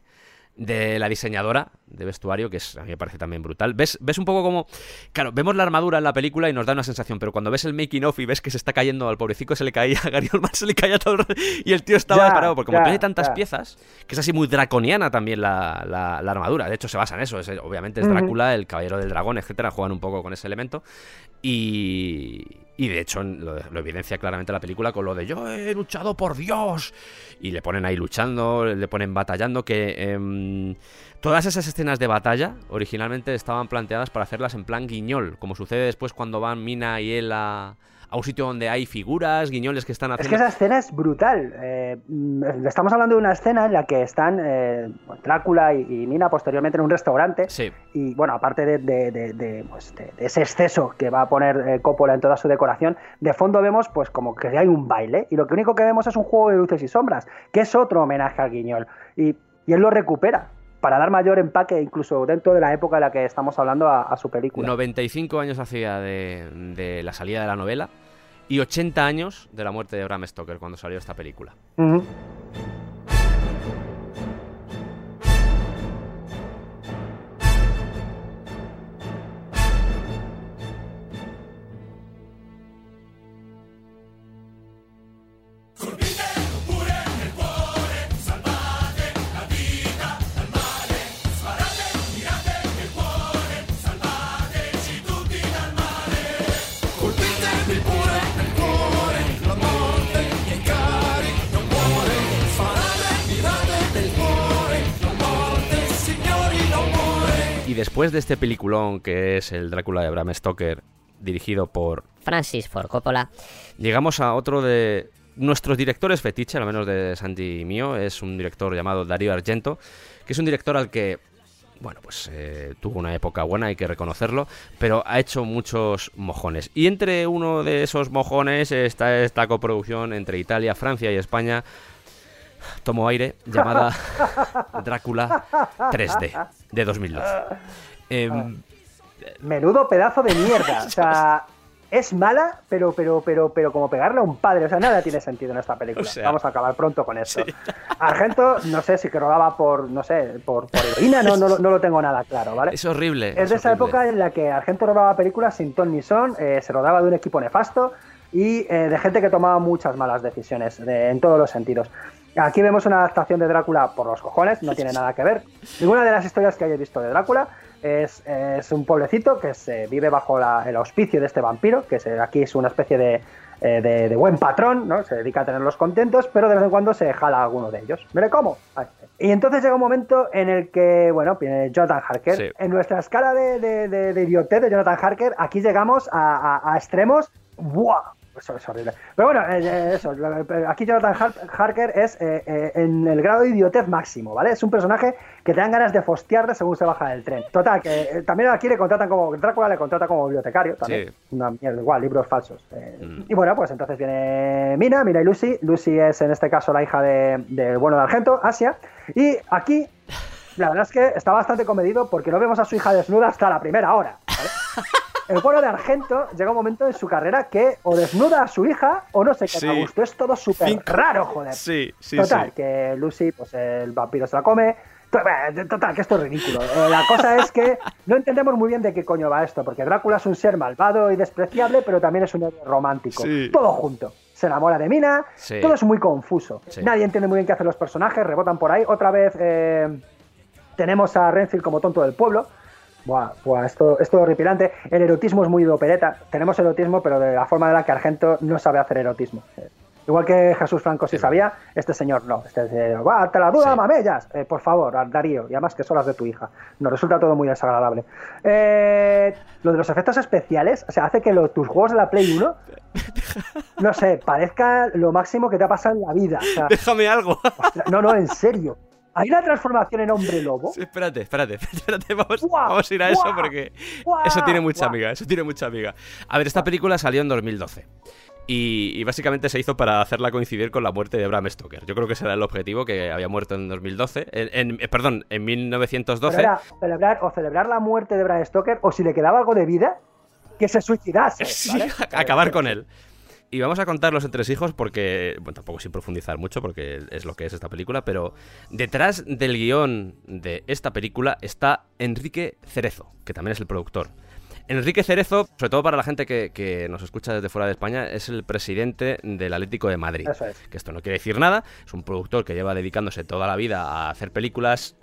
A: de la diseñadora de vestuario que es, a mí me parece también brutal. ¿Ves, ves un poco como... Claro, vemos la armadura en la película y nos da una sensación, pero cuando ves el making of y ves que se está cayendo al pobrecito, se le caía a Gary Oldman, se le caía todo el rato, y el tío estaba
D: Ya,
A: parado, porque como
D: ya,
A: tiene tantas
D: ya.
A: piezas, que es así muy draconiana también la, la- la armadura. De hecho, se basa en eso. Es, obviamente es. Drácula, el caballero del dragón, etcétera. Juegan un poco con ese elemento. Y, y de hecho, lo, evidencia claramente la película con lo de yo he luchado por Dios. Y le ponen ahí luchando, le ponen batallando. Que em, todas esas escenas de batalla originalmente estaban planteadas para hacerlas en plan guiñol, como sucede después cuando van Mina y él a, a un sitio donde hay figuras, guiñoles que están
D: Es
A: haciendo.
D: que esa escena es brutal. Eh, mm, estamos hablando de una escena en la que están eh, Drácula y, y Mina posteriormente en un restaurante.
A: Sí.
D: Y bueno, aparte de, de- de- de, pues, ese exceso que va a poner eh, Coppola en toda su decoración, de fondo vemos pues como que hay un baile y lo único que vemos es un juego de luces y sombras, que es otro homenaje al guiñol. Y, y él lo recupera para dar mayor empaque incluso dentro de la época en la que estamos hablando a, a su película.
A: 95 años hacía de, de la salida de la novela y 80 años de la muerte de Bram Stoker cuando salió esta película. Después de este peliculón que es el Drácula de Bram Stoker, dirigido por...
C: Francis Ford Coppola.
A: Llegamos a otro de nuestros directores fetiche, al menos de Santi y mío, es un director llamado Darío Argento, que es un director al que bueno, pues eh, tuvo una época buena, hay que reconocerlo, pero ha hecho muchos mojones. Y entre uno de esos mojones está esta coproducción entre Italia, Francia y España, tomo aire, llamada Drácula 3D, de 2012. Em,
D: Menudo pedazo de mierda. O sea, es mala, pero, pero, pero, pero como pegarle a un padre. O sea, nada tiene sentido en esta película.
A: O sea,
D: Vamos a acabar pronto con esto. Argento, no sé si que rodaba por, no sé, por, por heroína, no, no, lo- no lo tengo nada claro, ¿vale?
A: es horrible.
D: Es de esa época en la que Argento rodaba películas sin ton ni son, eh, se rodaba de un equipo nefasto y eh, de gente que tomaba muchas malas decisiones de- en todos los sentidos. Aquí vemos una adaptación de Drácula por los cojones, no tiene nada que ver. Ninguna de las historias que hayáis visto de Drácula es, es un pueblecito que se vive bajo la- el auspicio de este vampiro, que se- aquí es una especie de, eh, de- de buen patrón, ¿no? Se dedica a tenerlos contentos, pero de vez en cuando se jala a alguno de ellos. ¿Mire cómo? Y entonces llega un momento en el que, bueno, viene Jonathan Harker.
A: Sí.
D: En nuestra escala de, de, de, de idiotez de Jonathan Harker, aquí llegamos a, a- a extremos. ¡Buah! Eso es horrible. Pero bueno, eh, eh, eso. eh, Aquí Jonathan Har- Harker es eh, eh, en el grado de idiotez máximo, ¿vale? Es un personaje que te dan ganas de fostearle según se baja del tren. Total, que también aquí le contratan como. Drácula le contrata como bibliotecario también.
A: Sí.
D: Una mierda, igual, libros falsos.
A: Mm.
D: Y bueno, pues entonces viene Mina, Mina y Lucy. Lucy es en este caso la hija de- bueno de Argento, Asia. Y aquí la verdad es que está bastante comedido porque no vemos a su hija desnuda hasta la primera hora. ¿vale? El bueno de Argento llega un momento en su carrera que o desnuda a su hija o no sé qué
A: Sí.
D: a gusto. Es todo súper raro, joder.
A: Sí, sí,
D: Total,
A: sí.
D: que Lucy, pues el vampiro se la come. To- Total, que esto es ridículo. Eh, La cosa es que no entendemos muy bien de qué coño va esto, porque Drácula es un ser malvado y despreciable, pero también es un héroe romántico.
A: Sí.
D: Todo junto. Se enamora de Mina,
A: Sí.
D: todo es muy confuso.
A: Sí.
D: Nadie entiende muy bien qué hacen los personajes, rebotan por ahí. Otra vez eh, tenemos a Renfield como tonto del pueblo. Buah, buah, esto, esto es horripilante. El erotismo es muy de opereta. Tenemos erotismo, pero de la forma de la que Argento no sabe hacer erotismo. Eh, Igual que Jesús Franco sí sabía, este señor no. Este "Buah, te la duda,
A: Sí.
D: mamellas. Eh, por favor, Darío. Y además que son las de tu hija. Nos resulta todo muy desagradable. Eh, lo de los efectos especiales, o sea, hace que lo- tus juegos de la Play 1, no sé, parezca lo máximo que te ha pasado en la vida. O sea,
A: Déjame algo.
D: ostras, no, no, en serio. Hay una transformación en hombre lobo.
A: Sí, espérate, espérate, espérate, vamos, a ir a eso porque eso tiene mucha amiga, eso tiene mucha amiga. A ver, esta película salió en 2012 y, y básicamente se hizo para hacerla coincidir con la muerte de Bram Stoker. Yo creo que ese era el objetivo, que había muerto en 2012, en, en- eh, perdón, en
D: Pero
A: 1912.
D: era celebrar o celebrar la muerte de Bram Stoker o si le quedaba algo de vida, que se suicidase.
A: Sí, acabar con él. Y vamos a contar los entresijos porque, bueno, tampoco sin profundizar mucho porque es lo que es esta película, pero detrás del guion de esta película está Enrique Cerezo, que también es el productor. Enrique Cerezo, sobre todo para la gente que, que nos escucha desde fuera de España, es el presidente del Atlético de Madrid.
D: Eso es.
A: Que esto no quiere decir nada, es un productor que lleva dedicándose toda la vida a hacer películas,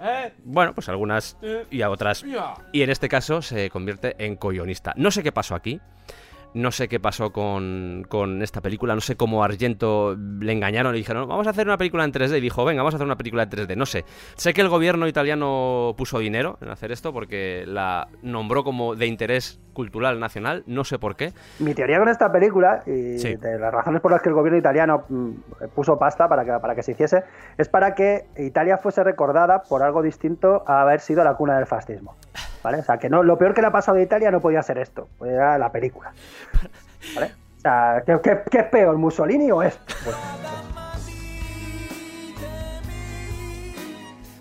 A: bueno, pues algunas y a otras. Y en este caso se convierte en coyonista. No sé qué pasó aquí. No sé qué pasó con, con esta película, no sé cómo Argento le engañaron y dijeron, vamos a hacer una película en 3D. Y dijo, venga, vamos a hacer una película en 3D. No sé. Sé que el gobierno italiano puso dinero en hacer esto porque la nombró como de interés cultural nacional, no sé por qué.
D: Mi teoría con esta película, y
A: Sí.
D: de las razones por las que el gobierno italiano mm, puso pasta para que, para que se hiciese, es para que Italia fuese recordada por algo distinto a haber sido la cuna del fascismo. ¿Vale? O sea, que no, lo peor que le ha pasado a Italia no podía ser esto, era la película. ¿Vale? O sea, ¿qué, qué- qué es peor, Mussolini o esto? Pues,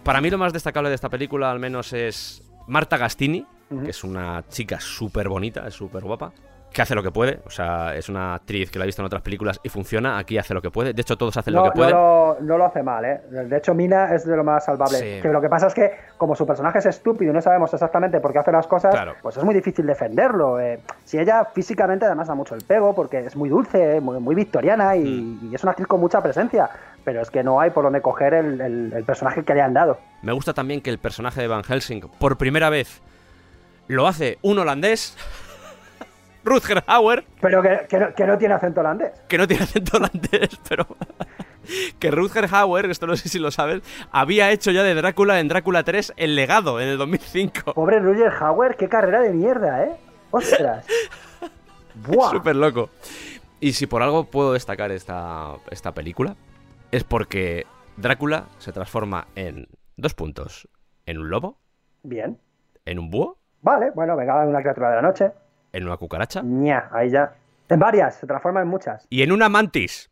A: Para mí lo más destacable de esta película al menos es Marta Gastini, que es una chica súper bonita, es súper guapa, que hace lo que puede, o sea, es una actriz que la he visto en otras películas y funciona, aquí hace lo que puede, de hecho todos hacen lo que pueden.
D: no lo, no lo hace mal, ¿eh? De hecho, Mina es de lo más salvable.
A: Sí.
D: Que lo que pasa es que, como su personaje es estúpido y no sabemos exactamente por qué hace las cosas,
A: Claro.
D: pues es muy difícil defenderlo. eh. Si ella físicamente además da mucho el pego, porque es muy dulce, muy, muy victoriana y,
A: Mm.
D: y es una actriz con mucha presencia, pero es que no hay por donde coger el, el- el personaje que le han dado.
A: Me gusta también que el personaje de Van Helsing, por primera vez, lo hace un holandés, Rutger Hauer,
D: Pero que, que no, que no tiene acento holandés.
A: que no tiene acento holandés, pero que Rutger Hauer, esto no sé si lo sabes, había hecho ya de Drácula en Drácula 3 el legado en el 2005.
D: Pobre Roger Hauer, qué carrera de mierda, ¿eh? ¡Ostras! ¡Buah!
A: Súper loco. Y si por algo puedo destacar esta, esta película, es porque Drácula se transforma en dos puntos. En un lobo,
D: Bien.
A: en un búho,
D: Vale, bueno, venga, una criatura de la noche.
A: En una cucaracha
D: Ña, ahí ya. En varias, se transforma en muchas.
A: y en una mantis.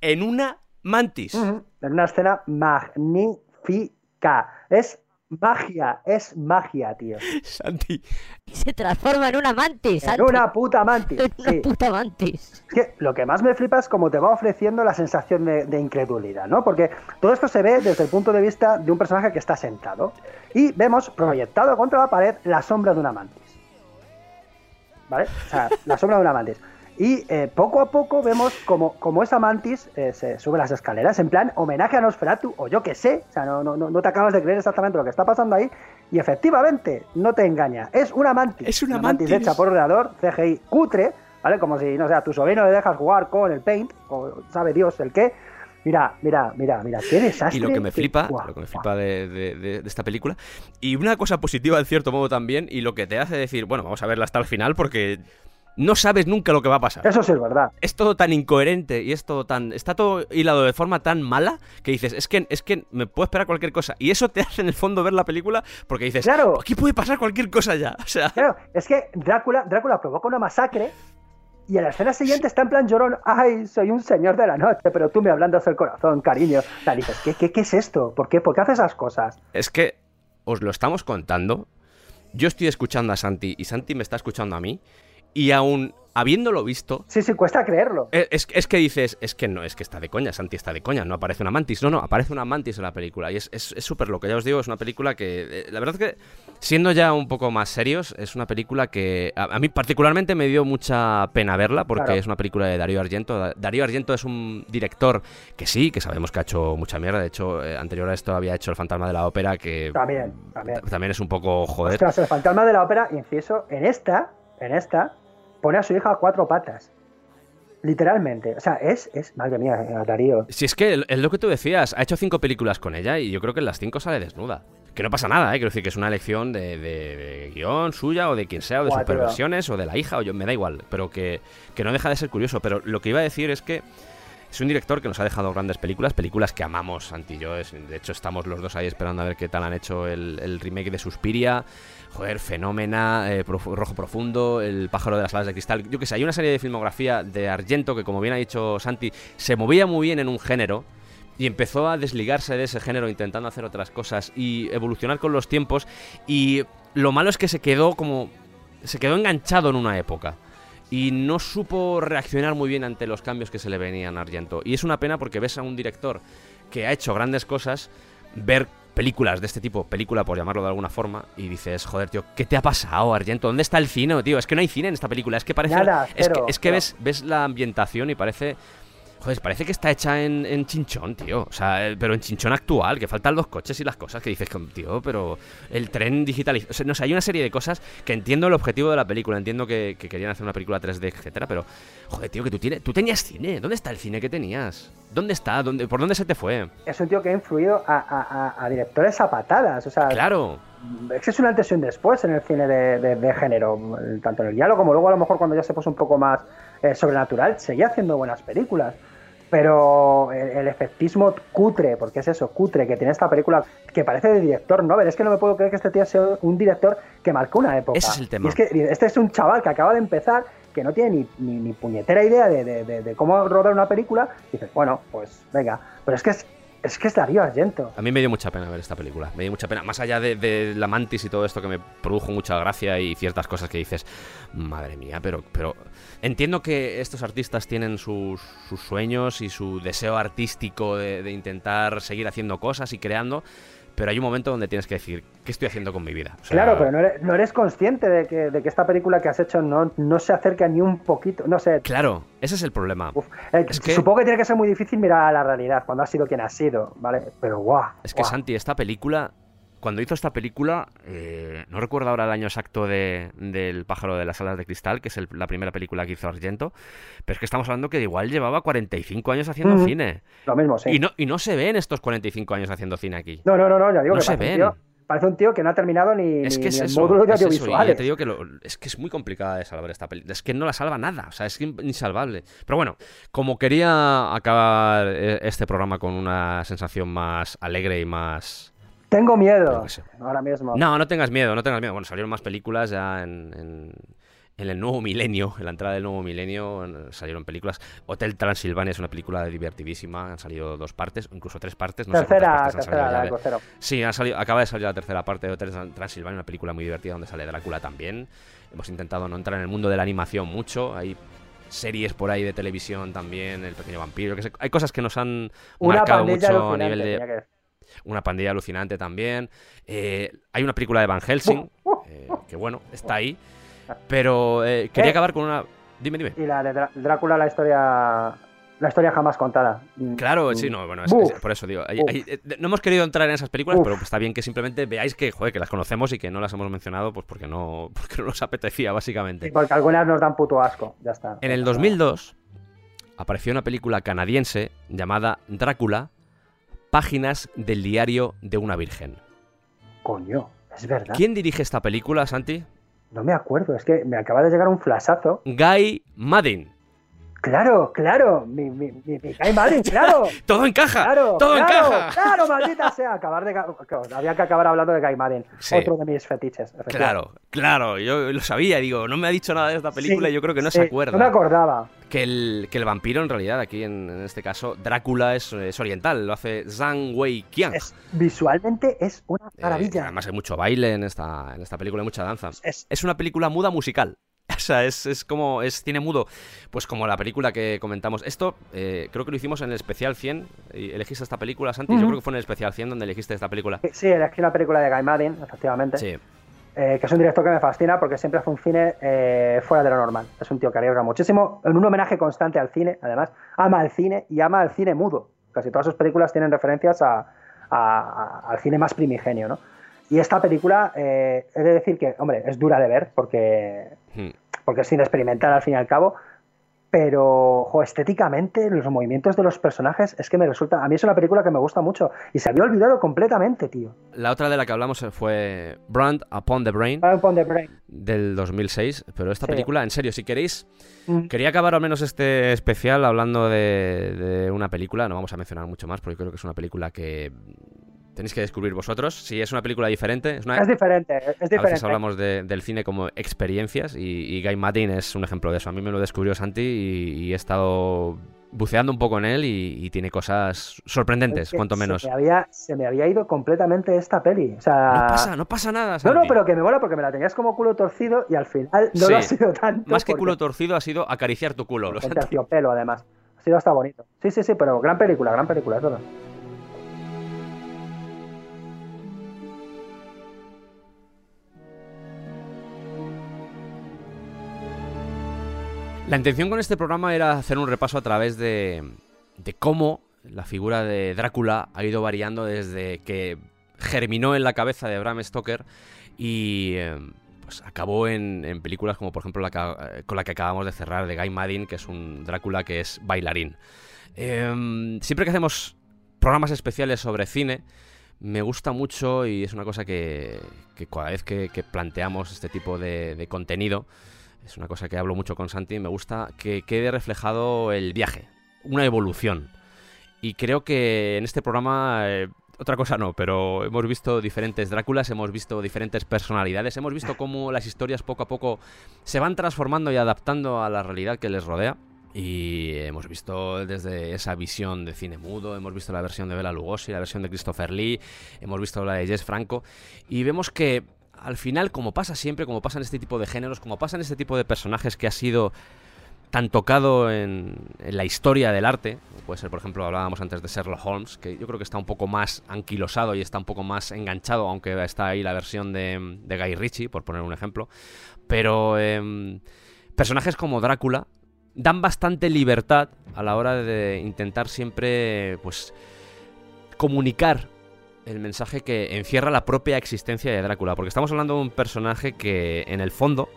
A: En una mantis.
D: Ujú. En una escena magnífica. Es magia, es magia, tío.
A: Santi,
C: Se transforma en una mantis.
D: En
C: Santi.
D: una puta mantis.
C: En una
D: sí.
C: puta mantis.
D: Es que lo que más me flipa es cómo te va ofreciendo la sensación de, de incredulidad, ¿no? Porque todo esto se ve desde el punto de vista de un personaje que está sentado. Y vemos proyectado contra la pared la sombra de una mantis. ¿Vale? O sea, la sombra de una mantis. Y eh, poco a poco vemos como, como esa mantis eh, se sube las escaleras, en plan homenaje a Nosferatu, o yo que sé, o sea, no, no, no no te acabas de creer exactamente lo que está pasando ahí. Y efectivamente, no te engaña, es una mantis.
A: Es una
D: mantis.
A: mantis.
D: hecha por ordenador, CGI cutre, ¿vale? Como si, no sé, a tu sobrino le dejas jugar con el Paint, o sabe Dios el qué. Mira, mira, mira, mira, qué desastre.
A: Y lo que me flipa,
D: Guau,
A: lo que me flipa de, de- de- de esta película, y una cosa positiva en cierto modo también, y lo que te hace decir, bueno, vamos a verla hasta el final porque no sabes nunca lo que va a pasar.
D: Eso sí es verdad.
A: Es todo tan incoherente y es todo tan. Está todo hilado de forma tan mala que dices, es que, es que me puedo esperar cualquier cosa. Y eso te hace en el fondo ver la película porque dices,
D: Claro.
A: aquí puede pasar cualquier cosa ya. O sea,
D: Claro, es que Drácula, Drácula provoca una masacre y en la escena siguiente está en plan llorón, ay, soy un señor de la noche, pero tú me ablandas el corazón, cariño. O sea, dices, ¿qué, qué, qué es esto? ¿Por qué? ¿Por qué hace esas cosas?
A: es que os lo estamos contando. Yo estoy escuchando a Santi y Santi me está escuchando a mí. Y aún habiéndolo visto,
D: Sí, sí, cuesta creerlo.
A: Eh, Es, es que dices, es que no, es que está de coña, Santi está de coña, no aparece una mantis, no, no, aparece una mantis en la película y es es- es súper loco, ya os digo, es una película que, eh, la verdad es que, siendo ya un poco más serios, es una película que a, a mí particularmente me dio mucha pena verla porque
D: Claro.
A: es una película de Darío Argento, Da- Darío Argento es un director que sí, que sabemos que ha hecho mucha mierda, de hecho, eh, anterior a esto había hecho El fantasma de la ópera, que
D: También, también.
A: ta- también es un poco joder.
D: Ostras, el fantasma de la ópera, inciso, en esta, en esta, pone a su hija a cuatro patas. Literalmente. O sea, es, es, madre mía, Darío.
A: Si es que es lo que tú decías, ha hecho cinco películas con ella y yo creo que en las cinco sale desnuda. Que no pasa nada, ¿eh? Quiero decir que es una elección de, de- de guion suya o de quien sea, o de sus
D: tío.
A: perversiones o de la hija, o yo, me da igual, pero que, que no deja de ser curioso. Pero lo que iba a decir es que es un director que nos ha dejado grandes películas, películas que amamos, Santi y yo. de hecho, estamos los dos ahí esperando a ver qué tal han hecho el, el remake de Suspiria. Joder, Fenómena, eh, Rojo Profundo, El pájaro de las alas de cristal. Yo que sé, hay una serie de filmografía de Argento que, como bien ha dicho Santi, se movía muy bien en un género y empezó a desligarse de ese género intentando hacer otras cosas y evolucionar con los tiempos. Y lo malo es que se quedó como. se quedó enganchado en una época. Y no supo reaccionar muy bien ante los cambios que se le venían a Argento. Y es una pena porque ves a un director que ha hecho grandes cosas, ver películas de este tipo, película por llamarlo de alguna forma, y dices, joder, tío, ¿qué te ha pasado, Argento? ¿Dónde está el cine, tío? Es que no hay cine en esta película, es que parece...
D: Nada,
A: es que, es que ves, ves la ambientación y parece... Joder, parece que está hecha en, en chinchón, tío. O sea, eh, pero en chinchón actual, que faltan los coches y las cosas que dices, tío, pero el tren digitalizado. O sea, no sé, hay una serie de cosas que entiendo el objetivo de la película, entiendo que, que querían hacer una película 3D, etcétera, pero, joder, tío, que tú, tienes, tú tenías cine. ¿Dónde está el cine que tenías? ¿Dónde está? ¿Dónde, ¿Por dónde se te fue?
D: Es un tío que ha influido a, a- a- a directores a patadas. O sea,
A: Claro.
D: es que es un antes y un después en el cine de, de- de género, tanto en el diálogo como luego a lo mejor cuando ya se puso un poco más eh, sobrenatural, seguía haciendo buenas películas. Pero el, el efectismo cutre, porque es eso, cutre, que tiene esta película que parece de director Nobel. Es que no me puedo creer que este tío sea un director que marcó una época.
A: Ese es el tema.
D: Y es que este es un chaval que acaba de empezar, que no tiene ni, ni, ni puñetera idea de, de- de- de cómo rodar una película. Y dices, bueno, pues venga. Pero es que es, es que es Darío Argento.
A: A mí me dio mucha pena ver esta película. Me dio mucha pena. Más allá de, de la mantis y todo esto que me produjo mucha gracia y ciertas cosas que dices, madre mía, pero, pero entiendo que estos artistas tienen sus, sus sueños y su deseo artístico de, de intentar seguir haciendo cosas y creando. Pero hay un momento donde tienes que decir, ¿qué estoy haciendo con mi vida? O sea,
D: Claro, pero no eres, no eres consciente de que, de que esta película que has hecho no, no se acerca ni un poquito. No sé.
A: Claro, ese es el problema.
D: uf, eh,
A: es que-
D: Supongo que tiene que ser muy difícil mirar a la realidad cuando has sido quien has sido, ¿vale? Pero guau.
A: Es que. Santi, esta película, cuando hizo esta película, eh, no recuerdo ahora el año exacto de, del pájaro de las alas de cristal, que es el- la primera película que hizo Argento, pero es que estamos hablando que igual llevaba 45 años haciendo cine.
D: Lo mismo, sí.
A: Y, no, y no se ven estos 45 años haciendo cine aquí.
D: No, no, no, no, ya digo
A: No
D: que
A: se ven.
D: tío- parece un tío que no ha terminado ni,
A: Es
D: ni-
A: que es
D: ni el
A: eso,
D: módulo de
A: es
D: audiovisuales.
A: te digo que lo- es que es muy complicada de salvar esta película. Es que no la salva nada, o sea, es insalvable. Pero bueno, como quería acabar eh, este programa con una sensación más alegre y más...
D: Tengo miedo
A: sé.
D: ahora mismo.
A: No, no tengas miedo, no tengas miedo. Bueno, salieron más películas ya en, en- en el nuevo milenio, en la entrada del nuevo milenio en- salieron películas. Hotel Transilvania es una película divertidísima, han salido dos partes, incluso tres partes. No sé
D: tercera,
A: cuántas partes han
D: tercera,
A: salido
D: la de.
A: Sí, ha salido, acaba de salir la tercera parte de Hotel Tran- Transilvania, una película muy divertida donde sale Drácula también. Hemos intentado no entrar en el mundo de la animación mucho. Hay series por ahí de televisión también, El Pequeño Vampiro. Que sé- hay cosas que nos han
D: Una
A: marcado mucho a nivel de. Una pandilla alucinante también. Eh, hay una película de Van Helsing, eh, que bueno, está ahí. Pero eh, quería acabar con una. Dime, dime.
D: Y la de Drá- Drácula, la historia la historia jamás contada. Mm,
A: Claro, sí, no, bueno, es, por eso digo. hay-
D: Uf.
A: hay- no hemos querido entrar en esas películas,
D: Uf.
A: pero está bien que simplemente veáis que, joder, que las conocemos y que no las hemos mencionado, pues porque no, porque no nos apetecía, básicamente.
D: Sí, porque algunas nos dan puto asco. Ya está.
A: En el 2002 apareció una película canadiense llamada Drácula, Páginas del diario de una virgen.
D: Coño, es verdad.
A: ¿Quién dirige esta película, Santi?
D: No me acuerdo, es que me acaba de llegar un flashazo.
A: Guy Madden.
D: Claro, claro, mi, mi Guy Madden, claro.
A: Todo encaja,
D: Claro,
A: todo
D: claro,
A: encaja.
D: claro, maldita sea. Acabar de, había que acabar hablando de Guy Madden,
A: Sí.
D: otro de mis fetiches.
A: Claro, claro, yo lo sabía, digo, no me ha dicho nada de esta película
D: Sí,
A: y yo creo que no
D: sí,
A: se acuerda.
D: No me acordaba.
A: que, el, que el vampiro en realidad, aquí en, en este caso, Drácula es, es oriental, lo hace Zhang Wei Qiang.
D: Es, visualmente es una
A: Eh,
D: maravilla.
A: además hay mucho baile en esta, en esta película, hay mucha danza.
D: Es-
A: Es una película muda musical. O sea, es, es como, es cine mudo. Pues como la película que comentamos. Esto eh, creo que lo hicimos en el especial 100. y ¿Elegiste esta película, Santi? Yo creo que fue en el especial 100 donde elegiste esta película.
D: Sí, elegí una película de Guy Madden, efectivamente.
A: Sí.
D: eh, que es un director que me fascina porque siempre hace un cine eh, fuera de lo normal. Es un tío que arriesga muchísimo, en un homenaje constante al cine, además. Ama el cine y ama el cine mudo. Casi todas sus películas tienen referencias a- a- a- al cine más primigenio, ¿no? Y esta película, eh, he de decir que, hombre, es dura de ver porque,
A: Hmm.
D: porque es cine experimental al fin y al cabo, pero jo, estéticamente los movimientos de los personajes es que me resulta, a mí es una película que me gusta mucho y se había olvidado completamente, tío.
A: La otra de la que hablamos fue Brand Upon the Brain.
D: Brand Upon the Brain.
A: del 2006, pero esta
D: Sí.
A: película, en serio, si queréis,
D: Mm.
A: quería acabar al menos este especial hablando de, de una película, no vamos a mencionar mucho más porque creo que es una película que tenéis que descubrir vosotros, si es una película diferente, es una...
D: Es diferente, es
A: a veces
D: diferente.
A: hablamos de- del cine como experiencias y, y Guy Madin es un ejemplo de eso. A mí me lo descubrió Santi y, y he estado buceando un poco en él y, y tiene cosas sorprendentes,
D: Es que
A: cuanto menos.
D: Se me, había, se me había ido completamente esta peli. O sea,
A: No pasa, no pasa nada,
D: No,
A: Santi.
D: no, pero que me mola porque me la tenías como culo torcido y al final no
A: Sí.
D: lo ha sido tanto.
A: Más que
D: porque-
A: culo torcido ha sido acariciar tu culo. lo
D: Con terciopelo, además. Ha sido hasta bonito. Sí, sí, sí, pero gran película, gran película, es
A: La intención con este programa era hacer un repaso a través de, de cómo la figura de Drácula ha ido variando desde que germinó en la cabeza de Bram Stoker y eh, pues acabó en, en películas como por ejemplo la que- eh, con la que acabamos de cerrar de Guy Madin, que es un Drácula que es bailarín. Eh, siempre que hacemos programas especiales sobre cine, me gusta mucho y es una cosa que, que cada vez que, planteamos este tipo de contenido, es una cosa que hablo mucho con Santi, me gusta que quede reflejado el viaje, una evolución. Y creo que en este programa, eh, otra cosa no, pero hemos visto diferentes Dráculas, hemos visto diferentes personalidades, hemos visto cómo las historias poco a poco se van transformando y adaptando a la realidad que les rodea. Y hemos visto desde esa visión de cine mudo, hemos visto la versión de Bela Lugosi, la versión de Christopher Lee, hemos visto la de Jess Franco, y vemos que al final, como pasa siempre, como pasa en este tipo de géneros, como pasa en este tipo de personajes que ha sido tan tocado en, la historia del arte, puede ser, por ejemplo, hablábamos antes de Sherlock Holmes, que yo creo que está un poco más anquilosado y está un poco más enganchado, aunque está ahí la versión de, de Guy Ritchie, por poner un ejemplo. Pero em, personajes como Drácula dan bastante libertad a la hora de intentar siempre, pues, comunicar el mensaje que encierra la propia existencia de Drácula, porque estamos hablando de un personaje que en el fondo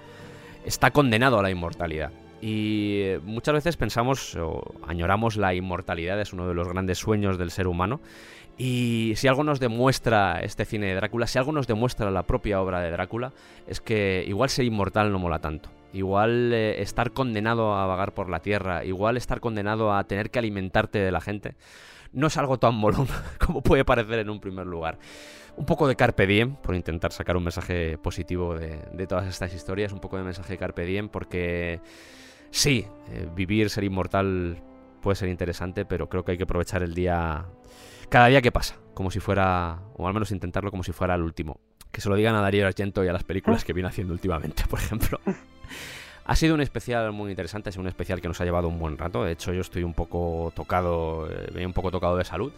A: está condenado a la inmortalidad. Y muchas veces pensamos o añoramos la inmortalidad, es uno de los grandes sueños del ser humano. Y si algo nos demuestra este cine de Drácula, si algo nos demuestra la propia obra de Drácula, es que igual ser inmortal no mola tanto. Igual eh, estar condenado a vagar por la tierra, igual estar condenado a tener que alimentarte de la gente, no es algo tan molón como puede parecer en un primer lugar. Un poco de carpe diem, por intentar sacar un mensaje positivo de, de todas estas historias, un poco de mensaje de carpe diem, porque sí, eh, vivir, ser inmortal puede ser interesante, pero creo que hay que aprovechar el día, cada día que pasa, como si fuera, o al menos intentarlo como si fuera el último. Que se lo digan a Darío Argento y a las películas que viene haciendo últimamente, por ejemplo. Ha sido un especial muy interesante, ha sido un especial que nos ha llevado un buen rato. De hecho, yo estoy un poco tocado, eh, un poco tocado de salud.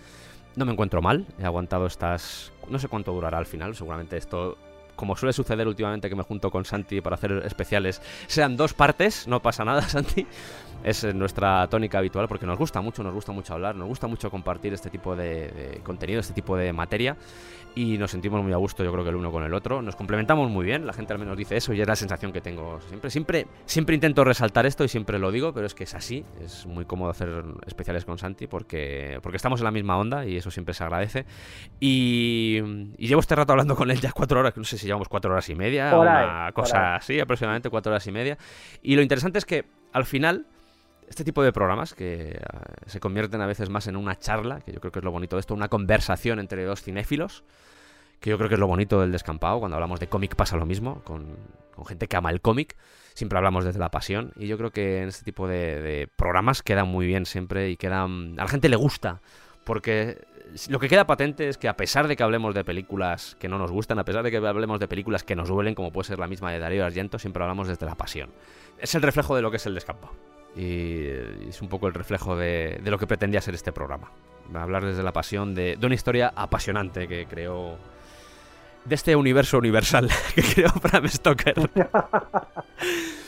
A: No me encuentro mal, he aguantado estas... No sé cuánto durará al final, seguramente esto como suele suceder últimamente que me junto con Santi para hacer especiales, sean dos partes, no pasa nada, Santi. Es nuestra tónica habitual porque nos gusta mucho, nos gusta mucho hablar, nos gusta mucho compartir este tipo de, de contenido, este tipo de materia y nos sentimos muy a gusto, yo creo que el uno con el otro. Nos complementamos muy bien, la gente al menos dice eso y es la sensación que tengo siempre. Siempre, siempre intento resaltar esto y siempre lo digo, pero es que es así. Es muy cómodo hacer especiales con Santi porque, porque estamos en la misma onda y eso siempre se agradece. Y, y llevo este rato hablando con él ya cuatro horas, no sé si llevamos cuatro horas y media,
D: ahí,
A: una cosa así, aproximadamente cuatro horas y media. Y lo interesante es que al final este tipo de programas que eh, se convierten a veces más en una charla, que yo creo que es lo bonito de esto, una conversación entre dos cinéfilos, que yo creo que es lo bonito del descampado, cuando hablamos de cómic pasa lo mismo, con, gente que ama el cómic, siempre hablamos desde la pasión, y yo creo que en este tipo de, de programas quedan muy bien siempre y quedan... A la gente le gusta, porque lo que queda patente es que a pesar de que hablemos de películas que no nos gustan, a pesar de que hablemos de películas que nos duelen, como puede ser la misma de Darío Argento, siempre hablamos desde la pasión. Es el reflejo de lo que es el descampado. Y es un poco el reflejo de, lo que pretendía ser este programa. Hablar desde la pasión de, de una historia apasionante que creó. de este universo universal que creó Bram Stoker.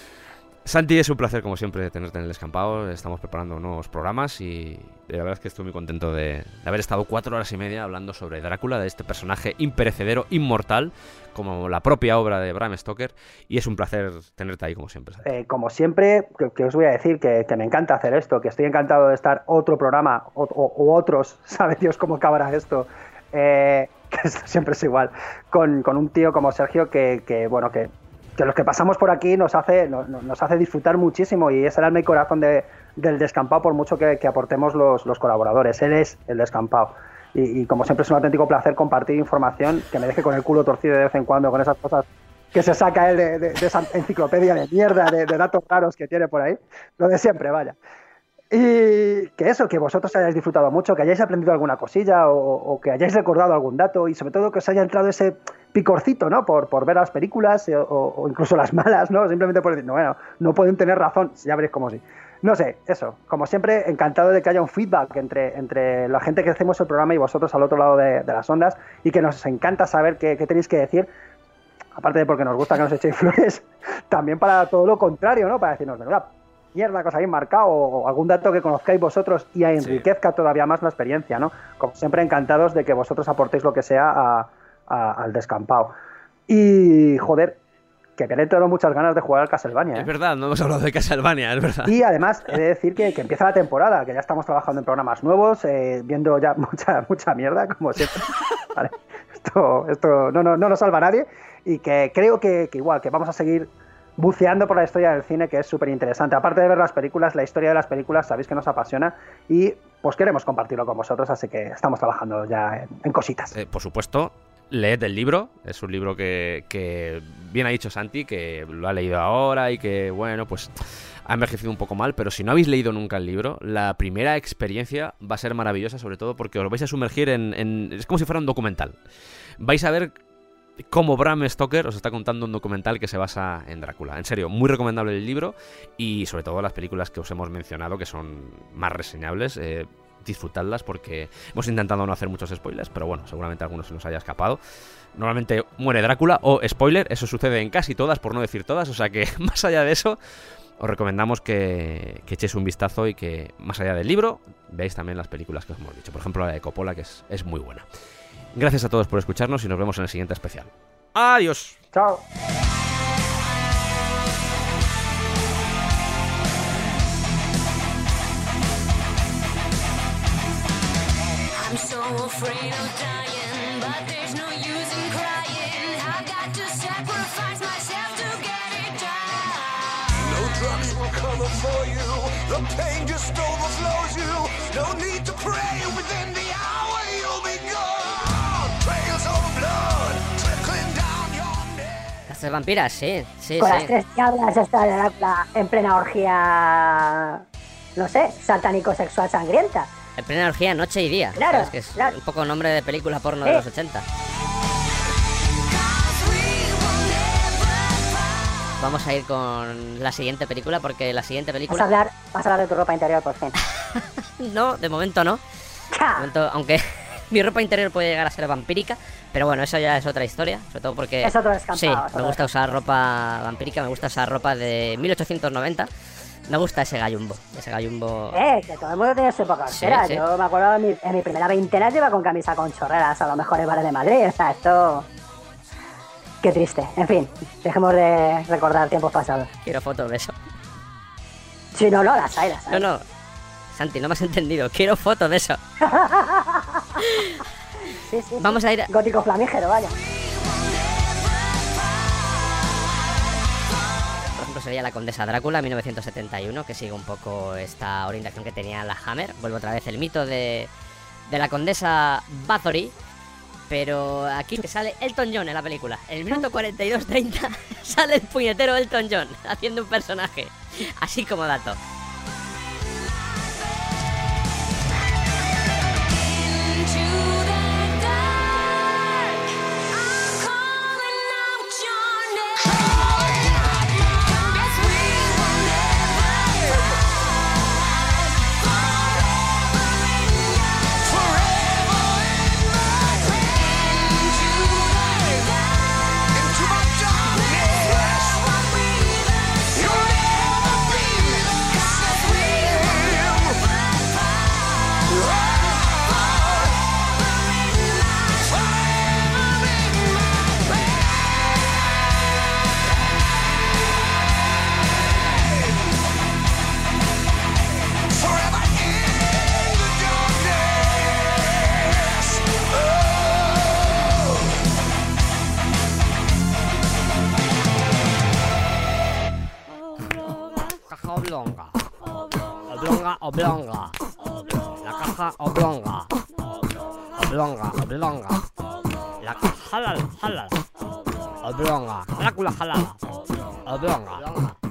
A: Santi, es un placer como siempre tenerte en el descampado. Estamos preparando nuevos programas y la verdad es que estoy muy contento de, de haber estado cuatro horas y media hablando sobre Drácula, de este personaje imperecedero, inmortal, como la propia obra de Bram Stoker. Y es un placer tenerte ahí como siempre. Santi.
D: Eh, como siempre, que, que os voy a decir que, que me encanta hacer esto, que estoy encantado de estar otro programa o, o- otros, sabe Dios cómo acabará esto, eh, que esto siempre es igual, con, con un tío como Sergio que, que, bueno, que, que los que pasamos por aquí nos hace, no- no- nos hace disfrutar muchísimo y es el alma y corazón de- del descampado por mucho que, que aportemos los, los colaboradores. Él es el descampado. Y, y como siempre es un auténtico placer compartir información que me deje con el culo torcido de vez en cuando con esas cosas que se saca él de, de- de esa enciclopedia de mierda, de, de datos raros que tiene por ahí. Lo de siempre, vaya. Y que eso, que vosotros hayáis disfrutado mucho, que hayáis aprendido alguna cosilla o, o que hayáis recordado algún dato y sobre todo que os haya entrado ese picorcito, ¿no? Por, por ver las películas eh, o, o incluso las malas, ¿no? Simplemente por decir, no, bueno, no pueden tener razón, ya veréis cómo sí. No sé, eso, como siempre, encantado de que haya un feedback entre, entre la gente que hacemos el programa y vosotros al otro lado de, de las ondas y que nos encanta saber qué, qué tenéis que decir aparte de porque nos gusta que nos echéis flores, también para todo lo contrario, ¿no? Para decirnos, menuda mierda que os habéis marcado o, o algún dato que conozcáis vosotros y enriquezca todavía más la experiencia, ¿no? Como siempre, encantados de que vosotros aportéis lo que sea a- a- al descampado. Y, joder, que me han entrado muchas ganas de jugar al Castlevania, ¿eh?
A: Es verdad, no hemos hablado de Castlevania, es verdad.
D: Y además, he de decir que, que empieza la temporada, que ya estamos trabajando en programas nuevos, eh, viendo ya mucha, mucha mierda, como siempre. Vale. Esto, esto no, no, no nos salva a nadie. Y que creo que, que igual, que vamos a seguir buceando por la historia del cine, que es súper interesante. Aparte de ver las películas, la historia de las películas, sabéis que nos apasiona. Y pues queremos compartirlo con vosotros, así que estamos trabajando ya en, en cositas.
A: Eh, por supuesto, leed el libro. Es un libro que, que bien ha dicho Santi, que lo ha leído ahora y que, bueno, pues ha envejecido un poco mal. Pero si no habéis leído nunca el libro, la primera experiencia va a ser maravillosa, sobre todo porque os vais a sumergir en. es como si fuera un documental. Vais a ver cómo Bram Stoker os está contando un documental que se basa en Drácula. En serio, muy recomendable el libro y sobre todo las películas que os hemos mencionado que son más reseñables. eh, disfrutadlas porque hemos intentado no hacer muchos spoilers, pero bueno, seguramente alguno se nos haya escapado. Normalmente muere Drácula o spoiler, eso sucede en casi todas, por no decir todas, o sea que más allá de eso, os recomendamos que, que echéis un vistazo y que más allá del libro, veáis también las películas que os hemos dicho. Por ejemplo, la de Coppola, que es, es muy buena. Gracias a todos por escucharnos y nos vemos en el siguiente especial. Adiós.
D: Chao.
I: You. The pain just overflows you. No need to pray. Within the hour you'll be gone. Trails of blood trickling down your neck.
C: Las tres vampiras, sí, sí,
J: Con las tres diablas Drácula en plena orgía, no sé, satánico-sexual sangrienta.
C: En plena orgía, noche y día.
J: Claro,
C: ¿sabes? Que es
J: claro.
C: un poco nombre de película porno de los 80. Vamos a ir con la siguiente película porque la siguiente
J: Vas a
C: película...
J: hablar, vas a hablar de tu ropa interior por fin.
C: No, de momento no. De momento, aunque mi ropa interior puede llegar a ser vampírica, pero bueno, eso ya es otra historia, sobre todo porque...
J: Es otro
C: Sí, me gusta usar ropa vampírica, me gusta usar ropa de 1890. Me gusta ese gallumbo, ese gallumbo...
J: Eh, que todo el mundo tiene su época
C: Sí, sí.
J: Yo me acuerdo en mi, en mi primera veintena iba con camisa con chorreras a los mejores bares de Madrid. O sea, esto... Qué triste. En fin, dejemos de recordar tiempos pasados.
C: Quiero fotos de eso.
J: Si no, no, las hay, las hay.
C: No, no. Santi, no me has entendido. Quiero fotos de eso.
J: Sí, sí,
C: Vamos a ir...
J: Gótico flamígero, vaya.
C: Por ejemplo, sería la Condesa Drácula, 1971, que sigue un poco esta orientación que tenía la Hammer. Vuelvo otra vez el mito de, de la Condesa Bathory. Pero aquí que sale Elton John en la película. En el minuto 42-30 sale el puñetero Elton John haciendo un personaje. Así como dato. Caja oblonga. Oblonga, oblonga. La caja halal, halal. Oblonga. Drácula halal. Oblonga.